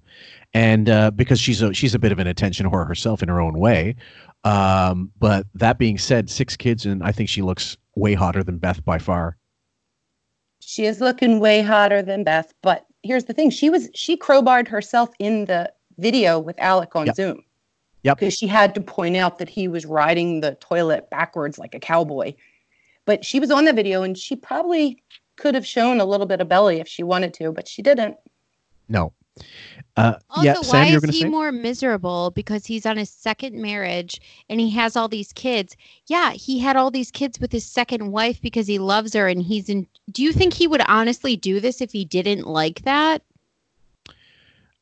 and uh, because she's a she's a bit of an attention whore herself in her own way um, but that being said six kids and I think she looks way hotter than Beth by far She is looking way hotter than Beth, but here's the thing: she was she crowbarred herself in the video with Alec on Yep. Zoom. Yep. Because she had to point out that he was riding the toilet backwards like a cowboy. But she was on the video, and she probably could have shown a little bit of belly if she wanted to, but she didn't. No uh, Also, yeah why Sam you're is he say more miserable? Because he's on his second marriage and he has all these kids. Yeah, he had all these kids with his second wife because he loves her and he's in. Do you think he would honestly do this if he didn't like that?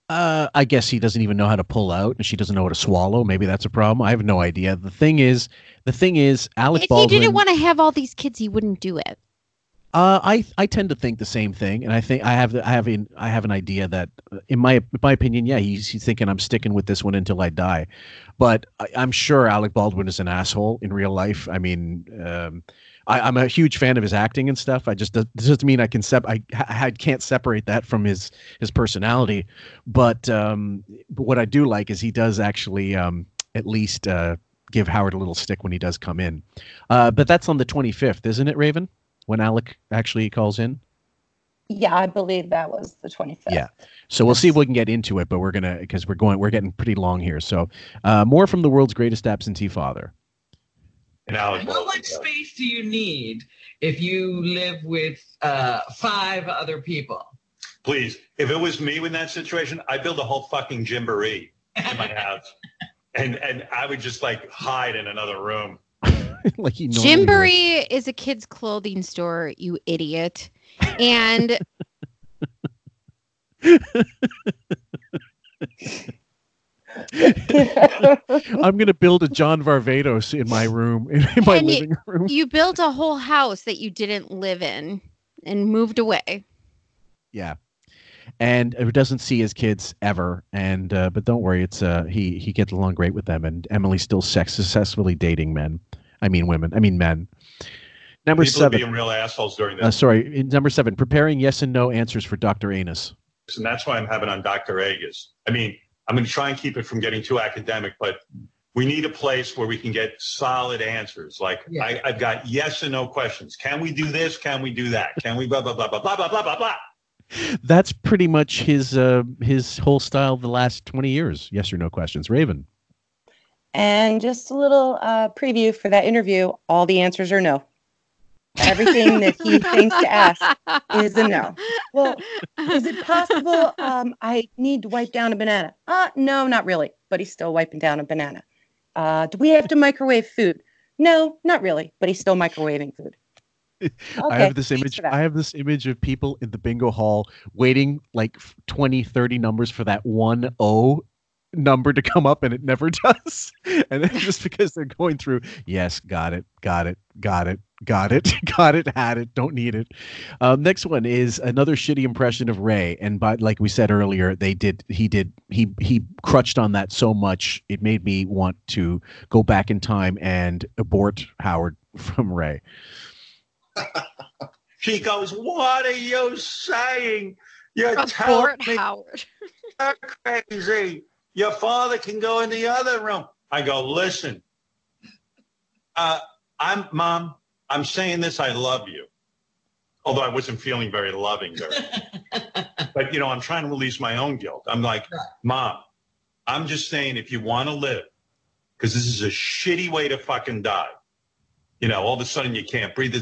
Uh, I guess he doesn't even know how to pull out, and she doesn't know how to swallow. Maybe that's a problem. I have no idea. The thing is, the thing is, Alec if Baldwin. he didn't want to have all these kids, he wouldn't do it. Uh, I I tend to think the same thing, and I think I have I have an I have an idea that, uh, in my in my opinion, yeah, he's he's thinking I'm sticking with this one until I die, but I, I'm sure Alec Baldwin is an asshole in real life. I mean, um, I, I'm a huge fan of his acting and stuff. I just doesn't mean I can sep I, I can't separate that from his his personality, but um, but what I do like is he does actually um at least uh give Howard a little stick when he does come in, uh, but that's on the 25th, isn't it, Raven? When Alec actually calls in. Yeah, I believe that was the 25th. Yeah. So we'll see if we can get into it, but we're gonna because we're going we're getting pretty long here. So uh, more from the world's greatest absentee father. And Alec How much space do you need if you live with uh, five other people? Please, if it was me in that situation, I'd build a whole fucking gymboree in my house, and and I would just like hide in another room. like he. Gymboree is a kid's clothing store, you idiot. And I'm gonna build a John Varvatos in my room in, my and living you, room. you built a whole house that you didn't live in and moved away. Yeah. And uh, doesn't see his kids ever, and uh, but don't worry, it's uh he he gets along great with them, and Emily's still sex successfully dating men. I mean women. I mean men. Number People seven. being real assholes during this, Uh, sorry, number seven. Preparing yes and no answers for Dr. Anus. and that's why I'm having on Dr. Agus. I mean, I'm going to try and keep it from getting too academic, but we need a place where we can get solid answers. Like Yeah. I, I've got yes and no questions. Can we do this? Can we do that? Can we blah blah blah blah blah blah blah blah blah? That's pretty much his uh, his whole style the last twenty years. Yes or no questions. Raven. And just a little uh, preview for that interview. All the answers are no. Everything that he thinks to ask is a no. Well, is it possible um, I need to wipe down a banana? Uh, no, not really. But he's still wiping down a banana. Uh, do we have to microwave food? No, not really. But he's still microwaving food. I have this image. I have this image of people in the bingo hall waiting like 20, 30 numbers for that one O number to come up and it never does. And then just because they're going through, yes, got it, got it, got it, got it, got it, had it, don't need it. Um, next one is another shitty impression of Ray. And by like we said earlier, they did he did he he crutched on that so much it made me want to go back in time and abort Howard from Ray. She goes, "What are you saying? You're telling Abort me Howard. you're crazy. Your father can go in the other room." I go, "Listen, uh, I'm mom. I'm saying this. I love you." Although I wasn't feeling very loving there, but you know, I'm trying to release my own guilt. I'm like, "Mom, I'm just saying, if you want to live, because this is a shitty way to fucking die. You know, all of a sudden you can't breathe.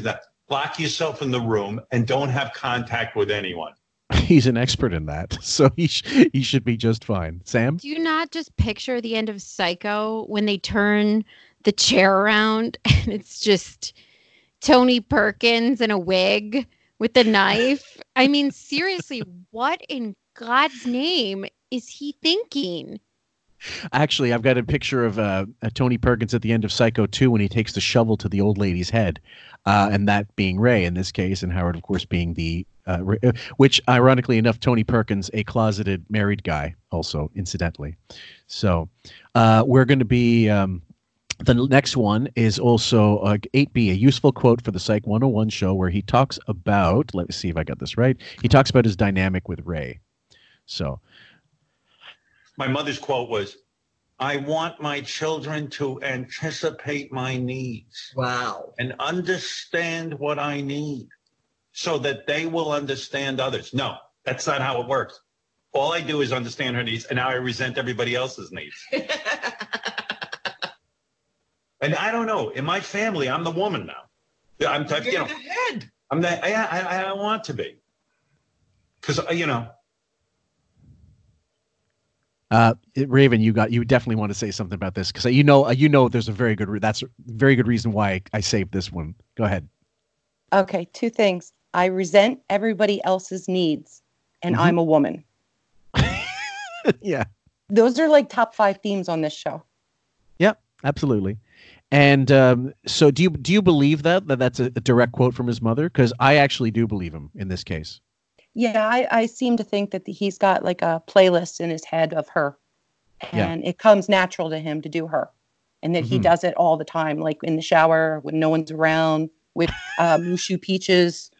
Lock yourself in the room and don't have contact with anyone. He's an expert in that, so he sh- he should be just fine. Sam, Do you not just picture the end of Psycho when they turn the chair around and it's just Tony Perkins in a wig with a knife? I mean, seriously, what in God's name is he thinking? actually, I've got a picture of uh, Tony Perkins at the end of Psycho 2 when he takes the shovel to the old lady's head, uh, and that being Ray in this case, and Howard, of course, being the uh, uh, which, ironically enough, Tony Perkins, a closeted married guy, also incidentally. So uh, we're going to be. Um, the next one is also uh, 8B, a useful quote for the Psych 101 show where he talks about, let me see if I got this right. He talks about his dynamic with Ray. So, My mother's quote was, I want my children to anticipate my needs. Wow. And understand what I need so that they will understand others. No, that's not how it works. All I do is understand her needs, and now I resent everybody else's needs. and I don't know. In my family, I'm the woman now. I'm, You're you know, the head. I'm the, I, I, I want to be. Because, you know, Uh, Raven, you got you definitely want to say something about this because you know uh, you know there's a very good re- that's a very good reason why I, I saved this one. Go ahead. Okay, two things. I resent everybody else's needs, and Mhm. I'm a woman. yeah. Those are like top five themes on this show. Yep. Absolutely. And um, so, do you do you believe that that that's a, direct quote from his mother? Because I actually do believe him in this case. Yeah, I, I seem to think that he's got like a playlist in his head of her, Yeah. and it comes natural to him to do her, and that he Mhm. does it all the time, like in the shower when no one's around with uh, Mushu peaches.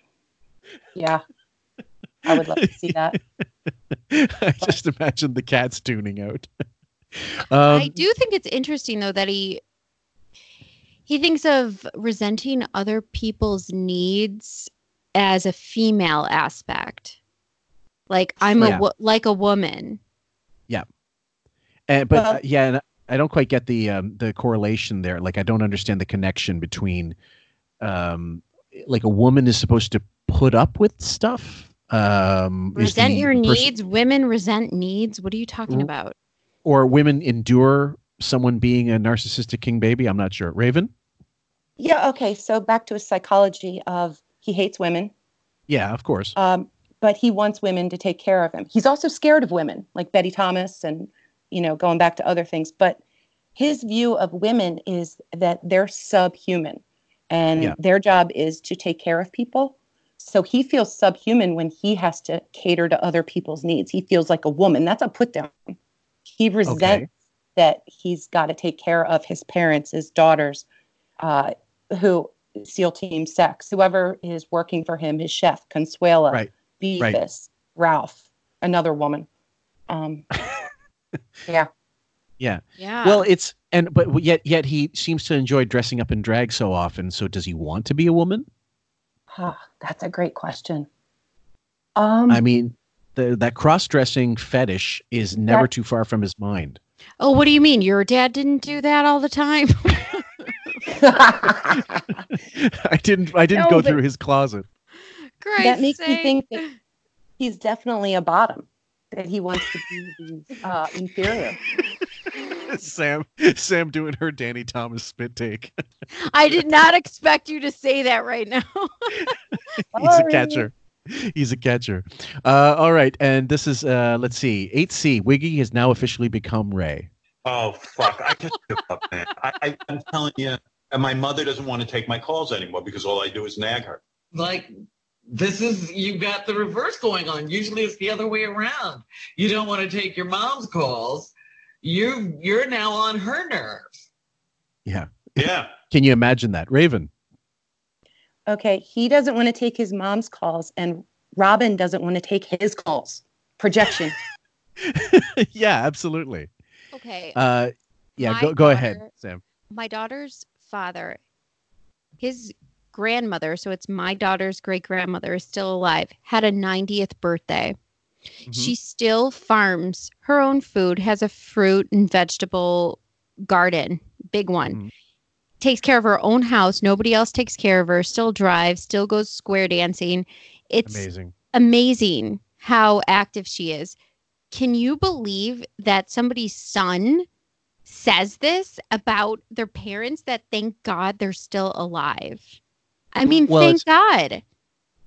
Yeah, I would love to see that. I just imagine the cats tuning out. um, I do think it's interesting though that he he thinks of resenting other people's needs as a female aspect. Like I'm Yeah. a wo- like a woman. Yeah. And but Well- uh, yeah, and I don't quite get the um, the correlation there. Like I don't understand the connection between um like a woman is supposed to put up with stuff. Um Resent your person- needs. Women resent needs. What are you talking about? or women endure someone being a narcissistic king baby. I'm not sure. Raven? Yeah, okay. So back to his psychology of he hates women, Yeah, of course. um, but he wants women to take care of him. He's also scared of women, like Betty Thomas, and you know, going back to other things. But his view of women is that they're subhuman, and Yeah. their job is to take care of people. So he feels subhuman when he has to cater to other people's needs. He feels like a woman. That's a put down. He resents that he's got to take care of his parents, his daughters, uh, who SEAL Team Sex, whoever is working for him, his chef, Consuela, Right. Beavis, Right. Ralph, another woman. Um, yeah. Yeah. Yeah. Well, it's and but yet yet he seems to enjoy dressing up in drag so often. So does he want to be a woman? Ah, that's a great question. Um, I mean, the that cross-dressing fetish is never That- too far from his mind. Oh, what do you mean? Your dad didn't do that all the time? I didn't I didn't No, go through his closet. Great. That makes me think that he's definitely a bottom, that he wants to be uh, inferior. Sam Sam doing her Danny Thomas spit take. I did not expect you to say that right now. He's a catcher. He's a catcher. Uh, all right, and this is uh, let's see, eight C. Wiggy has now officially become Ray. Oh fuck! I just give up, man. I, I, I'm telling you, and my mother doesn't want to take my calls anymore because all I do is nag her. Like this is you've got the reverse going on. Usually it's the other way around. You don't want to take your mom's calls. You you're now on her nerves. Yeah. Yeah. Can you imagine that, Raven? Okay, he doesn't want to take his mom's calls, and Robin doesn't want to take his calls. Projection. yeah, absolutely. Okay. Uh, yeah, My go go ahead, Sam. my daughter's father, his grandmother, so it's my daughter's great grandmother, is still alive, had a 90th birthday. Mm-hmm. She still farms her own food, has a fruit and vegetable garden, big one. Mm-hmm. Takes care of her own house. Nobody else takes care of her. Still drives, still goes square dancing. It's Amazing. amazing how active she is. Can you believe that somebody's son says this about their parents that thank God they're still alive? I mean, Well, thank God.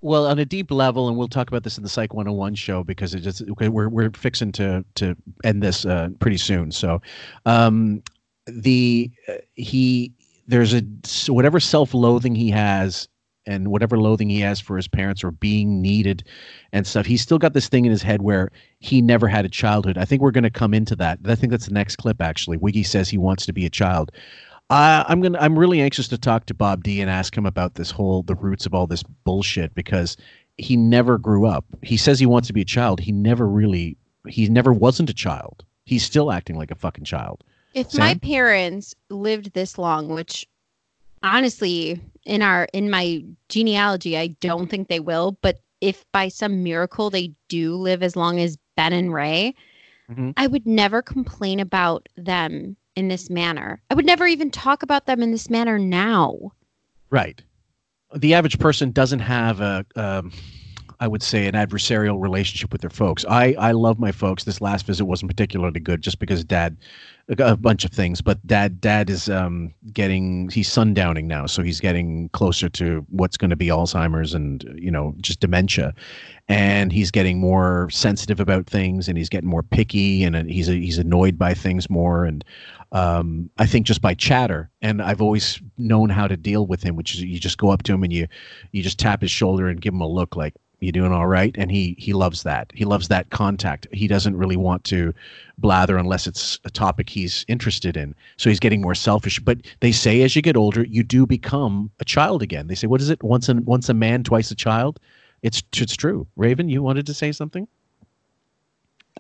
Well, on a deep level, and we'll talk about this in the Psych 101 show because it just we're we're fixing to to end this uh, pretty soon. So, um, the uh, he there's a whatever self-loathing he has and whatever loathing he has for his parents or being needed and stuff he's still got this thing in his head where he never had a childhood. I think we're going to come into that. I think that's the next clip actually. Wiggy says he wants to be a child I, I'm gonna. I'm really anxious to talk to Bob D and ask him about this whole the roots of all this bullshit because he never grew up. He says he wants to be a child. He never really. He never wasn't a child. He's still acting like a fucking child. If my parents lived this long, which honestly, in our in my genealogy, I don't think they will, but if by some miracle they do live as long as Ben and Ray, Mhm. I would never complain about them in this manner. I would never even talk about them in this manner now. Right. The average person doesn't have a, um, I would say, an adversarial relationship with their folks. I, I love my folks. This last visit wasn't particularly good just because dad, a bunch of things, but dad, dad is um, getting, he's sundowning now. So he's getting closer to what's going to be Alzheimer's and, you know, just dementia. And he's getting more sensitive about things and he's getting more picky and uh, he's, he's annoyed by things more. And, um, I think just by chatter. And I've always known how to deal with him, which is you just go up to him and you you just tap his shoulder and give him a look like you doing all right? And he he loves that. He loves that contact. He doesn't really want to blather unless it's a topic he's interested in. So he's getting more selfish. But they say as you get older you do become a child again. They say what is it? Once a once a man twice a child? It's it's true. Raven you wanted to say something?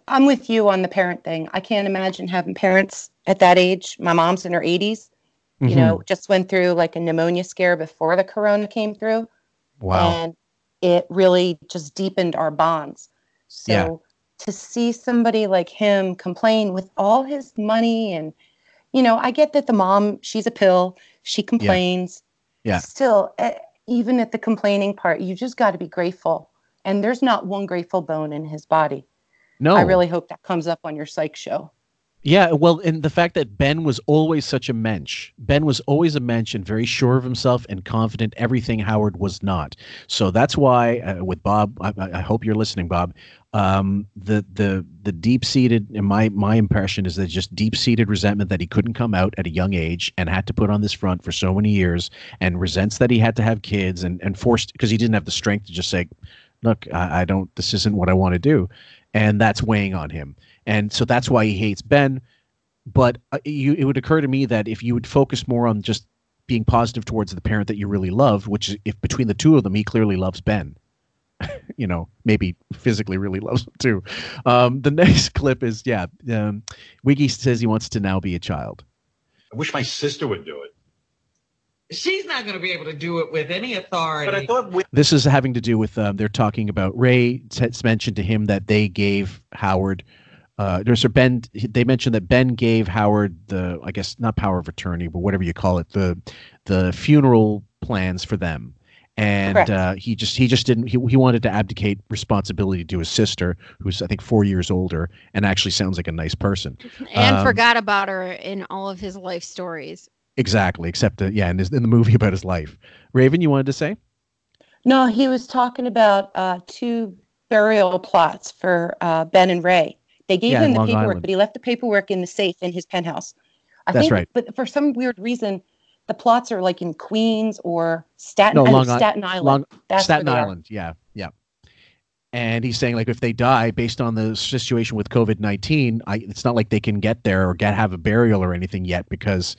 I'm with you on the parent thing. I can't imagine having parents at that age. My mom's in her 80s. You Mhm. know, just went through like a pneumonia scare before the corona came through. wow And it really just deepened our bonds. So Yeah. to see somebody like him complain with all his money and you know, I get that the mom, she's a pill, she complains. yeah Still, eh, even at the complaining part, you just got to be grateful. And there's not one grateful bone in his body. no I really hope that comes up on your psych show. Yeah, well, and the fact that Ben was always such a mensch. Ben was always a mensch and very sure of himself and confident. Everything Howard was not. So that's why, uh, with Bob, I, I hope you're listening, Bob. Um, the the the deep seated, in my my impression is that just deep seated resentment that he couldn't come out at a young age and had to put on this front for so many years, and resents that he had to have kids and and forced because he didn't have the strength to just say, look, I, I don't. This isn't what I want to do, and that's weighing on him. And so that's why he hates Ben. But uh, you, it would occur to me that if you would focus more on just being positive towards the parent that you really love, which if between the two of them, he clearly loves Ben. you know, maybe physically really loves him too. Um, the next clip is yeah, um, Wiggy says he wants to now be a child. I wish my sister would do it. She's not going to be able to do it with any authority. But I thought we, This is having to do with um, they're talking about Ray t- mentioned to him that they gave Howard. Uh, there's a Ben. They mentioned that Ben gave Howard the, I guess not power of attorney, but whatever you call it, the the funeral plans for them, and uh, he just he just didn't. He, he wanted to abdicate responsibility to his sister, who's I think four years older, and actually sounds like a nice person. And Um, forgot about her in all of his life stories. Exactly, except that yeah, in, his, in the movie about his life. Raven, you wanted to say? No, he was talking about uh, two burial plots for uh, Ben and Ray. They gave Yeah, him the Long paperwork, Island. but he left the paperwork in the safe in his penthouse. I That's think, right. But for some weird reason, the plots are like in Queens or Staten, No, Long Staten Island. Long- That's Staten where are. Island. Yeah, yeah. And he's saying like if they die based on the situation with COVID nineteen, it's not like they can get there or get have a burial or anything yet because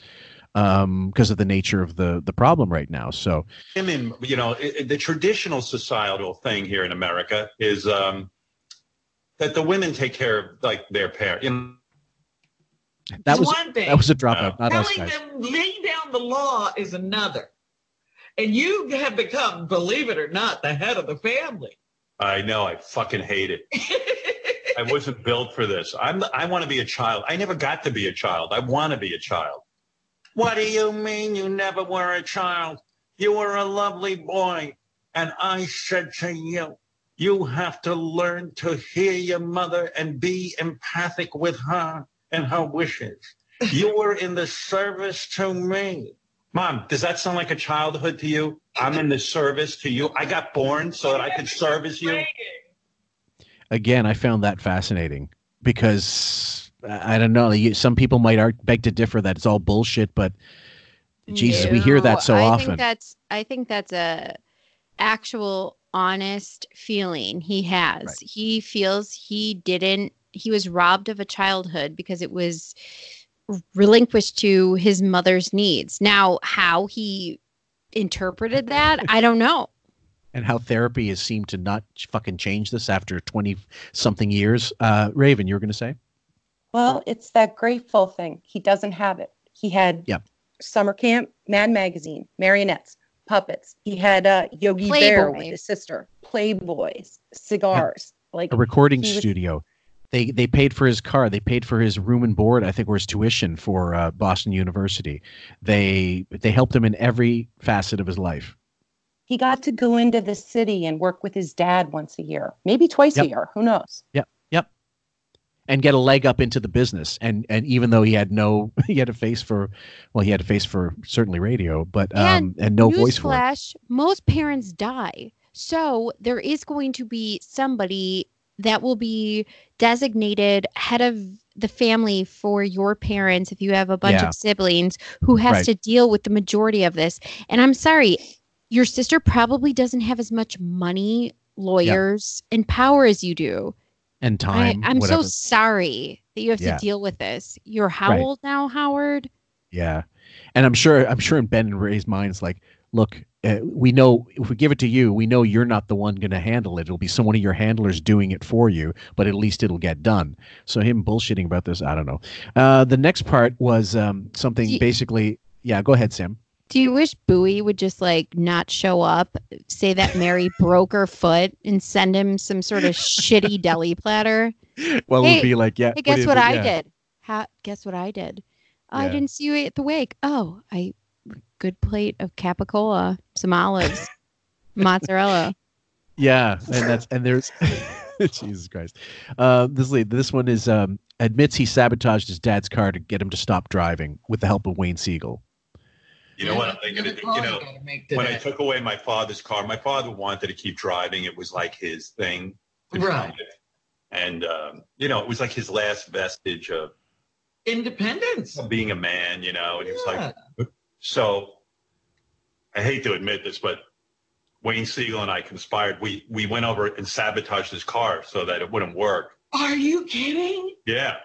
um because of the nature of the the problem right now. So women, you know, it, it- the traditional societal thing here in America is um, that the women take care of like their parents. You know, that It's was one thing. that was a dropout, not us Telling guys. them lay down the law is another. And you have become, believe it or not, the head of the family. I know, I fucking hate it. I wasn't built for this. I'm. I want to be a child. I never got to be a child. I want to be a child. What do you mean you never were a child? You were a lovely boy, and I said to you, you have to learn to hear your mother and be empathic with her and her wishes. You were in the service to me. Mom, does that sound like a childhood to you? I'm in the service to you. I got born so that I could service you. Again, I found that fascinating because I I don't know. Some people might beg to differ that it's all bullshit, but Jesus, we hear that so I often. Think that's I think that's a actual honest feeling he has. He feels he didn't he was robbed of a childhood because it was relinquished to his mother's needs. Now, how he interpreted that, I don't know. and how therapy has seemed to not fucking change this after 20 something years. Uh, Raven, you were going to say? Well, it's that grateful thing. He doesn't have it. He had Yep. summer camp, Mad Magazine, marionettes, puppets. He had uh, Yogi Bear with his sister, Playboys, cigars. Like A recording he was- studio. They, they paid for his car. They paid for his room and board. I think, or his tuition for uh, Boston University. They they helped him in every facet of his life. He got to go into the city and work with his dad once a year, maybe twice Yep. a year. Who knows? Yep, yep. And get a leg up into the business. And and even though he had no, he had a face for, well, he had a face for certainly radio, but um, and no voice for it. Newsflash, most parents die. So there is going to be somebody that will be designated head of the family for your parents if you have a bunch Yeah. of siblings who has Right. to deal with the majority of this. And I'm sorry, your sister probably doesn't have as much money, lawyers, and power as you do. And I, time. I'm whatever. so sorry that you have Yeah. to deal with this. You're how Right. old now, Howard? Yeah, and I'm sure I'm sure in Ben and Ray's minds, like, look, uh, we know if we give it to you, we know you're not the one going to handle it. It'll be some one of your handlers doing it for you, but at least it'll get done. So him bullshitting about this, I don't know. Uh, the next part was um, something Ye- basically. Yeah, go ahead, Sam. Do you wish Booey would just like not show up, say that Mary broke her foot, and send him some sort of shitty deli platter? Well, it would be like, yeah. Hey, guess did- what I yeah. did? Ha- guess what I did? I Yeah. didn't see you at the wake. Oh, I good plate of capicola, some olives, mozzarella. Yeah, and that's and there's Jesus Christ. Uh, this lead, this one is um, admits he sabotaged his dad's car to get him to stop driving with the help of Wayne Siegel. You know what I'm thinking? of? You know, when I took away my father's car, my father wanted to keep driving. It was like his thing. Right. And, um, you know, it was like his last vestige of Independence. of being a man, you know, and he was like, so I hate to admit this, but Wayne Siegel and I conspired. We, we went over and sabotaged his car so that it wouldn't work. Are you kidding? Yeah.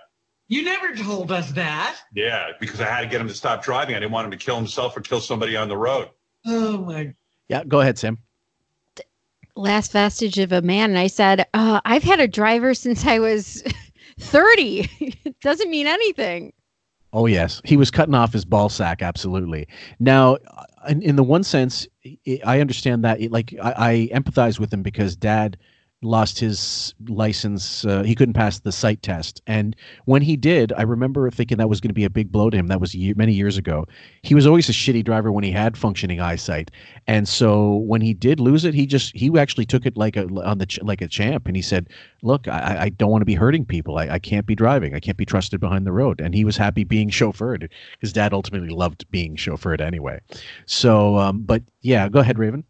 You never told us that. Yeah. Because I had to get him to stop driving. I didn't want him to kill himself or kill somebody on the road. Oh my. Yeah, go ahead, Sam. Last vestige of a man. And I said, uh, I've had a driver since I was 30. it doesn't mean anything. Oh yes, he was cutting off his ball sack. Absolutely. Now, uh, in, in the one sense, I- I understand that. Like I, I empathize with him because Dad lost his license. Uh, he couldn't pass the sight test, and when he did, I remember thinking that was going to be a big blow to him. That was ye- many years ago. He was always a shitty driver when he had functioning eyesight, and so when he did lose it, he just he actually took it like a on the ch- like a champ, and he said, "Look, I, I don't want to be hurting people. I, I can't be driving. I can't be trusted behind the road." And he was happy being chauffeured. His dad ultimately loved being chauffeured anyway. So, um, but yeah, go ahead, Raven.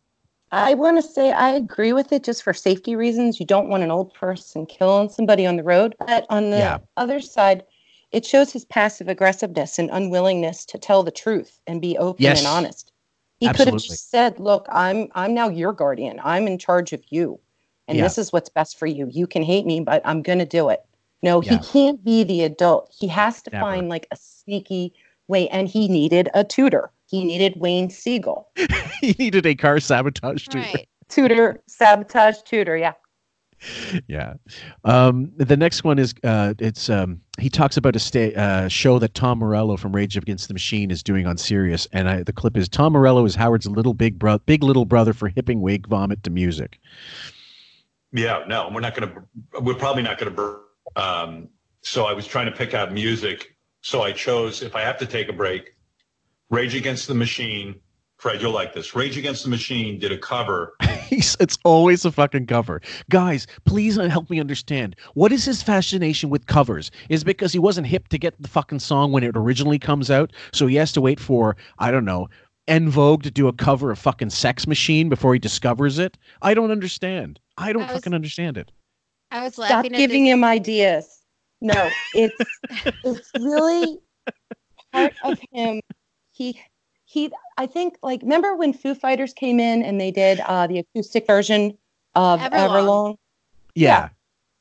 I want to say I agree with it just for safety reasons. You don't want an old person killing somebody on the road. But on the Yeah. other side, it shows his passive aggressiveness and unwillingness to tell the truth and be open Yes. and honest. He could have just said, "Look, I'm I'm now your guardian. I'm in charge of you, and Yeah. this is what's best for you. You can hate me, but I'm going to do it." No, Yeah. he can't be the adult. He has to Never. find like a sneaky way, and he needed a tutor. He needed Wayne Siegel. he needed a car sabotage too. Tutor, sabotage, tutor. Yeah. yeah. Um, the next one is uh, it's um, he talks about a sta- uh, show that Tom Morello from Rage Against the Machine is doing on Sirius, and I, the clip is Tom Morello is Howard's little big bro- big little brother for hipping wig vomit to music. Yeah, no, we're not going to. We're probably not going to Um, so I was trying to pick out music. So I chose, if I have to take a break, Rage Against the Machine. Fred, you'll like this. Rage Against the Machine did a cover. It's always a fucking cover. Guys, please uh, help me understand. What is his fascination with covers? Is it because he wasn't hip to get the fucking song when it originally comes out? So he has to wait for, I don't know, En Vogue to do a cover of fucking Sex Machine before he discovers it? I don't understand. I don't I was- fucking understand it. I was laughing. Stop laughing giving at him ideas. No, it's it's really part of him. He he. I think like remember when Foo Fighters came in and they did uh, the acoustic version of Everlong. Everlong. Yeah.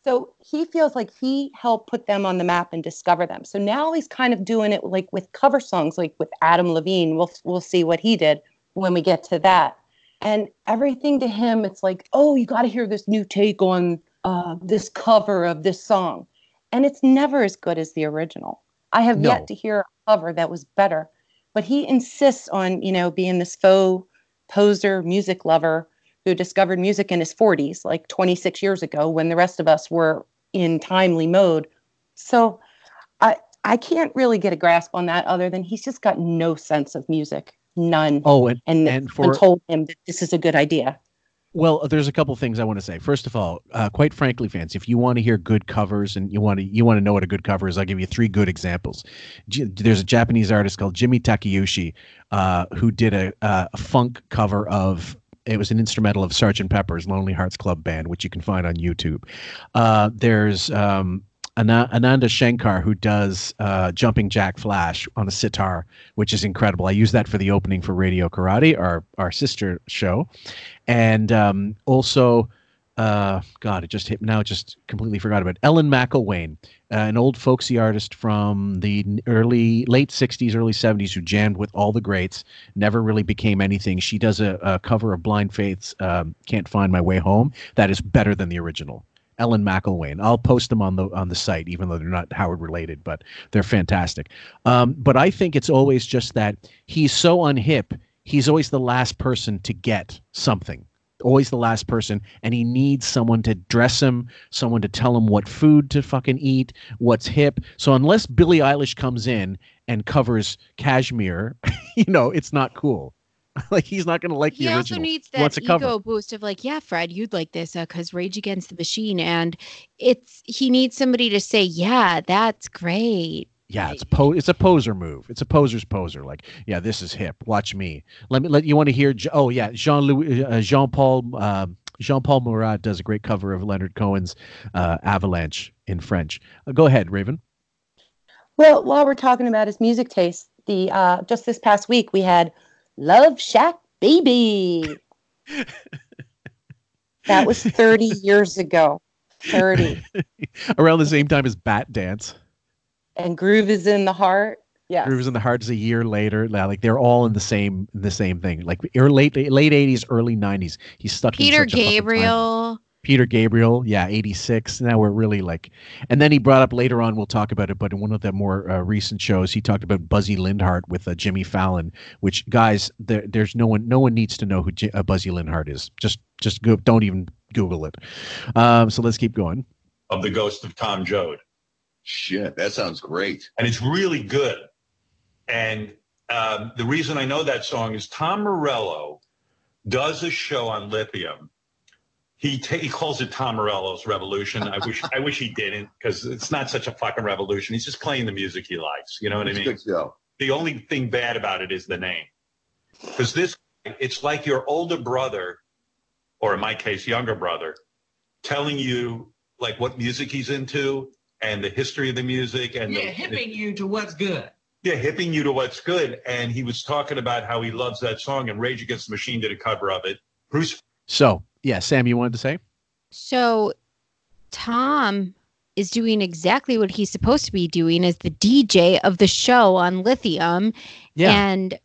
So he feels like he helped put them on the map and discover them. So now he's kind of doing it like with cover songs, like with Adam Levine. We'll we'll see what he did when we get to that. And everything to him, it's like, oh, you got to hear this new take on uh, this cover of this song, and it's never as good as the original. I have No. yet to hear a cover that was better. But he insists on, you know, being this faux poser music lover who discovered music in his 40s, like 26 years ago, when the rest of us were in timely mode. So I I can't really get a grasp on that other than he's just got no sense of music. None. Oh, and, and, and for told him that this is a good idea. Well, there's a couple things I want to say. First of all, uh, quite frankly, fans, if you want to hear good covers and you want to you want to know what a good cover is, I'll give you three good examples. J- there's a Japanese artist called Jimmy Takeuchi uh, who did a, a funk cover of. It was an instrumental of Sgt. Pepper's Lonely Hearts Club Band, which you can find on YouTube. Uh, there's um, Ana- Ananda Shankar who does uh, Jumping Jack Flash on a sitar, which is incredible. I use that for the opening for Radio Karate, our our sister show, and um, also, uh, God, it just hit now. Just completely forgot about it. Ellen McIlwaine, uh, an old folksy artist from the early late '60s, early '70s, who jammed with all the greats. Never really became anything. She does a, a cover of Blind Faith's um, "Can't Find My Way Home" that is better than the original. Ellen McIlwaine. I'll post them on the on the site, even though they're not Howard related, but they're fantastic. Um, but I think it's always just that he's so unhip. He's always the last person to get something. Always the last person, and he needs someone to dress him, someone to tell him what food to fucking eat, what's hip. So unless Billie Eilish comes in and covers Kashmir you know, it's not cool. like he's not going to like you. he the also original. needs He wants that a cover. ego boost of like, yeah, Fred, you'd like this because Rage Against the Machine, and it's he needs somebody to say, yeah, that's great. Yeah, it's a po- it's a poser move. It's a poser's poser. Like, yeah, this is hip. Watch me. Let me let you want to hear. Oh yeah, Jean Louis uh, Jean Paul uh, Jean Paul Murat does a great cover of Leonard Cohen's uh, Avalanche in French. Uh, go ahead, Raven. Well, while we're talking about his music taste, the uh, just this past week we had Love Shack Baby. that was 30 years ago. 30. Around the same time as Bat Dance. And Groove is in the Heart. Yeah. Groove is in the Heart is a year later. Now, Like they're all in the same the same thing. Like ear- late late eighties, early nineties. He's stuck. in Peter such a. Gabriel. Peter Gabriel, yeah, 86. Now we're really like, and then he brought up later on, we'll talk about it, but in one of the more uh, recent shows, he talked about Buzzy Linhart with uh, Jimmy Fallon, which guys, there, there's no one, no one needs to know who J- uh, Buzzy Linhart is. Just, just go, don't even Google it. Um, so let's keep going. of the ghost of Tom Joad. Shit, that sounds great. And it's really good. And um, the reason I know that song is Tom Morello does a show on lithium. He ta- he calls it Tom Morello's Revolution. I wish I wish he didn't because it's not such a fucking revolution. He's just playing the music he likes. You know what It's I a mean? good show. The only thing bad about it is the name. Because this, it's like your older brother, or in my case, younger brother, telling you like what music he's into and the history of the music and Yeah, the, hipping you to what's good. yeah, hipping you to what's good. And he was talking about how he loves that song, and Rage Against the Machine did a cover of it. Bruce, So, yeah, Sam, you wanted to say? So Tom is doing exactly what he's supposed to be doing as the DJ of the show on Lithium. Yeah. And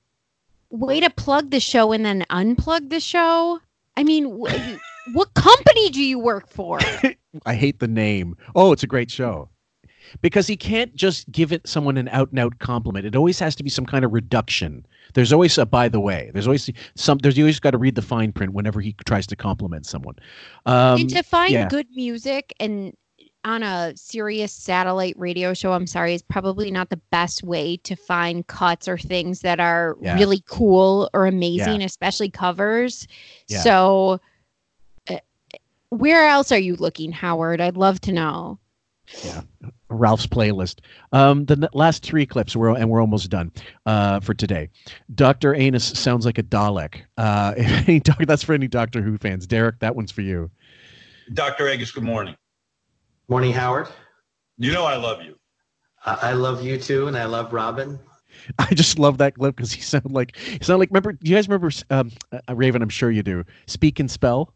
way to plug the show and then unplug the show. I mean, wh- what company do you work for? I hate the name. Oh, it's a great show. Because he can't just give it someone an out and out compliment. It always has to be some kind of reduction. There's always a by the way. There's always some. There's you always got to read the fine print whenever he tries to compliment someone. Um, and to find yeah. good music and on a Sirius satellite radio show, I'm sorry, is probably not the best way to find cuts or things that are Yeah. really cool or amazing, Yeah. especially covers. Yeah. So, uh, where else are you looking, Howard? I'd love to know. Ralph's playlist. Um, the n- last three clips, we're, and we're almost done uh, for today. Doctor Anus sounds like a Dalek. Uh, if any doc- that's for any Doctor Who fans. Derek, that one's for you. Dr. Agus, good morning. Morning, Howard. You know I love you. I I love you too, and I love Robin. I just love that clip because he sounded like he sounded like. Remember, do you guys remember um, uh, Raven? I'm sure you do. Speak and spell.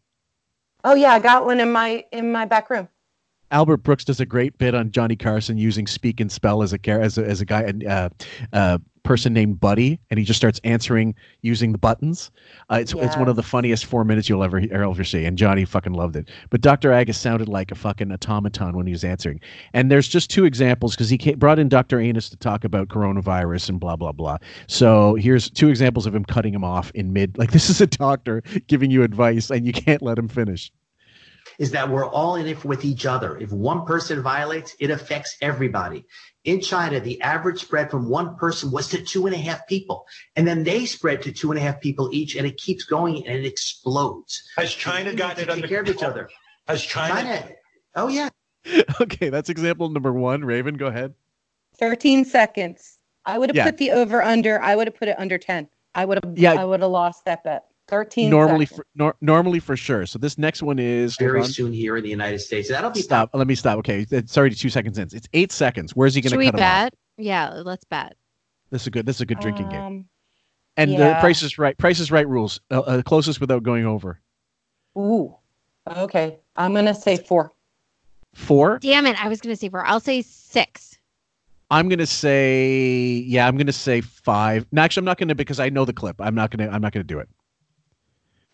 Oh yeah, I got one in my in my back room. Albert Brooks does a great bit on Johnny Carson using speak and spell as a as a, as a guy and uh, uh, person named Buddy, and he just starts answering using the buttons. Uh, it's it's one of the funniest four minutes you'll ever ever see, and Johnny fucking loved it. But Dr. Agus sounded like a fucking automaton when he was answering. And there's just two examples because he came, brought in Dr. Anus to talk about coronavirus and blah blah blah. So here's two examples of him cutting him off in mid. Like this is a doctor giving you advice, and you can't let him finish. Is that we're all in it with each other. If one person violates, it affects everybody. In China, the average spread from one person was to two and a half people. And then they spread to two and a half people each, and it keeps going and it explodes. Has China gotten it take under care of each other? Has China? China. Oh, yeah. okay, that's example number one. Raven, go ahead. 13 seconds. I would have Yeah. put the over under. I would have put it under 10. I would have Yeah. I would have lost that bet. 13 normally seconds. for, nor, normally for sure so this next one is Very on. soon here in the United States. That'll be stop let me stop okay it's already two seconds in it's eight seconds where's he gonna we cut him off bet? Yeah, let's bet. this is good this is a good drinking game Um, and the price is right price is right rules uh, uh, closest without going over Ooh. Okay. I'm going to say 4. four Damn it! I was gonna say four. I'll say six. i'm gonna say yeah i'm gonna say five no actually i'm not gonna because i know the clip i'm not gonna i'm not gonna do it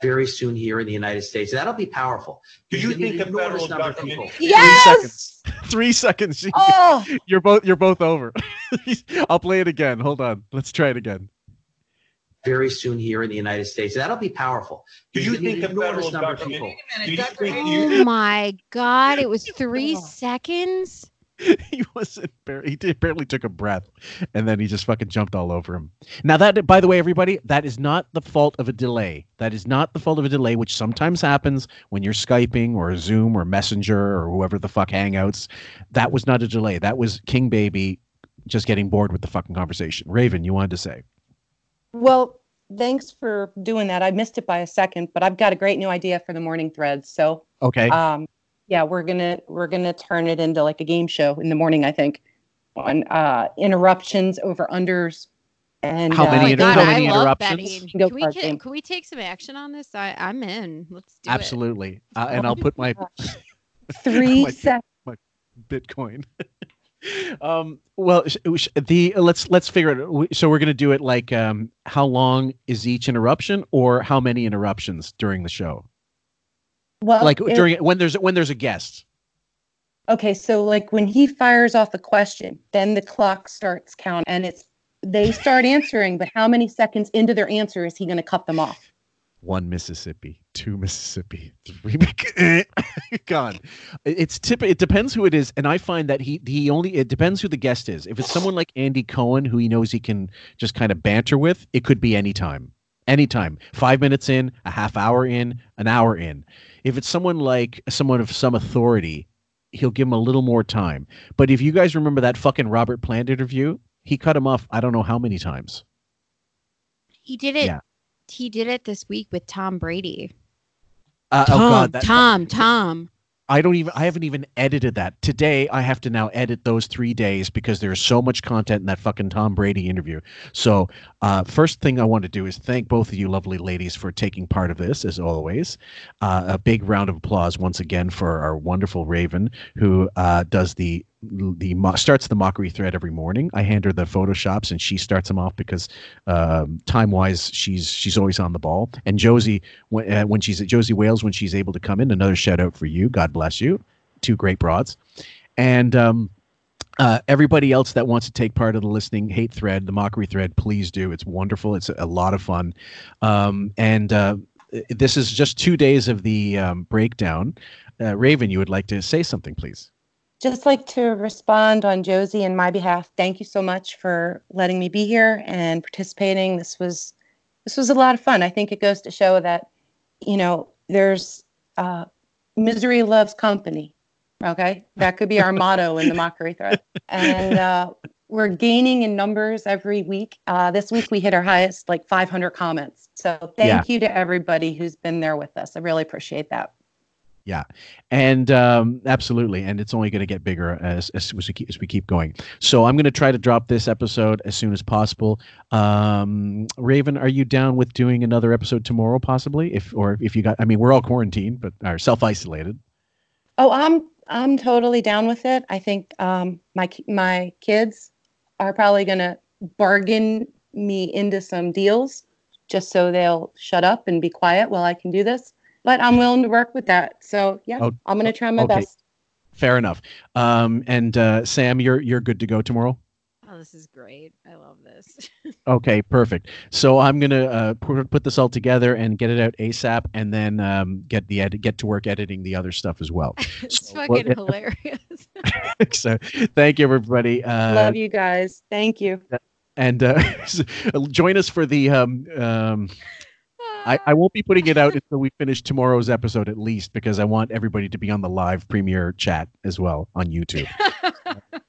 very soon here in the United States. That'll be powerful. Do you think need the enormous federal number of government- people. Yes! three seconds Oh! you're both you're both over i'll play it again hold on let's try it again Very soon here in the United States. That'll be powerful. Do you Because think need the enormous federal number of government? people. Do you? Oh my god! It was three seconds. he wasn't barely, he did, barely took a breath and then he just fucking jumped all over him. Now that by the way everybody that is not the fault of a delay. That is not the fault of a delay which sometimes happens when you're skyping or zoom or messenger or whoever the fuck hangouts. That was not a delay. That was king baby just getting bored with the fucking conversation. Raven you wanted to say? Well, thanks for doing that. I missed it by a second, but I've got a great new idea for the morning threads. So, okay. um, yeah, we're gonna we're gonna turn it into like a game show in the morning. I think on uh, interruptions over unders and How uh, many my inter- god! how I many love interruptions? betting. Can we, can, can we take some action on this? I, I'm in. Let's do it. absolutely uh, and i'll put my three my- seconds. my bitcoin um well sh- sh- the let's let's figure it we- so we're going to do it like um how long is each interruption or how many interruptions during the show Well, like it- during when there's when there's a guest. Okay, so like when he fires off a question, then the clock starts counting and it's they start answering, but how many seconds into their answer is he going to cut them off? one mississippi two mississippi three gone it's tip it depends who it is and i find that he he only it depends who the guest is. If it's someone like andy cohen who he knows he can just kind of banter with it could be anytime anytime five minutes in a half hour in an hour in if it's someone like someone of some authority he'll give him a little more time but if you guys remember that fucking robert plant interview he cut him off i don't know how many times He did it. Yeah. He did it this week with Tom Brady. uh, Tom, oh god that, Tom, Tom. I don't even I haven't even edited that. Today I have to now edit those 3 days because there's so much content in that fucking Tom Brady interview. So, uh first thing I want to do is thank both of you lovely ladies for taking part of this as always. Uh, a big round of applause once again for our wonderful Raven who uh does the the mo- starts the mockery thread every morning. I hand her the photoshops and she starts them off because um, time wise she's she's always on the ball. And Josie when uh, when she's at Josie Wales when she's able to come in, another shout out for you. God bless you. Two great broads, and um, uh, everybody else that wants to take part of the listening hate thread, the mockery thread, please do. It's wonderful. It's a lot of fun, um, and uh, this is just two days of the um, breakdown. Uh, Raven, you would like to say something, please? Just like to respond on Josie and my behalf. Thank you so much for letting me be here and participating. This was this was a lot of fun. I think it goes to show that you know there's uh, misery loves company. Okay, that could be our motto in the mockery thread, and uh, we're gaining in numbers every week. Uh, this week we hit our highest, like 500 comments. So thank Yeah. you to everybody who's been there with us. I really appreciate that. Yeah, and um, absolutely, and it's only going to get bigger as as as, we keep, as we keep going. So I'm going to try to drop this episode as soon as possible. Um, Raven, are you down with doing another episode tomorrow, possibly? If or if you got, I mean, we're all quarantined, but are self isolated. Oh, I'm I'm totally down with it. I think um, my my kids are probably gonna bargain me into some deals just so they'll shut up and be quiet while I can do this. But I'm willing to work with that. So yeah, Oh, I'm gonna try my okay. best. Fair enough. Um, and uh, Sam, you're you're good to go tomorrow. Oh, this is great. I love this. Okay, perfect. So I'm gonna uh, put, put this all together and get it out ASAP, and then um, get the edit, get to work editing the other stuff as well. it's well, fucking yeah. hilarious. so thank you, everybody. Uh, Love you guys. Thank you. and uh, join us for the um, um, I, I won't be putting it out until we finish tomorrow's episode at least because I want everybody to be on the live premiere chat as well on YouTube.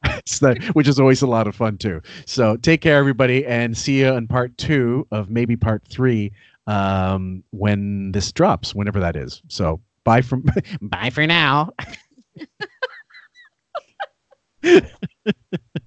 so, which is always a lot of fun too. So take care everybody and see you in part two of maybe part three um, when this drops, whenever that is. So bye from bye for now.